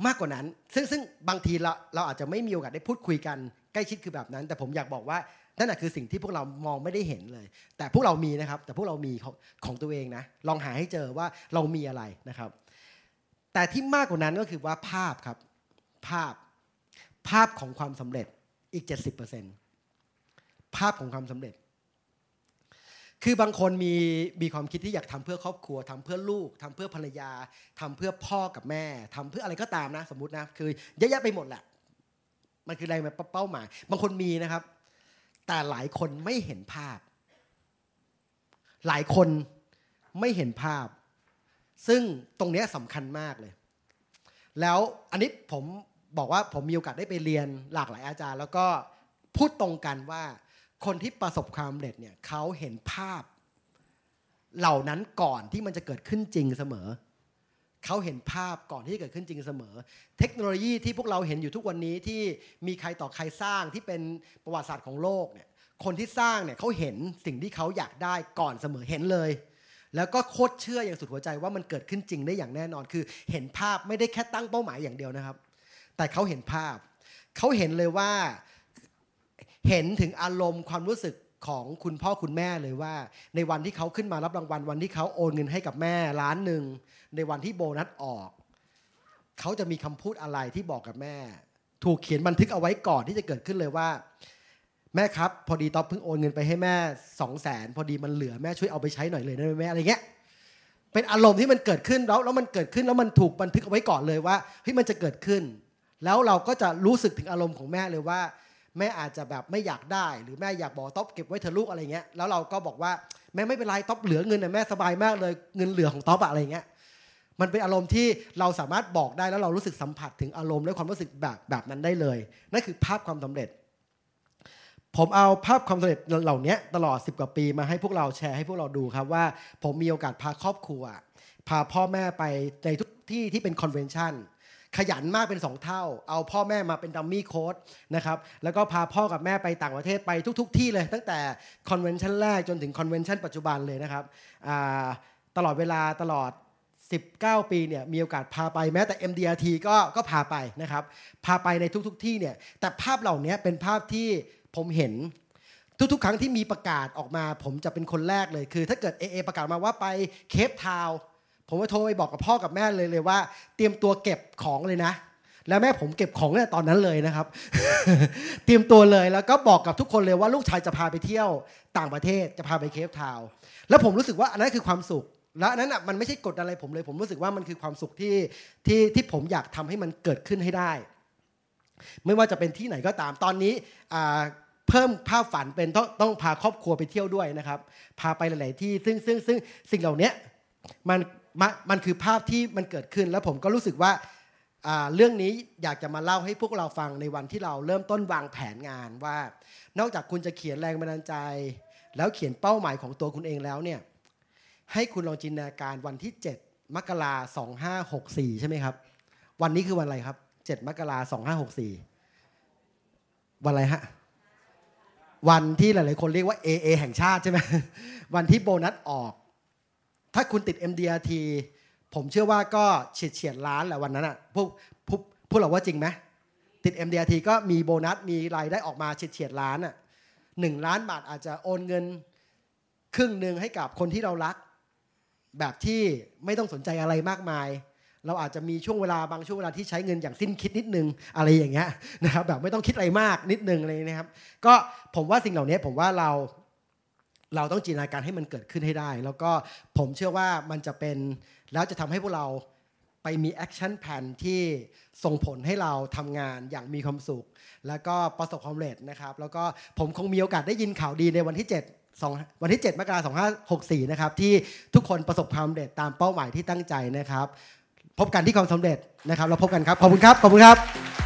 มากกว่านั้น ซึ่งซึ่งบางทีเราเราอาจจะไม่มีโอกาสได้พูดคุยกันใกล้ชิดคือแบบนั้น แต่ผมอยากบอกว่านั่นแหะคือสิ่งที่พวกเรามองไม่ได้เห็นเลย แต่พวกเรามีนะครับ แต่พวกเรามีของของตัวเองนะ ลองหาให้เจอว่าเรามีอะไรนะครับ แต่ที่มากกว่านั้นก็คือว่าภาพครับ ภาพ ภาพของความสำเร็จอีก 70%ภาพของความสำเร็จ คือบางคนมีมีความคิดที่อยากทำเพื่อครอบครัวทำเพื่อลูกทำเพื่อภรรยาทำเพื่อพ่อกับแม่ทำเพื่ออะไรก็ตามนะ สมมตินะคือเยอะแยะไปหมดแหละ มันคืออะไรมันเป้าหมาย บางคนมีนะครับ แต่หลายคนไม่เห็นภาพ หลายคนไม่เห็นภาพ ซึ่งตรงนี้สำคัญมากเลย แล้วอันนี้ผมบอกว่าผมมีโอกาสได้ไปเรียนหลากหลายอาจารย์ แล้วก็พูดตรงกันว่า คนที่ประสบความสำเร็จเนี่ยเขาเห็นภาพ เหล่านั้นก่อนที่มันจะเกิดขึ้นจริงเสมอ เขาเห็นภาพก่อนที่จะเกิดขึ้นจริงเสมอ เทคโนโลยีที่พวกเราเห็นอยู่ทุกวันนี้ที่มีใครต่อใครสร้างที่เป็นประวัติศาสตร์ของโลกเนี่ยคนที่สร้างเนี่ยเขาเห็นสิ่งที่เขาอยากได้ก่อนเสมอเห็นเลย แล้วก็โคตรเชื่ออย่างสุดหัวใจว่ามันเกิดขึ้นจริงได้อย่างแน่นอน คือเห็นภาพไม่ได้แค่ตั้งเป้าหมายอย่างเดียวนะครับ แต่เขาเห็นภาพ เขาเห็นเลยว่า เห็นถึงอารมณ์ความรู้สึกของคุณพ่อคุณแม่เลยว่า ในวันที่เขาขึ้นมารับรางวัลวันที่เขาโอนเงินให้กับแม่ล้านหนึ่งในวันที่โบนัสออก เขาจะมีคำพูดอะไรที่บอกกับแม่ ถูกเขียนบันทึกเอาไว้ก่อนที่จะเกิดขึ้นเลยว่า แม่ครับ พอดีต๊อบเพิ่งโอนเงินไปให้แม่สองแสนพอดีมันเหลือแม่ช่วยเอาไปใช้หน่อยเลยได้ไหมแม่อะไรเงี้ยเป็นอารมณ์ที่มันเกิดขึ้นแล้วแล้วมันเกิดขึ้นแล้วมันถูกบันทึกเอาไว้ก่อนเลยว่าเฮ้ยมันจะเกิดขึ้น แล้วเราก็จะรู้สึกถึงอารมณ์ของแม่เลยว่า แม่อาจจะแบบไม่อยากได้ หรือแม่อยากบอกต๊อบเก็บไว้เธอลูกอะไรเงี้ยแล้วเราก็บอกว่าแม่ไม่เป็นไรต๊อบเหลือเงินนะแม่สบายมากเลยเงินเหลือของต๊อบอะไรเงี้ยมันเป็นอารมณ์ที่เราสามารถบอกได้แล้วเรารู้สึกสัมผัสถึงอารมณ์และความรู้สึกแบบแบบนั้นได้เลยนั่นคือภาพความสำเร็จ ผมเอาภาพความสำเร็จเหล่านี้ตลอด 10 กว่าปีมาให้พวกเราแชร์ให้พวกเราดูครับว่า ผมมีโอกาสพาครอบครัว พาพ่อแม่ไปในทุกที่ที่เป็น convention ขยันมากเป็น 2 เท่า เอาพ่อแม่มาเป็น dummy code นะครับแล้วก็พาพ่อกับแม่ไปต่างประเทศไปทุก ๆ ที่เลย ตั้งแต่ convention แรกจนถึง convention ปัจจุบันเลยนะครับตลอดเวลาตลอด 19 ปีเนี่ยมีโอกาสพาไปแม้แต่ MDRT ก็ก็พาไปนะครับพาไปในทุกๆที่เนี่ยแต่ภาพเหล่านี้เป็นภาพที่ผมเห็นทุกๆ ครั้งที่มีประกาศออกมา ผมจะเป็นคนแรกเลยคือ ถ้าเกิด AA ประกาศมาว่าไปเคปทาว ผมก็โทรไปบอกกับพ่อกับแม่เลยเลยว่า เตรียมตัวเก็บของเลยนะ แล้วแม่ผมเก็บของเนี่ยตอนนั้นเลยนะครับ เตรียมตัวเลยแล้วก็บอกกับทุกคนเลยว่าลูกชายจะพาไปเที่ยวต่างประเทศจะพาไปเคปทาวแล้วผมรู้สึกว่าอันนั้นคือความสุข แล้วอันนั้นอะมันไม่ใช่กดอะไรผมเลย ผมรู้สึกว่ามันคือความสุขที่ที่ที่ผมอยากทำให้มันเกิดขึ้นให้ได้ ไม่ว่าจะเป็นที่ไหนก็ตามตอนนี้เพิ่มภาพฝันเป็นต้องต้องพาครอบครัวไปเที่ยวด้วยนะครับ พาไปหลาย ๆ ที่ซึ่งซึ่งซึ่งสิ่งเหล่านี้มัน มันคือภาพที่มันเกิดขึ้น แล้วผมก็รู้สึกว่าเรื่องนี้อยากจะมาเล่าให้พวกเราฟังในวันที่เราเริ่มต้นวางแผนงานว่า นอกจากคุณจะเขียนแรงบันดาลใจ แล้วเขียนเป้าหมายของตัวคุณเองแล้วเนี่ยให้คุณลองจินตนาการวันที่ 7 มกราสองห้าหกสี่ใช่ไหมครับ วันนี้คือวันอะไรครับ 7 มกราสองห้าหกสี่วันอะไรฮะวันที่หลาย ๆ คนเรียกว่า AA แห่งชาติใช่ไหมวันที่โบนัสออก ถ้าคุณติด MDRT ผมเชื่อว่าก็เฉียดเฉียดล้านแหละวันนั้นอะพวกพวกพวกเราว่าจริงไหมติด MDRT ก็มีโบนัสมีรายได้ออกมาเฉียดเฉียดล้านอะหนึ่งล้านบาทอาจจะโอนเงินครึ่งหนึ่งให้กับคนที่เรารัก แบบที่ไม่ต้องสนใจอะไรมากมาย เราอาจจะมีช่วงเวลาบางช่วงเวลาที่ใช้เงินอย่างสิ้นคิดนิดนึงอะไรอย่างเงี้ยนะครับแบบไม่ต้องคิดอะไรมากนิดนึงเลยนะครับ ก็ผมว่าสิ่งเหล่านี้ผมว่าเรา เราต้องจินตนาการให้มันเกิดขึ้นให้ได้ แล้วก็ผมเชื่อว่ามันจะเป็นแล้วจะทำให้พวกเราไปมี action plan ที่ส่งผลให้เราทำงานอย่างมีความสุข แล้วก็ประสบความสำเร็จนะครับ แล้วก็ผมคงมีโอกาสได้ยินข่าวดีในวันที่ 7 2วันที่ 7 มกราคม2564 นะครับ ที่ทุกคนประสบความสำเร็จตามเป้าหมายที่ตั้งใจนะครับ พบกันที่ความสำเร็จนะครับ เราพบกันครับ ขอบคุณครับ ขอบคุณครับ